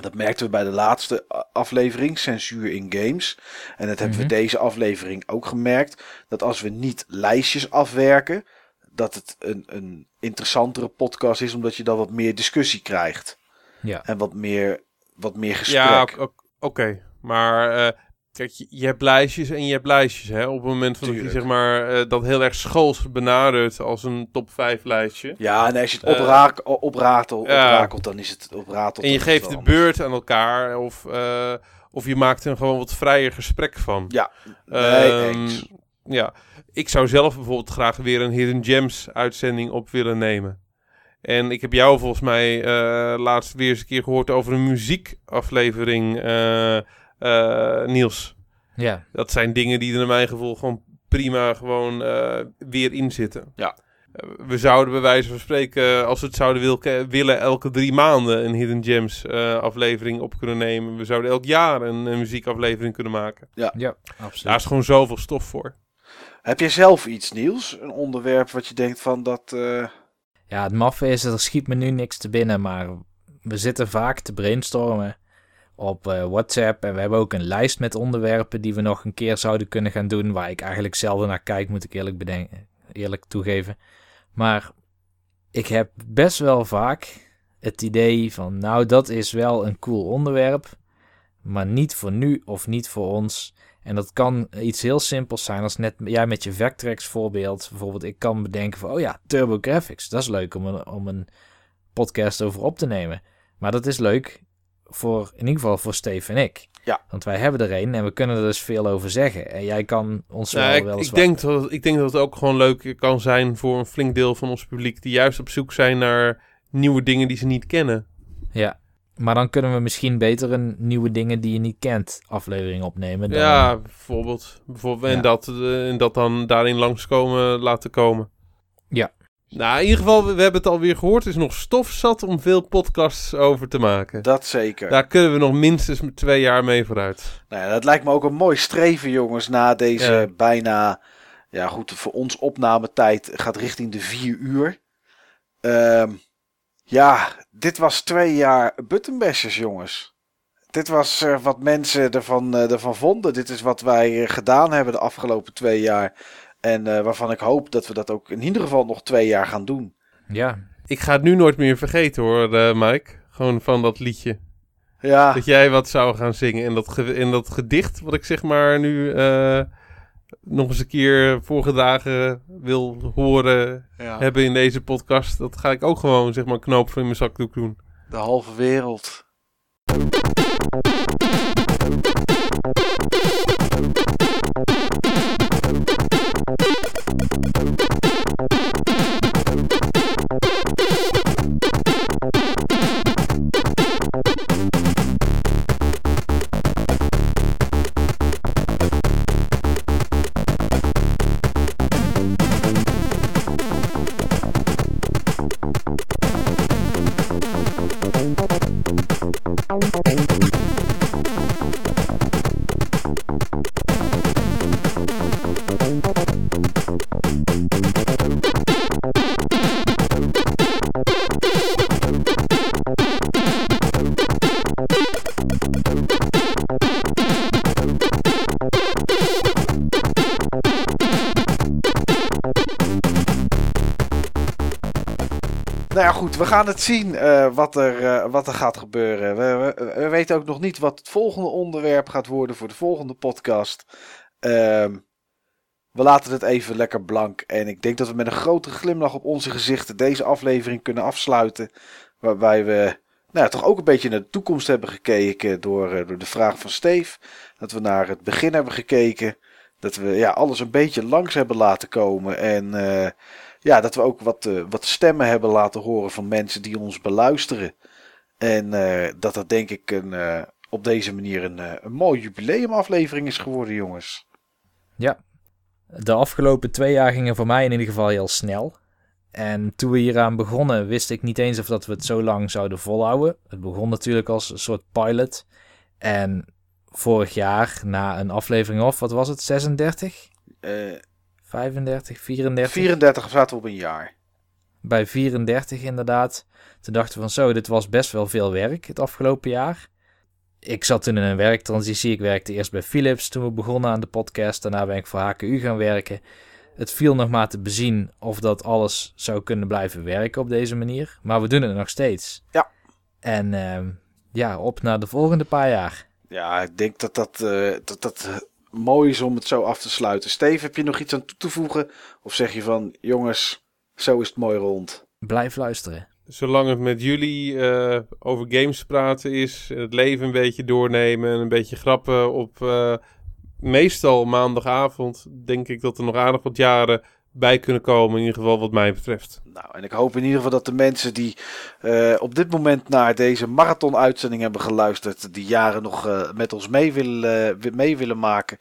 dat merkten we bij de laatste aflevering, censuur in games. En dat hebben we mhm. deze aflevering ook gemerkt. Dat als we niet lijstjes afwerken, dat het een, een interessantere podcast is, omdat je dan wat meer discussie krijgt. Ja. En wat meer, wat meer gesprek. Ja, oké. Maar uh, Kijk, je hebt lijstjes en je hebt lijstjes. Hè? Op het moment dat je zeg maar, uh, dat heel erg schools benadert als een top 5 lijstje. Ja, en als je het opraak, uh, opratel, oprakelt, dan is het opratelt. En je geeft de beurt aan elkaar of, uh, of je maakt er gewoon wat vrijer gesprek van. Ja, nee, um, Ja, ik zou zelf bijvoorbeeld graag weer een Hidden Gems uitzending op willen nemen. En ik heb jou volgens mij laatst weer eens een keer gehoord over een muziekaflevering uh, Niels. Ja. Dat zijn dingen die er naar mijn gevoel gewoon prima gewoon uh, weer in zitten. Ja. Uh, we zouden bij wijze van spreken, als we het zouden wil willen, elke drie maanden een Hidden Gems aflevering op kunnen nemen. We zouden elk jaar een, een muziekaflevering kunnen maken. Ja, ja absoluut. Daar is gewoon zoveel stof voor. Heb je zelf iets, Niels? Een onderwerp wat je denkt van dat... Ja, het maffe is, er schiet me nu niks te binnen, maar we zitten vaak te brainstormen op uh, WhatsApp. En we hebben ook een lijst met onderwerpen die we nog een keer zouden kunnen gaan doen. Waar ik eigenlijk zelden naar kijk, moet ik eerlijk, bedenken, eerlijk toegeven. Maar ik heb best wel vaak het idee van, nou, dat is wel een cool onderwerp. Maar niet voor nu of niet voor ons. En dat kan iets heel simpels zijn, als net jij met je Vectrex voorbeeld. Bijvoorbeeld, ik kan bedenken van, oh ja, Turbo Graphics. Dat is leuk om een, om een podcast over op te nemen. Maar dat is leuk voor, in ieder geval voor Steve en ik. Ja. Want wij hebben er een en we kunnen er dus veel over zeggen. En jij kan ons wel, ik, wel eens ik denk, dat, ik denk dat het ook gewoon leuk kan zijn voor een flink deel van ons publiek... die juist op zoek zijn naar nieuwe dingen die ze niet kennen. Ja, maar dan kunnen we misschien beter een nieuwe dingen die je niet kent aflevering opnemen. Dan... Ja, bijvoorbeeld. bijvoorbeeld En, dat, eh, en dat dan daarin langskomen laten komen. Ja. Nou, in ieder geval, we, hebben het alweer gehoord. Er is nog stof zat om veel podcasts over te maken. Dat zeker. Daar kunnen we nog minstens twee jaar mee vooruit. Nou ja, dat lijkt me ook een mooi streven, jongens. Na deze bijna, ja goed, voor ons opnametijd gaat richting de vier uur. Ehm, ja, dit was twee jaar Buttonbashers, jongens. Dit was uh, wat mensen ervan, uh, ervan vonden. Dit is wat wij uh, gedaan hebben de afgelopen twee jaar. En waarvan ik hoop dat we dat ook in ieder geval nog twee jaar gaan doen. Ja. Ik ga het nu nooit meer vergeten hoor, Mike. Gewoon van dat liedje. Ja. Dat jij wat zou gaan zingen. En dat, in dat gedicht wat ik zeg maar nu nog eens een keer vorige dagen wil horen ja. hebben in deze podcast. Dat ga ik ook gewoon zeg maar knoop voor in mijn zakdoek doen. De halve wereld. We gaan het zien eh, wat, er, eh, wat er gaat gebeuren. We, we, we weten ook nog niet wat het volgende onderwerp gaat worden voor de volgende podcast. Ehm, we laten het even lekker blank. En ik denk dat we met een grote glimlach op onze gezichten deze aflevering kunnen afsluiten. Waarbij we nou, toch ook een beetje naar de toekomst hebben gekeken door, eh, door de vraag van Steve. Dat we naar het begin hebben gekeken. Dat we ja, alles een beetje langs hebben laten komen. En ja, dat we ook wat, uh, wat stemmen hebben laten horen van mensen die ons beluisteren. En dat dat denk ik een, op deze manier een, een mooie jubileumaflevering is geworden, jongens. Ja, de afgelopen twee jaar gingen voor mij in ieder geval heel snel. En toen we hieraan begonnen, wist ik niet eens of dat we het zo lang zouden volhouden. Het begon natuurlijk als een soort pilot. En vorig jaar, na een aflevering of, wat was het, 36? Uh, 35, 34? 34 zaten we op een jaar. Bij 34 inderdaad. Toen dachten we van zo, dit was best wel veel werk het afgelopen jaar. Ik zat toen in een werktransitie. Ik werkte eerst bij Philips toen we begonnen aan de podcast. Daarna ben ik voor HKU gaan werken. Het viel nog maar te bezien of dat alles zou kunnen blijven werken op deze manier. Maar we doen het nog steeds. Ja. En uh, ja, op naar de volgende paar jaar. Ja, ik denk dat dat, uh, dat, dat uh, mooi is om het zo af te sluiten. Steve, heb je nog iets aan toe te voegen? Of zeg je van, jongens, zo is het mooi rond? Blijf luisteren. Zolang het met jullie uh, over games praten is, het leven een beetje doornemen en een beetje grappen op meestal maandagavond denk ik dat er nog aardig wat jaren bij kunnen komen. In ieder geval wat mij betreft. Nou, en ik hoop in ieder geval dat de mensen die uh, op dit moment naar deze marathon-uitzending hebben geluisterd, die jaren nog uh, met ons mee willen, uh, mee willen maken.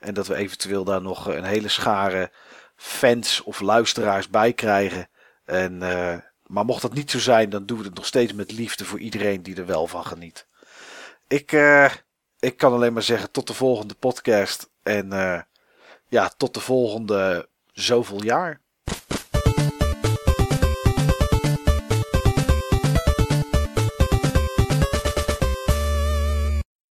En dat we eventueel daar nog een hele schare fans of luisteraars bij krijgen. En, maar mocht dat niet zo zijn, dan doen we het nog steeds met liefde voor iedereen die er wel van geniet. Ik ik kan alleen maar zeggen tot de volgende podcast. En ja, tot de volgende zoveel jaar.